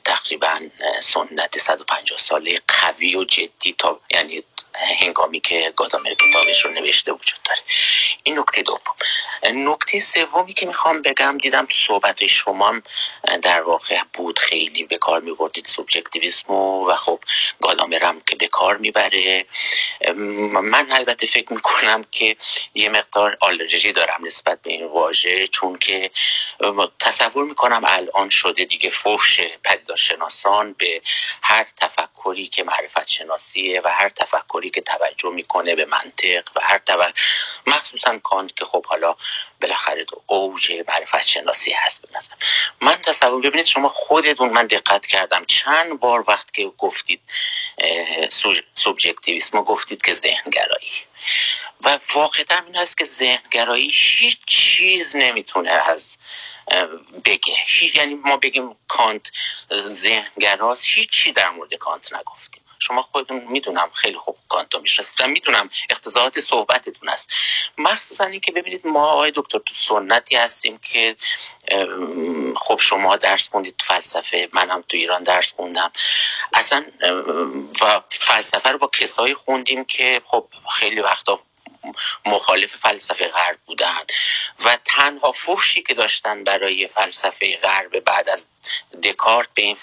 تقریبا سنت 150 ساله قوی و جدی تا یعنی هنگامی که گادامر کتابش رو نوشته وجود داره. این نکته دوم. نکته سومی که می‌خوام بگم دیدم تو صحبت شما در واقع بود. خیلی به کار میبردید سوبژکتیویسم و خب گادامرم که به کار می‌بره. من البته فکر می‌کنم که یه مقدار آلرژی دارم نسبت به این واژه چون که تصور می‌کنم الان شده دیگه فحش پدیدارشناسان به هر تفکری که معرفت شناسیه و هر تفکری که توجه می‌کنه به منطق و هر توجه مخصوصا کانت که خب حالا بالاخره تو اوج معرفت شناسی هست به من تصور ببینید شما خودتون من دقت کردم. چند بار وقت که گفتید سوبژکتیویسم گفتید که ذهنگرایی. و واقعا این هست که ذهنگرایی هیچ چیز نمی‌تونه از بگه. یعنی ما بگیم کانت ذهنگراست هیچی در مورد کانت نگفتیم. شما خودتون می‌دونم خیلی خوب کانتو می‌شناسید و می‌دونم اقتضاعات صحبتتون است مخصوصا اینکه ببینید ما آقای دکتر تو سنتی هستیم که خب شما درس خوندید فلسفه منم تو ایران درس خوندم. اصلا و فلسفه رو با کسایی خوندیم که خب خیلی وقتا مخالف فلسفه غرب بودن و تنها فرشی که داشتن برای فلسفه غرب بعد از دکارت به این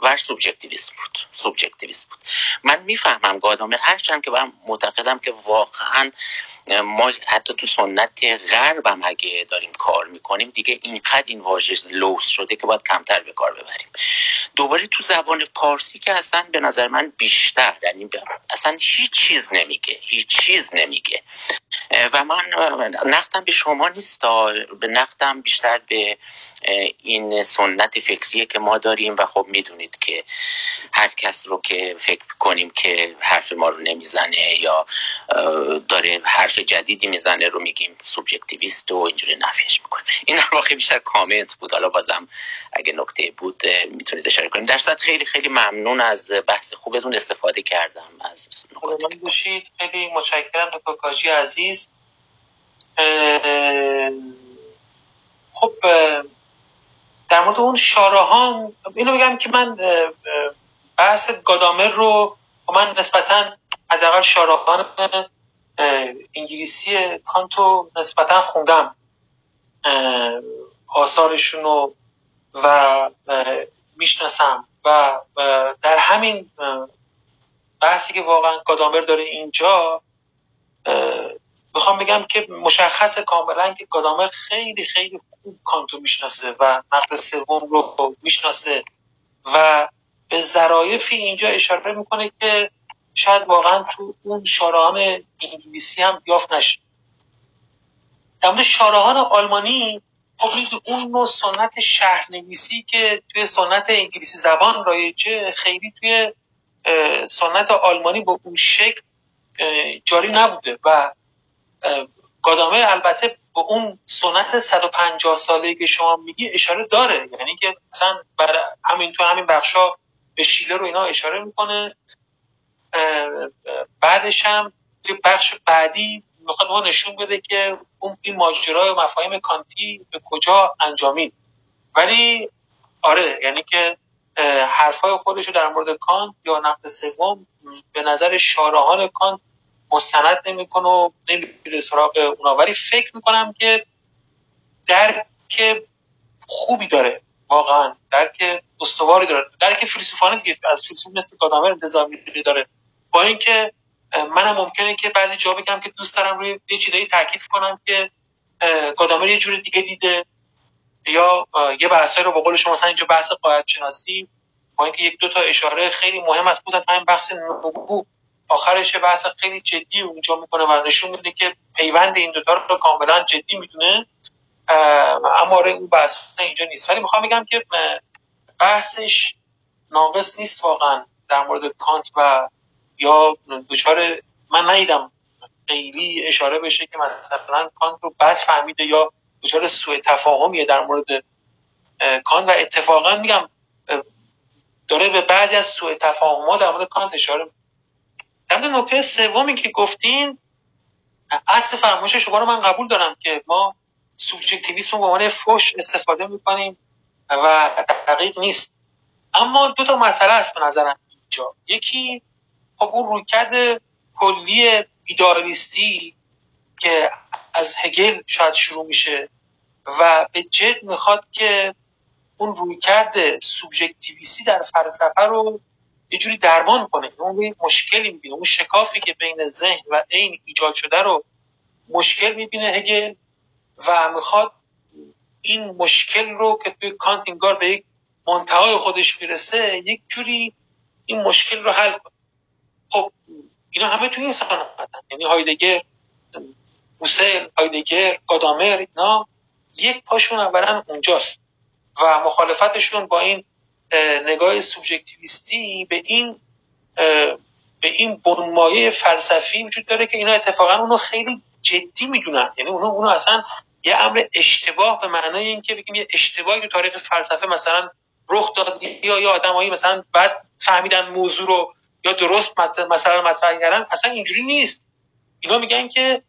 ور سوبژکتیویسم بود. سوبژکتیویسم بود. من می‌فهمم گادامر هرچند که من معتقدم که واقعا ما حتی تو سنت غرب هم اگه داریم کار می‌کنیم دیگه اینقدر این واژه لوس شده که باید کمتر به کار ببریم. دوباره تو زبان پارسی که اصلا به نظر من بیشتر یعنی اصلا هیچ چیز نمیگه هیچ چیز نمیگه. و من نقدم به شما نیست به نقدم بیشتر به این سنت فکریه که ما داریم و خب می‌دونید که هر کس رو که فکر کنیم که حرف ما رو نمی‌زنه یا داره حرف جدیدی می‌زنه رو میگیم سوبژکتیویست و اینجوری نفیش می‌کنیم این در واقع بیشتر کامنت بود. حالا بازم اگه نکته بود می‌تونید اشاره کنیم در خیلی خیلی ممنون از بحث خوبتون. استفاده کردم از خیلی متشکرم. دکتر کاجی عزیز خب در مورد اون شارهان اینو بگم که من بحث گادامر رو من نسبتا حداقل شارهان انگلیسی کانتو نسبتا خوندم. آثارشون رو و می‌شناسم و در همین بحثی که واقعا گادامر داره اینجا می‌خوام بگم که مشخص کاملا که گادامر خیلی خیلی خوب کانتو می‌شناسه و نقد سوم رو می‌شناسه و به ظرایفی اینجا اشاره می‌کنه که شاید واقعا تو اون شارعان انگلیسی هم یافت نشه. در مورد شارعان آلمانی خب اون نوع سنت شهرنویسی که توی سنت انگلیسی زبان رایجه خیلی توی سنت آلمانی با اون شکل جاری نبوده و گادامر البته به اون سنت 150 ساله که شما میگی اشاره داره. یعنی که مثلا برای همین تو همین بخشا به شیله رو اینا اشاره می‌کنه. بعدش هم توی بخش بعدی می‌خواد ما نشون بده که اون این ماجرای و مفاهیم کانتی به کجا انجامید. ولی آره یعنی که حرفای خودش رو در مورد کانت یا نقد سوم به نظر شارحان کانت مستند نمی‌کنه و نمیره سراغ اونا. ولی فکر می‌کنم که درک خوبی داره. واقعا درک استواری داره. درک فیلسوفانه دیگه. از فیلسوف مثل گادامر انتظار داره. با اینکه منم ممکنه که بعضی جا بگم که دوست دارم روی یه چیزایی تاکید کنم که گادامر یه جور دیگه دیده. یا یه بحثی رو به قول شما مثلا اینجا بحث قاعده شناسی با اینکه یک دو تا اشاره خیلی مهم از خصوصا همین بحث نبوغ آخرش بحث خیلی جدی اونجا می‌کنه و نشون میده که پیوند این دوتا رو کاملا جدی می‌دونه اما آره اون بحث اینجا نیست. ولی می‌خوام بگم که بحثش ناقص نیست واقعا در مورد کانت و یا دچار من ندیدم خیلی اشاره بشه که مثلا کانت رو بد فهمیده یا دچار سوء تفاهمیه در مورد کانت و اتفاقا میگم داره به بعضی از سوء تفاهم‌ها در مورد کانت اشاره در نکته سومی که گفتین اصل فرمایش شما رو من قبول دارم که ما سوبژکتیویسم رو به عنوان فوش استفاده می‌کنیم و دقیق نیست. اما دو تا مسئله است به نظرم اینجا. یکی خب اون رویکرد کلی ایدالیستی که از هگل شاید شروع میشه و به جد می‌خواد که اون رویکرد سوبژکتیویستی در فلسفه رو یه جوری درمان کنه. اون مشکلی می‌بینه. اون شکافی که بین ذهن و عین ایجاد شده رو مشکل می‌بینه هگل و می‌خواد این مشکل رو که توی کانت انگار به یک منتهای خودش می‌رسه یک جوری این مشکل رو حل کنه. خب اینا همه توی این سخن یعنی هایدگر موسل هایدگر گادامر اینا یک پاشون اولا اونجاست و مخالفتشون با این نگاه سوبژکتیویستی به این به این بنمایه فلسفی وجود داره که اینا اتفاقا اونو خیلی جدی می‌دونن. یعنی اونو اونو اصلا یه امر اشتباه به معنای اینکه بگیم یه اشتباهی تو تاریخ فلسفه مثلا رخ داد یا یا آدمایی مثلا بعد فهمیدن موضوع رو یا درست مثلا مطرح کردن اصلا اینجوری نیست. اینا میگن که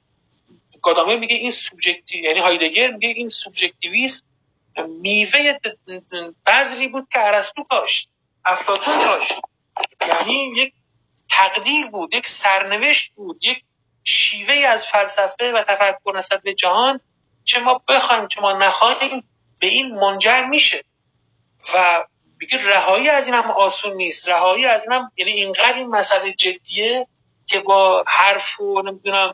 گادامر میگه این سوبژکتیو یعنی هایدگر میگه این سوبژکتیویسم میوه بذری بود که ارسطو کاشت افلاطون کاشت یعنی یک تقدیر بود یک سرنوشت بود یک شیوه از فلسفه و تفکر نسبت به جهان چه ما بخوایم چه ما نخواهیم به این منجر میشه. و میگه رهایی از این هم آسون نیست. رهایی از این هم یعنی اینقدر این مسئله جدیه که با حرف و نمی‌دونم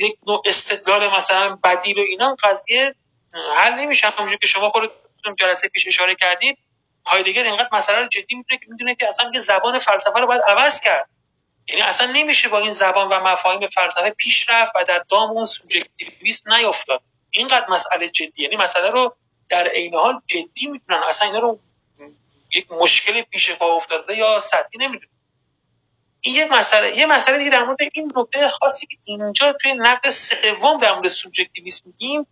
یک نوع استدلال مثلا بدیل و اینا قضیه حل نمیشه. همونجور که شما خودتون جلسه پیش اشاره کردید هایدگر اینقدر مسئله رو جدی می‌دونه که می‌دونه که اصلا که زبان فلسفه رو باید عوض کرد. یعنی اصلا نمیشه با این زبان و مفاهیم فلسفه پیش رفت و در دام اون سوبژکتیویسم نیافتاد. اینقدر مسئله جدی. یعنی مسئله رو در عین حال جدی می‌دونن. اصلا اینا رو یک مشکل پیش پا افتاده یا سطحی نمی‌دونن. این یه مسئله. یه مسئله دیگه در مورد این نکته خاصی که اینجا توی نقد سوم در مورد سوبژکتیویسم میگیم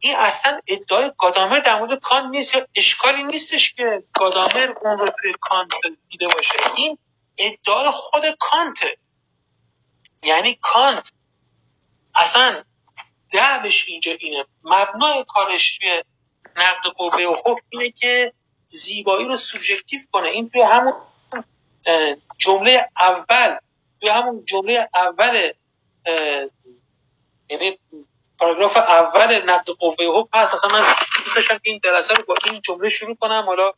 این اصلا ادعای گادامر در مورد کانت نیست یا اشکالی نیستش که گادامر اون رو توی کانت دیده باشه. این ادعای خود کانته. یعنی کانت اصلا دعوش اینجا اینه. مبنای کارش توی نقد قوه و اینه که زیبایی رو سوبژکتیو کنه. این توی همون جمله اول توی همون جمله اول یعنی پاراگراف اول نقد قوه حکم هست اصلا من دوست داشتم این جلسه رو با این جمله شروع کنم. حالا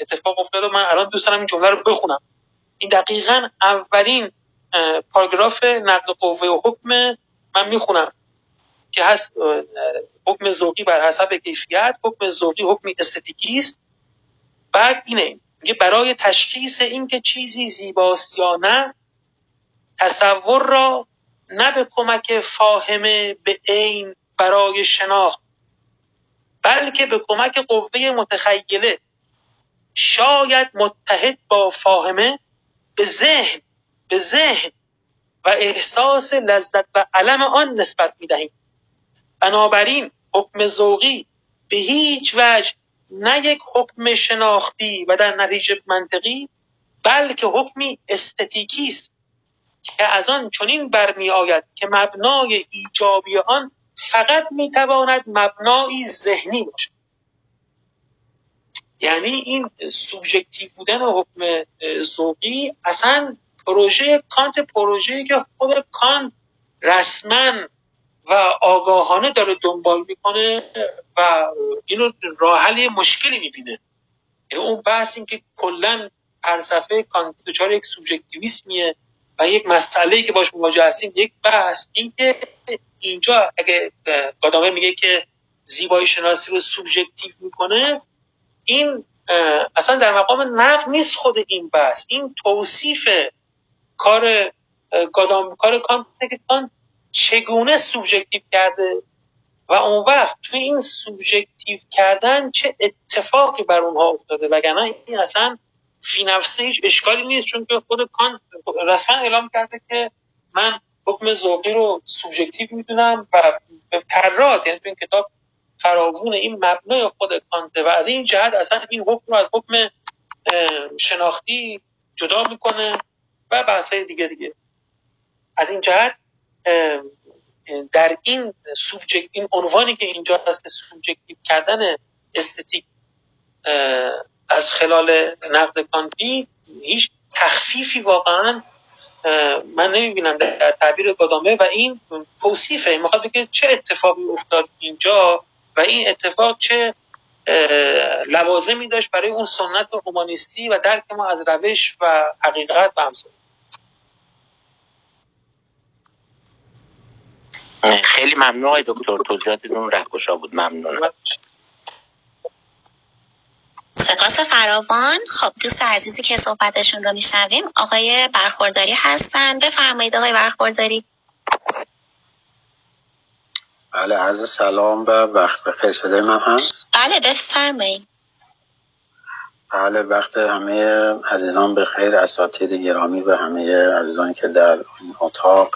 اتفاق افتاد و من الان دوست دارم این جمله رو بخونم. این دقیقا اولین پاراگراف نقد قوه حکم من می‌خونم که هست حکم ذوقی بر حسب کیفیت حکم ذوقی حکم استتیکی است. بعد اینه میگه برای تشخیص اینکه چیزی زیباست یا نه تصور را نه به کمک فاهمه به عین برای شناخت بلکه به کمک قوه متخیله. شاید متحد با فاهمه به ذهن به ذهن و احساس لذت و علم آن نسبت می‌دهیم. بنابراین حکم ذوقی به هیچ وجه نه یک حکم شناختی و در نتیجه منطقی بلکه حکمی استتیکی است. که از آن چنین برمی آید که مبنای ایجابی آن فقط می‌تواند مبنایی ذهنی باشد. یعنی این سوبژکتیو بودن حکم ذوقی اصلا پروژه کانت پروژه که خود کانت رسما و آگاهانه داره دنبال می‌کنه و اینو راه حل مشکلی می‌بینه. یعنی اون بحث این که کلا فلسفه کانت دچار یک سوبژکتیویسمیه و یک مسئله که باش مواجه هستیم یک بحث این که اینجا اگه گادامر میگه که زیبایی شناسی رو سوبژکتیو می‌کنه این اصلا در مقام نقد نیست خود این بحث. این توصیف کار گادامر کار کانت که کانت چگونه سوبژکتیو کرده و اون وقت توی این سوبژکتیو کردن چه اتفاقی بر اونها افتاده. وگرنه این اصلا فی نفسه هیچ اشکالی نیست چون که خود کانت رسما اعلام کرده که من حکم ذوقی رو سوبژکتیو می‌دونم و به کرات یعنی تو این کتاب فراوون این مبنای خود کانته و از این جهت اصلا این حکم رو از حکم شناختی جدا می‌کنه و بحث دیگه دیگه. از این جهت در این subject این عنوانی که اینجا هست که سوبژکتیو کردن استتیک از خلال نقد کانتی هیچ تخفیفی واقعا من نمی‌بینم در تعبیر گادامر و این توصیفه. می‌خواد بگه چه اتفاقی افتاد اینجا و این اتفاق چه لوازمی داشت برای اون سنت هومانیستی و درک ما از روش و حقیقت و همسان خیلی ممنون آقای دکتر. توضیحاتتون رهگشا بود. ممنون. سپاس فراوان. خب دوست عزیزی که صحبتشون رو میشنویم آقای برخورداری هستن. بفرمایید آقای برخورداری. بله عرض سلام و وقت بخیر صدای من هست؟ بله بفرمایید. بله وقت همه عزیزان به خیر. اساتید گرامی و همه عزیزانی که در این اتاق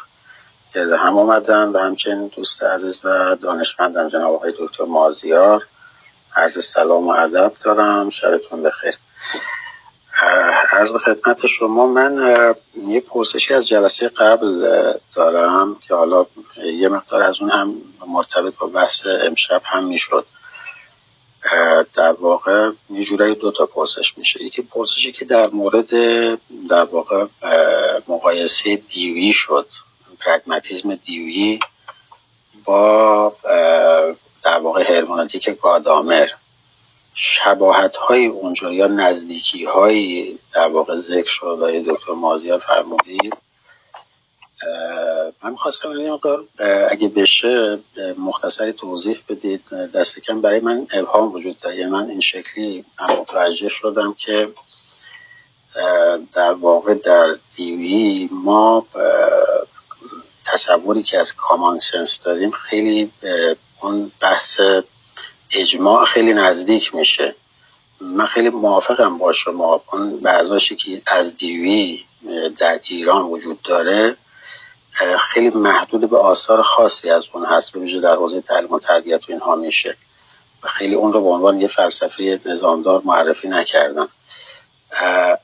گرد هم آمدن و همچنین دوست عزیز و دانشمندم جناب آقای دکتر مازیار. عرض سلام و ادب دارم. شبتون بخیر. عرض به خدمت شما من یه پرسشی از جلسه قبل دارم که حالا یه مقدار از اون هم مرتبط با بحث امشب هم می‌شد. در واقع یه جورایی دو تا پرسش میشه. یکی پرسشی که در مورد در واقع مقایسه دیوی شد پرگماتیزم دیوی با در واقع هرموناتیک گادامر. شباهت های اونجا یا نزدیکی های در واقع ذکر شد دکتر مازیار فرمودید. من خواستم این اگه بشه مختصری توضیح بدید. دست کم برای من ابهام وجود داره. یعنی من این شکلی متوجه شدم که در واقع در دیوی ما تصوری که از کامان سنس داریم خیلی اون بحث اجماع خیلی نزدیک میشه. من خیلی موافقم با شما. اون برداشتی که از دیوی در ایران وجود داره خیلی محدود به آثار خاصی از اون هست. به ویژه در حوزه تعلیم و تربیت و اینها میشه. و خیلی اون رو به عنوان یه فلسفه نظامدار معرفی نکردن.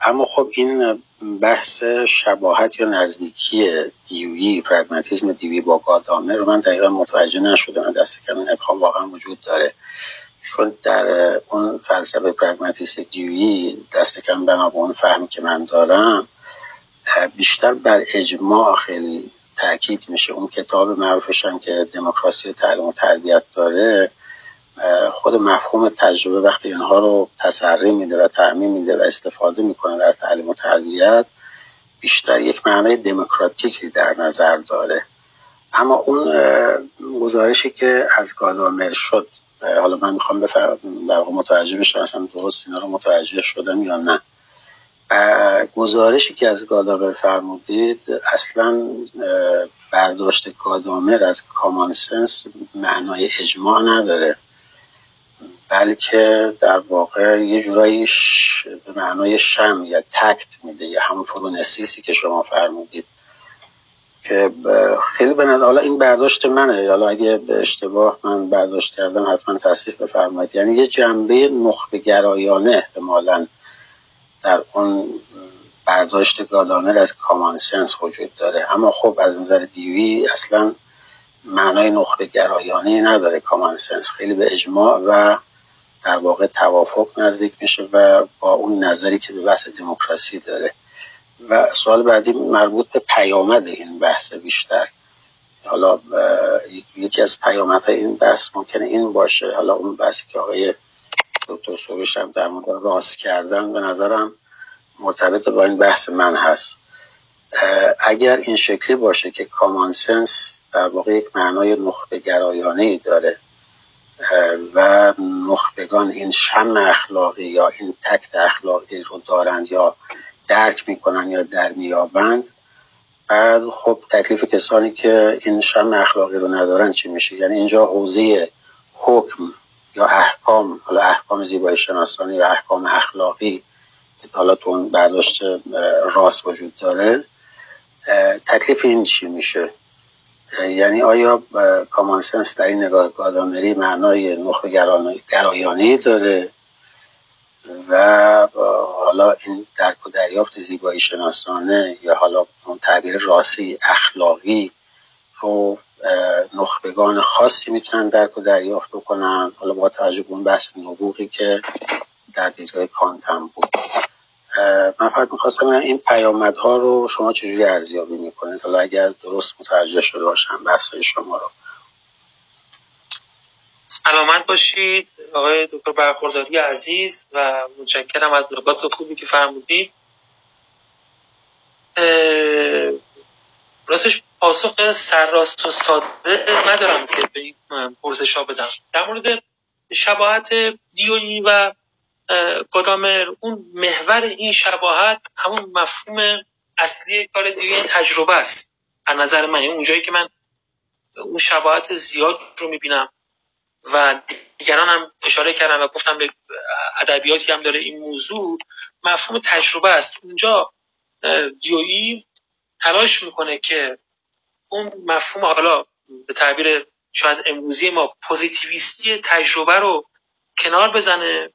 اما خب این بحث شباهت یا نزدیکی دیوی پرگماتیزم دیوی با گادامه رو من دقیقا متوجه نشدم. دست کم ابهام واقعا وجود داره. چون در اون فلسفه پرگماتیست دیوی دست کم بنا اون فهمی که من دارم بیشتر بر اجماع خیلی تاکید میشه. اون کتاب معروفش هم که دموکراسی و تعلیم و تربیت داره خود مفهوم تجربه وقتی اینها رو تسری میده و تعمین میده و استفاده می‌کنه در تعلیم و تربیت بیشتر یک معنای دموکراتیکی در نظر داره. اما اون گزارشی که از گادامر شد حالا من می‌خوام بفرم در متوجه بشم اصلا درست اینا رو متوجه شدم یا نه. گزارشی که از گادامر فرمودید اصلا برداشت گادامر از کامان سنس معنای اجماع نداره. بلکه در واقع یه جورایی به معنای شم یا تکت میده یا همون فرونسیسی که شما فرمودید که خیلی به حالا این برداشت منه. حالا اگه به اشتباه من برداشت کردم حتما تصحیح بفرمایید. یعنی یه جنبه نخبه گرایانه احتمالا در اون برداشت گادامر از کامان سنس وجود داره. اما خب از نظر دیوی اصلا معنای نخبه گرایانه نداره کامان سنس خیلی به اجماع و در واقع توافق نزدیک میشه و با اون نظری که به بحث دموکراسی داره. و سوال بعدی مربوط به پیامد این بحث بیشتر. حالا یکی از پیامدهای این بحث ممکنه این باشه. حالا اون بحثی که آقای دکتر سروش هم در مورد راست کردن به نظرم مرتبط با این بحث من هست. اگر این شکلی باشه که کامان سنس در واقع یک معنای نخبه گرایانه ای داره و نخبگان این شم اخلاقی یا این تکت اخلاقی رو دارند یا درک می‌کنن یا در میابند بعد خب تکلیف کسانی که این شم اخلاقی رو ندارن چی میشه؟ یعنی اینجا حوزه حکم یا احکام حالا احکام زیبایی شناسانی و احکام اخلاقی که حالا تو اون برداشت راست وجود داره تکلیف این چی میشه؟ یعنی آیا کامانسنس در این نگاه گادامری معنای نخبه گرایانه داره؟ و حالا این درک و دریافت زیبایی شناسانه یا حالا اون تعبیر راسی اخلاقی رو نخبگان خاصی می‌تونن درک و دریافت بکنن؟ حالا با توجه به اون بحث نبوغی که در دیدگاه کانت بود. من فقط می‌خواستم این پیامدها رو شما چجوری ارزیابی می‌کنید؟ حالا اگر درست متوجه شده باشم بحث شما رو. سلامت باشید آقای دکتر برخورداری عزیز و متشکرم از نکات خوبی که فرمودید. راستش پاسخ سرراست و ساده ندارم که به این پرسش ها بدم. در مورد شباهت دیونی و گادامر اون محور این شباهت همون مفهوم اصلی کار دیونی تجربه است. از نظر من یعنی اونجایی که من اون شباهت زیاد رو می‌بینم و دیگران هم اشاره کردن و گفتم به ادبیاتی هم داره این موضوع مفهوم تجربه است. اونجا دیوئی تلاش می‌کنه که اون مفهوم حالا به تعبیر شاید امروزی ما پوزیتیویستی تجربه رو کنار بزنه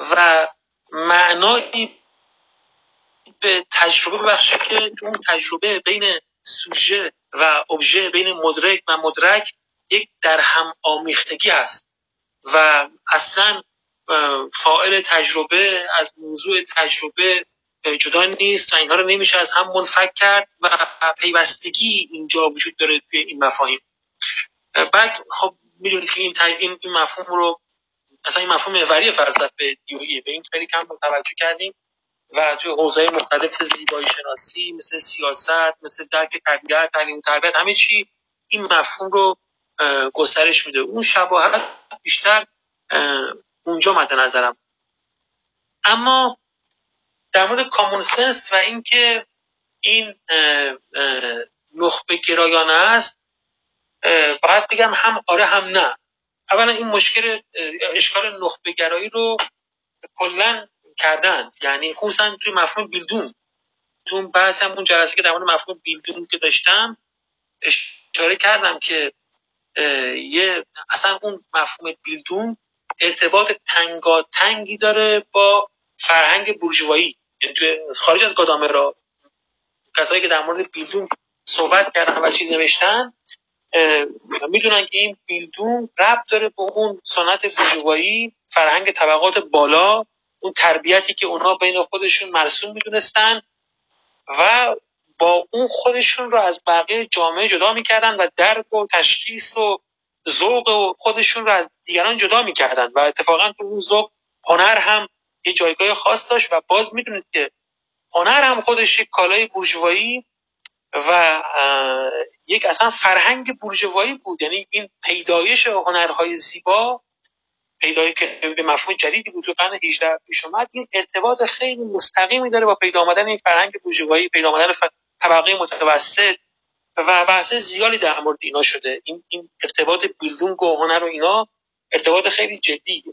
و معنایی به تجربه ببخشه که اون تجربه بین سوژه و ابژه بین مدرک و مدرک یک در هم آمیختگی هست و اصلا فائل تجربه از موضوع تجربه جدا نیست و اینها رو نمیشه از هم منفک کرد و پیوستگی اینجا وجود داره توی این مفاهیم. بعد خب می‌دونید که این, این مفهوم رو مثلا این مفهوم محوری فلسفه دیویی به این خیلی کم متوجه کردیم و توی حوزه مختلف زیبایی شناسی مثل سیاست مثل درک طبیعت تعلیم تربیت همه چی این مفهوم رو گسترش میده. اون شباهت بیشتر اونجا مد نظرم. اما در مورد کامون سنس و اینکه این نخبه گرایانه است باید بگم هم آره هم نه. اولا این مشکل اشکال نخبه گرایی رو کلا کردند یعنی خصوصا توی مفهوم بیلدون. تو اون بحث هم اون جلسه که در مورد مفهوم بیلدون که داشتم اشاره کردم که یه اصلا اون مفهوم بیلدون ارتباط تنگا تنگی داره با فرهنگ بورژوایی. یعنی خارج از را کسایی که در مورد بیلدون صحبت کردن و چیز نوشتن می‌دونن که این بیلدون ربط داره به اون سنت بورژوایی فرهنگ طبقات بالا اون تربیتی که اونها بین خودشون مرسوم می‌دونستن و با اون خودشون رو از بقیه جامعه جدا می‌کردن و درک و تشخیص و ذوق و خودشون رو از دیگران جدا می‌کردن. و اتفاقا تو اون ذوق هنر هم یه جایگاه خاص داشت و باز می‌دونید که هنر هم خودش یک کالای بورژوایی و یک اصلا فرهنگ بورژوایی بود. یعنی این پیدایش هنرهای زیبا پیدایی که به مفهوم جدیدی بود تو قرن 18 پیش اومد این ارتباط خیلی مستقیمی داره با پیدا آمدن این فرهنگ بورژوایی پیدا آمدن طبقه متوسط و بحث زیادی در مورد اینا شده. این, این ارتباط بیلدونگ و هنر و اینا ارتباط خیلی جدی.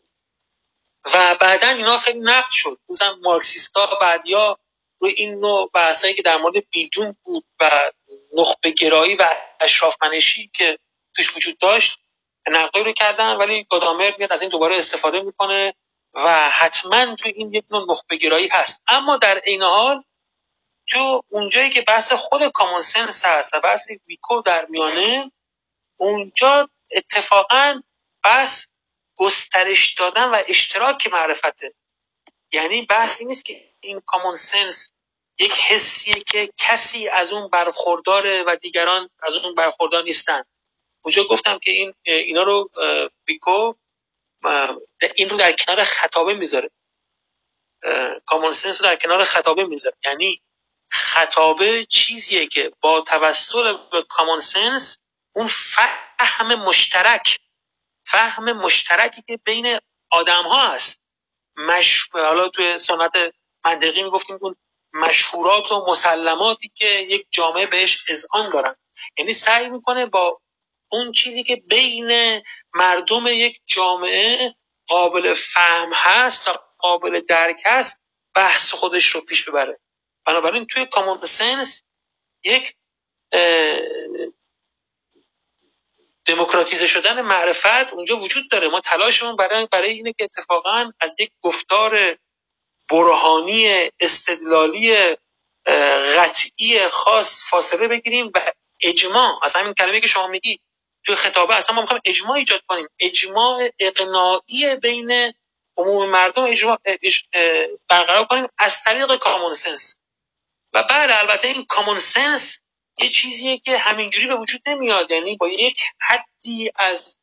و بعدا اینا خیلی نقد شد. مثلا مارکسیستا بعدیا روی این نوع بحثایی که در مورد بیلدونگ بود و نخبه گرایی و اشرافمنشی که توش وجود داشت نقلی رو کردن ولی گادامر میاد از این دوباره استفاده می‌کنه و حتما تو این یک نوع نخبه گرایی هست. اما در این حال تو اونجایی که بحث خود کامون سنس هست و بحث ویکو در میانه اونجا اتفاقا بحث گسترش دادن و اشتراک معرفته. یعنی بحثی نیست که این کامون سنس یک حسیه که کسی از اون برخورداره و دیگران از اون برخوردار نیستن. اونجا گفتم که این اینا رو بیکو این رو در کنار خطابه می‌ذاره. کامون سنس رو در کنار خطابه می‌ذاره. یعنی خطابه چیزیه که با توسط به کامون سنس اون فهم مشترک فهم مشترکی که بین آدم ها هست. مش... حالا توی سنت منطقی می‌گفتیم اون مشهورات و مسلماتی که یک جامعه بهش اذعان دارن. یعنی سعی می‌کنه با اون چیزی که بین مردم یک جامعه قابل فهم هست و قابل درک هست بحث خودش رو پیش ببره. بنابراین توی کامون سنس یک دموکراتیزه شدن معرفت اونجا وجود داره. ما تلاشمون برای برای اینه که اتفاقا از یک گفتار برهانی استدلالی قطعی خاص فاصله بگیریم و اجماع. از همین کلمه که شما میگی توی خطابه اصلا ما می‌خوایم اجماع ایجاد کنیم. اجماع اقناعی بین عموم مردم اجماع برقرار کنیم از طریق کامون سنس و بعد البته این کامون سنس یه چیزیه که همینجوری به وجود نمیاد. یعنی با یک حدی از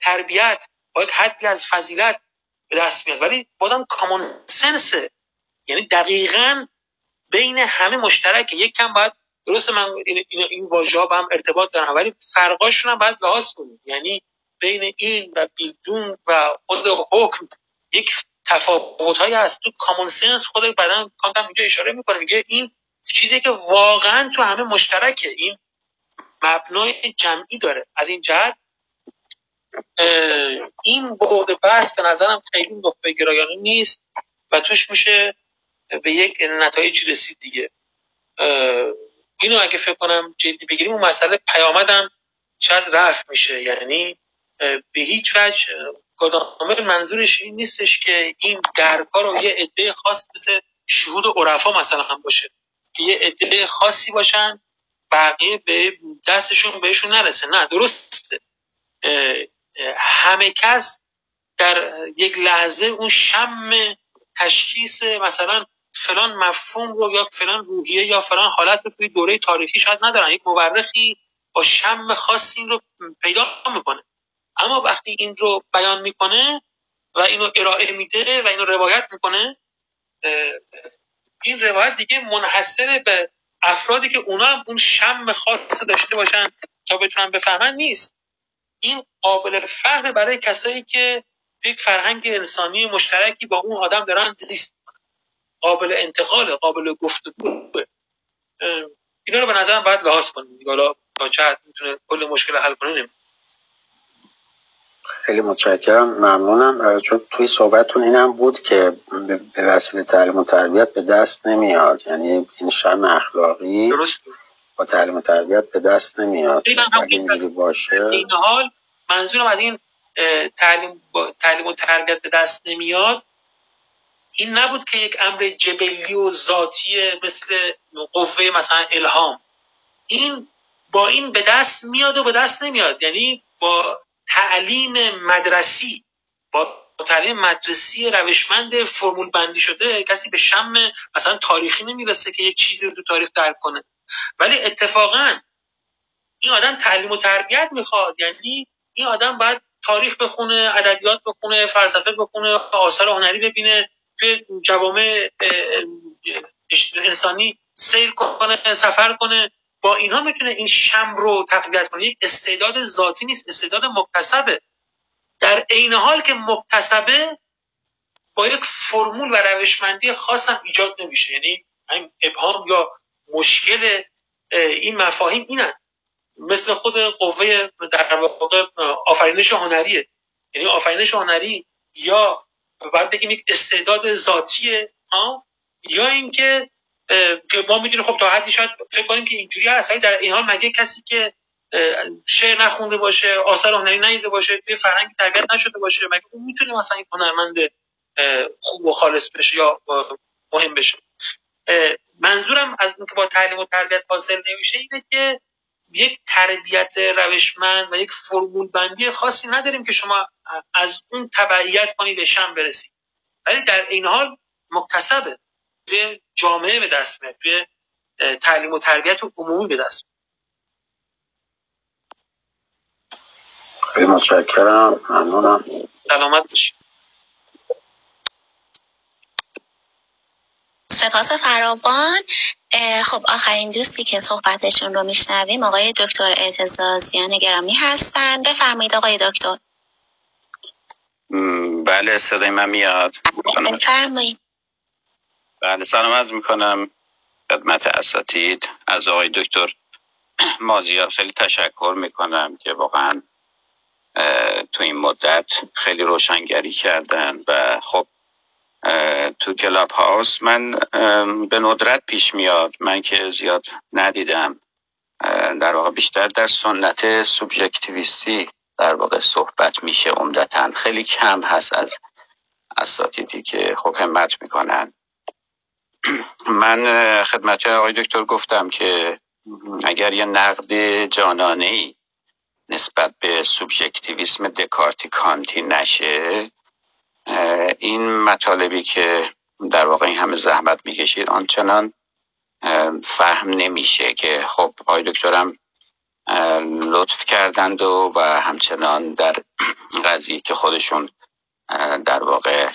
تربیت با یک حدی از فضیلت به دست میاد. ولی بازم کامون سنسه یعنی دقیقا بین همه مشترکه. یک کم باید درست من این, این, واژه ها هم ارتباط دارن ولی فرقاشون هم باید لحاظ کنیم. یعنی بین این و بیلدون و خود حکم یک تفاوت هایی هست. تو کامون سنس خود بدن کانت اینجا اشاره می‌کنه. میگه این چیزی که واقعا تو همه مشترکه. این مبنای جمعی داره. از این جهت این بعد بحث به نظرم خیلی نخبه گرایانه نیست و توش میشه به یک نتایجی رسید دیگه. اینو اگه فکر کنم جدی بگیریم اون مسئله پیامدم شاید رفت میشه. یعنی به هیچ وجه گادامر منظورش این نیستش که این درکار رو یه عده خاص مثل شهود عرفا مثلا هم باشه. که یه عده خاصی باشن بقیه به دستشون بهشون نرسه. نه درسته. همه کس در یک لحظه اون شم تشخیص مثلا فلان مفهوم رو یا فلان روحیه یا فلان حالت رو توی دوره تاریخی شاید ندارن. یک مورخی با شم خاصی این رو پیدا می‌کنه. اما وقتی این رو بیان می‌کنه و اینو ارائه میده و اینو روایت می‌کنه این روایت دیگه منحصر به افرادی که اونا هم اون شم خاص داشته باشن تا بتونن بفهمن نیست. این قابل فهم برای کسایی که یک فرهنگ انسانی مشترکی با اون آدم دارن زیست قابل انتقال قابل گفتگو اینا رو به نظرم باید لحاظ کنیم. حالا تا چه می‌تونه کل مشکل حل کنه خیلی متشکرم. ممنونم. چون توی صحبتتون اینم بود که به وسیله تعلیم و تربیت به دست نمیاد. یعنی این شم اخلاقی درست با تعلیم و تربیت به دست نمیاد. اگه اینجوری باشه. این حال منظورم از این تعلیم, تعلیم و تربیت به دست نمیاد. این نبود که یک امر جبلی و ذاتی مثل قوه مثلا الهام. این با این به دست میاد و به دست نمیاد. یعنی با تعلیم مدرسی با تعلیم مدرسی روشمند فرمول بندی شده کسی به شم مثلا تاریخی نمی‌رسه که یک چیزی رو تو تاریخ درک کنه. ولی اتفاقا این آدم تعلیم و تربیت می‌خواد. یعنی این آدم باید تاریخ بخونه ادبیات بخونه فلسفه بخونه آثار هنری ببینه توی جوامع انسانی سیر کنه سفر کنه. با اینها می‌تونه این شم رو تقویت کنه. یک استعداد ذاتی نیست استعداد مکتسبه. در عین حال که مکتسبه با یک فرمول و روشمندی خاص هم ایجاد نمیشه. یعنی این ابهام یا مشکل این مفاهیم اینن. مثل خود قوه در واقع آفرینش هنریه. یعنی آفرینش هنری یا باید بگیم یک استعداد ذاتیه ها؟ یا اینکه که ما می‌دونیم خب تا حدی شاید فکر کنیم که اینجوری هست ولی در این حال مگه کسی که شعر نخونده باشه آثار هنری ندیده باشه توی فرهنگ تربیت نشده باشه مگه اون می‌تونه مثلا این هنرمند خوب و خالص بشه یا مهم بشه؟ منظورم از اون که با تعلیم و تربیت حاصل نمیشه اینه که یک تربیت روشمند و یک فرمول بندی خاصی نداریم که شما از اون تبعیت کنی به شم برسید ولی در این حال مکتسبه. توی جامعه به دست میاد. توی تعلیم و تربیت عمومی به دست متشکرم. ممنونم. سلامت باشید سپاس فراوان. خب آخرین دوستی که صحبتشون رو میشنویم آقای دکتر اعتزازیان گرامی هستن. بفرمایید آقای دکتر. بله صدای من میاد. بفرمایید. بله سلام از می‌کنم خدمت اساتید. از آقای دکتر مازیار خیلی تشکر می‌کنم که واقعا تو این مدت خیلی روشنگری کردن و خب تو کلاب هاوس من به ندرت پیش میاد. من که زیاد ندیدم. در واقع بیشتر در سنت سوبژکتیویستی در واقع صحبت میشه. عمدتا خیلی کم هست از اساتیدی که خب همت می‌کنن. من خدمت آقای دکتر گفتم که اگر یه نقد جانانه ای نسبت به سوبژکتیویسم دکارتی کانتی نشه این مطالبی که در واقع این همه زحمت می‌کشید آنچنان فهم نمیشه که خب آقای دکترم لطف کردند و و همچنان در قضیه که خودشون در واقع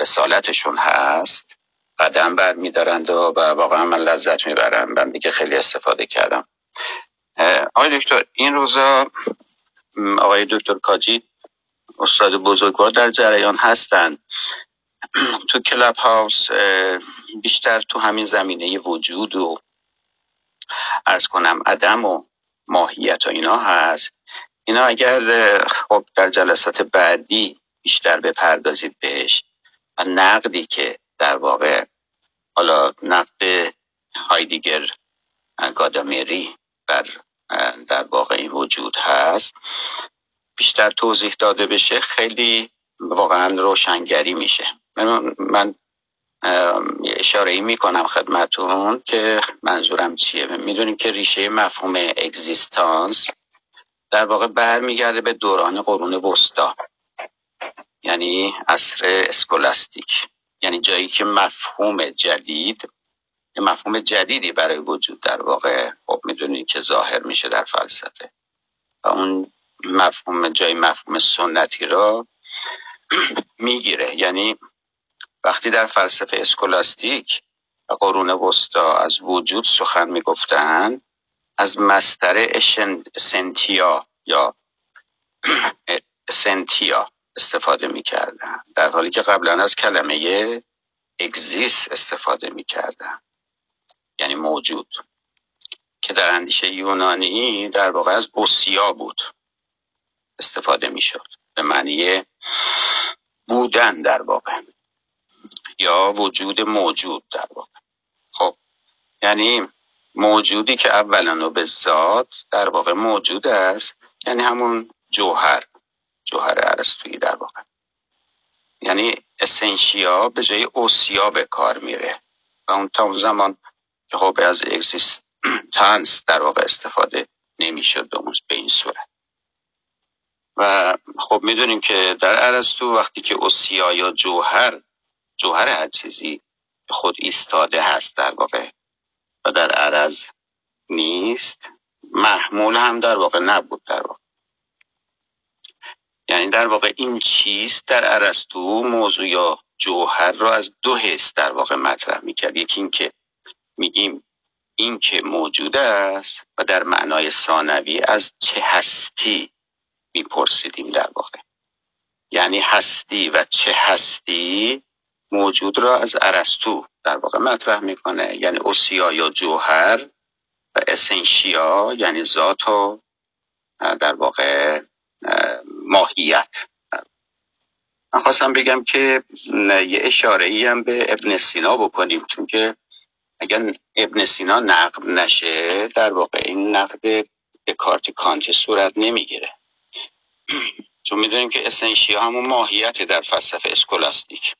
رسالتشون هست قدم بر میدارند و, و واقعا من لذت می‌برم من دیگه خیلی استفاده کردم. آقای دکتر این روزا آقای دکتر کاجی استاد بزرگوار در جریان هستند. تو کلاب هاوس بیشتر تو همین زمینه وجود و ارز کنم عدم و ماهیت و اینا هست. اینا اگر خب در جلسات بعدی بیشتر بپردازید بهش و نقدی که در واقع حالا نقد هایدیگر گادامری بر در واقع این وجود هست بیشتر توضیح داده بشه خیلی واقعا روشنگری میشه. من, من اشاره ای می‌کنم خدمتون که منظورم چیه؟ می‌دونیم که ریشه مفهوم اگزیستانس در واقع برمیگرده به دوران قرون وسطا یعنی عصر اسکولاستیک. یعنی جایی که مفهوم جدید مفهوم جدیدی برای وجود در واقع خب می‌دونید که ظاهر میشه در فلسفه. و اون مفهوم جای مفهوم سنتی را می‌گیره. یعنی وقتی در فلسفه اسکولاستیک و قرون وسطا از وجود سخن می‌گفتن از مستر سنتیا یا سنتیا استفاده می‌کردن. در حالی که قبلا از کلمه اگزیس استفاده می‌کردن. یعنی موجود. که در اندیشه یونانی در واقع از اوسیا بود. استفاده می‌شد. به معنی بودن در واقع. یا وجود موجود در واقع. خب یعنی موجودی که اولا و به ذات در واقع موجود است یعنی همون جوهر جوهر عرستویی در واقع. یعنی اسنشیا به جای اوسیا به کار میره. و اون تا اون زمان که خب از اگزیستانس در واقع استفاده نمی‌شد به این صورت. و خب می‌دونیم که در عرستو وقتی که اوسیا یا جوهر جوهر هر چیزی خود ایستاده هست در واقع و در عرض نیست محمول هم در واقع نبود در واقع. یعنی در واقع این چیز در عرستو موضوع یا جوهر را از دو حس در واقع مطرح می‌کرد. یکی اینکه میگیم این که موجود است و در معنای ثانوی از چه هستی میپرسیدیم در واقع. یعنی هستی و چه هستی موجود را از ارسطو در واقع مطرح می‌کنه. یعنی اوسیا یا جوهر و اسنشیا یعنی ذات و در واقع ماهیت. من خواستم بگم که یه اشاره ای هم به ابن سینا بکنیم چون که اگر ابن سینا نقد نشه در واقع این نقد به کارت کانت صورت نمی‌گیره. چون می‌دونیم که اسنشیا همون ماهیت در فلسفه اسکولاستیک.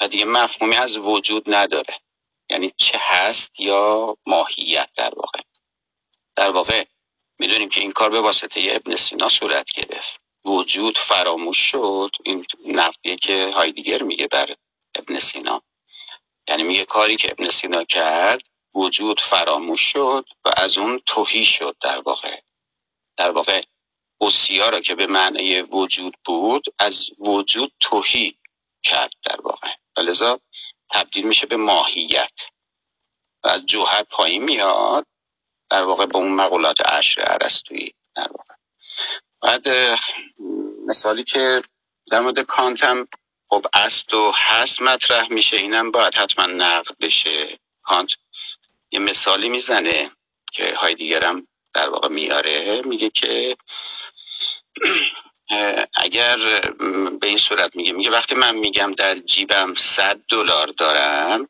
و دیگه مفهومی از وجود نداره. یعنی چه هست یا ماهیت در واقع. در واقع می‌دونیم که این کار به واسطه ابن سینا صورت گرفت. وجود فراموش شد. این نقدیه که هایدیگر میگه بر ابن سینا. یعنی میگه کاری که ابن سینا کرد وجود فراموش شد و از اون توهی شد در واقع. در واقع اوسیا را که به معنی وجود بود از وجود توهی کرد در واقع. و تبدیل میشه به ماهیت. و از جوهر پایین میاد در واقع به اون مقولات عشر عرستویی در واقع. بعد مثالی که در مورد کانت هم خب است و هست مطرح میشه اینم باید حتما نقد بشه. کانت یه مثالی می‌زنه که هایدیگرم در واقع میاره میگه که اگر به این صورت میگه میگه وقتی من میگم در جیبم صد دلار دارم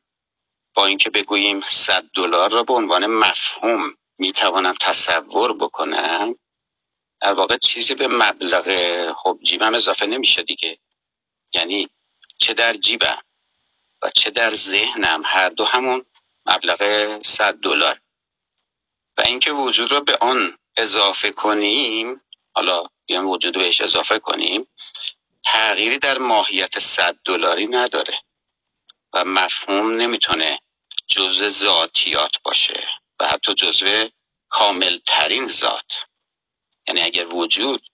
با اینکه بگوییم صد دلار را به عنوان مفهوم می‌توانم تصور بکنم در واقع چیزی به مبلغ خب جیبم اضافه نمیشه دیگه. یعنی چه در جیبم و چه در ذهنم هر دو همون مبلغ صد دلار. و اینکه وجود را به آن اضافه کنیم حالا بیام وجود بهش اضافه کنیم تغییری در ماهیت صد دلاری نداره و مفهوم نمی‌تونه جزء ذاتیات باشه و حتی جزء کامل ترین ذات. یعنی اگر وجود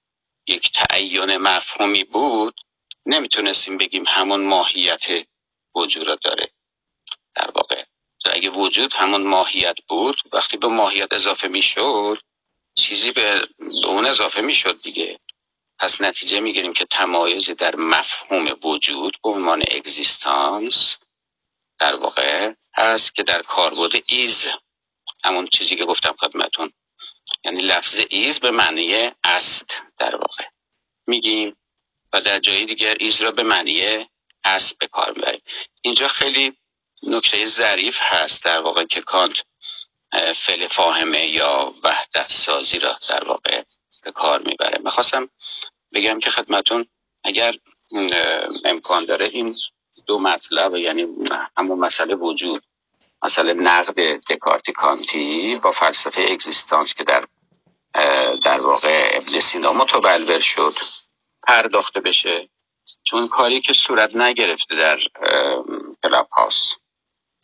یک تعین مفهومی بود نمی‌تونستیم بگیم همون ماهیت وجود را داره. در واقع اگه وجود همون ماهیت بود وقتی به ماهیت اضافه می‌شد چیزی به, اون اضافه می‌شد دیگه. پس نتیجه می‌گیریم که تمایزی در مفهوم وجود به عنوان اگزیستانس در واقع هست که در کاربرد is. همون چیزی که گفتم خدمتون. یعنی لفظ is به معنی است در واقع. میگیم و در جای دیگر is را به معنی است به کار می‌بریم. اینجا خیلی نکته ظریف هست در واقع که کانت فعل فاهمه یا وحدت سازی را در واقع به کار می‌بره. می‌خواستم بگم که خدمتون اگر امکان داره این دو مطلب یعنی همون مسئله وجود مسئله نقد دکارتی کانتی با فلسفه اگزیستانس که در در واقع ابن سینا متبلور شد پرداخته بشه چون کاری که صورت نگرفته در کلاب هاست.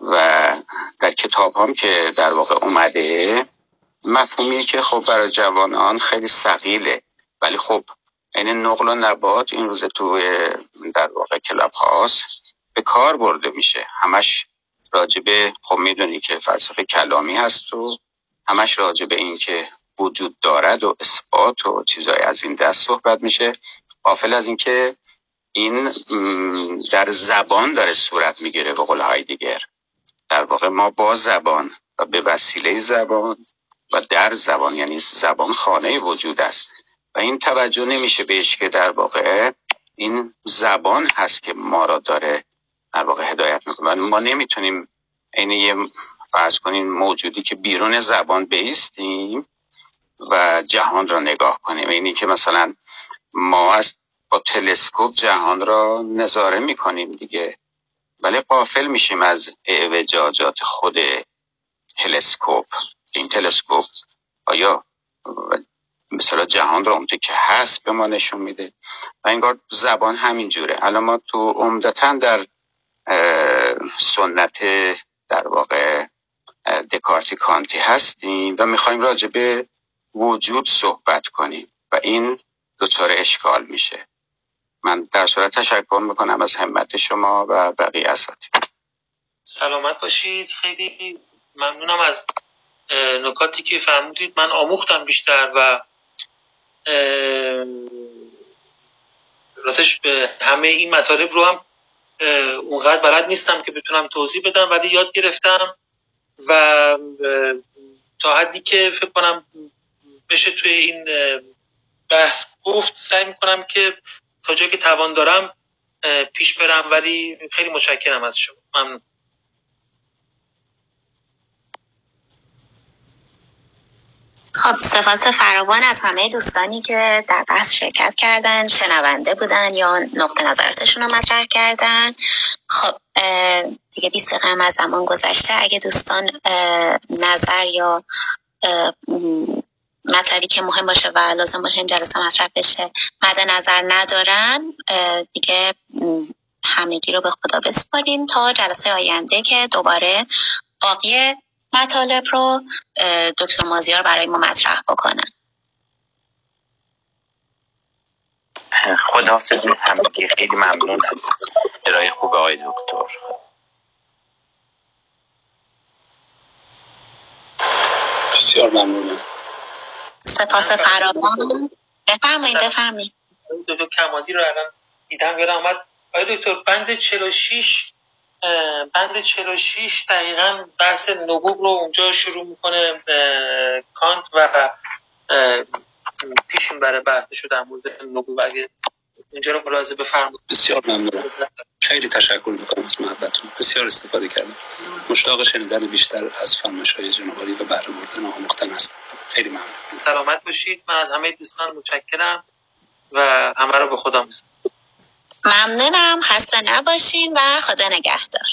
و در کتاب هم که در واقع اومده مفهومیه که خب برای جوانان خیلی سقیله ولی خب این نقل و نبات این روز تو در واقع کلاب هاست به کار برده میشه. همش راجبه خب می‌دونی که فلسفه کلامی هست و همش راجبه این که وجود دارد و اثبات و چیزهای از این دست صحبت میشه. قافل از اینکه این در زبان داره صورت می‌گیره به قول دیگر در واقع ما با زبان و به وسیله زبان و در زبان یعنی زبان خانه وجود است. و این توجه نمیشه بهش که در واقع این زبان هست که ما را داره در واقع هدایت می‌کنه. ما نمی‌تونیم این یه فرض کنین موجودی که بیرون زبان بیستیم و جهان را نگاه کنیم. اینی که مثلا ما از با تلسکوپ جهان را نظاره می‌کنیم دیگه. ولی قافل میشیم از اعوجاجات خود تلسکوپ. این تلسکوپ آیا مثلا جهان را اونطور که هست به ما نشون میده؟ و انگار زبان همین جوره. الان ما تو عمدتا در سنت در واقع دکارتی کانتی هستیم و می‌خوایم راجع به وجود صحبت کنیم و این دچار اشکال میشه. من در صورت تشکر می‌کنم از همت شما و بقیه اساتید. سلامت باشید. خیلی ممنونم از نکاتی که فرمودید. من آموختم بیشتر و راستش به همه این مطالب رو هم اونقدر بلد نیستم که بتونم توضیح بدم ولی یاد گرفتم و تا حدی که فکر کنم بشه توی این بحث گفت سعی می‌کنم که جایی که توان دارم پیش برم ولی خیلی متشکرم از شما. ممنون. خب سپاس فراوان از همه دوستانی که در بحث شرکت کردن شنونده بودن یا نقطه نظرتشون رو مطرح کردن. خب دیگه بیست دقیقه هم از زمان گذشته. اگه دوستان نظر یا مطلبی که مهم باشه و لازم باشه این جلسه مطرح بشه. مد نظر ندارن دیگه همگی رو به خدا بسپاریم تا جلسه آینده که دوباره باقی مطالب رو دکتر مازیار برای ما مطرح بکنن خداحافظ همگی. خیلی ممنون از ارائه خوب آقای دکتر. بسیار ممنونم. سپاس فراوان. بفرمایید بفرمایید. دکتر کمادی رو الان دیدم یادم آمد آقای دکتر بند 46 بند 46 دقیقا بحث نبوغ رو اونجا شروع می‌کنه کانت و پیش برای بحث در مورد نبوغ؟ اگه اینجا رو ملاحظه بفرمایید. بسیار ممنون. خیلی تشکر می‌کنم از محبتتون. بسیار استفاده کردم. مشتاق شنیدن بیشتر از فرمایش های جنابالی و بهره بردن آموختن هستم. خیلی ممنون. سلامت باشید. من از همه دوستان متشکرم و همه رو به خدا میسپارم. ممنونم. خسته نباشین و خدا نگهدار.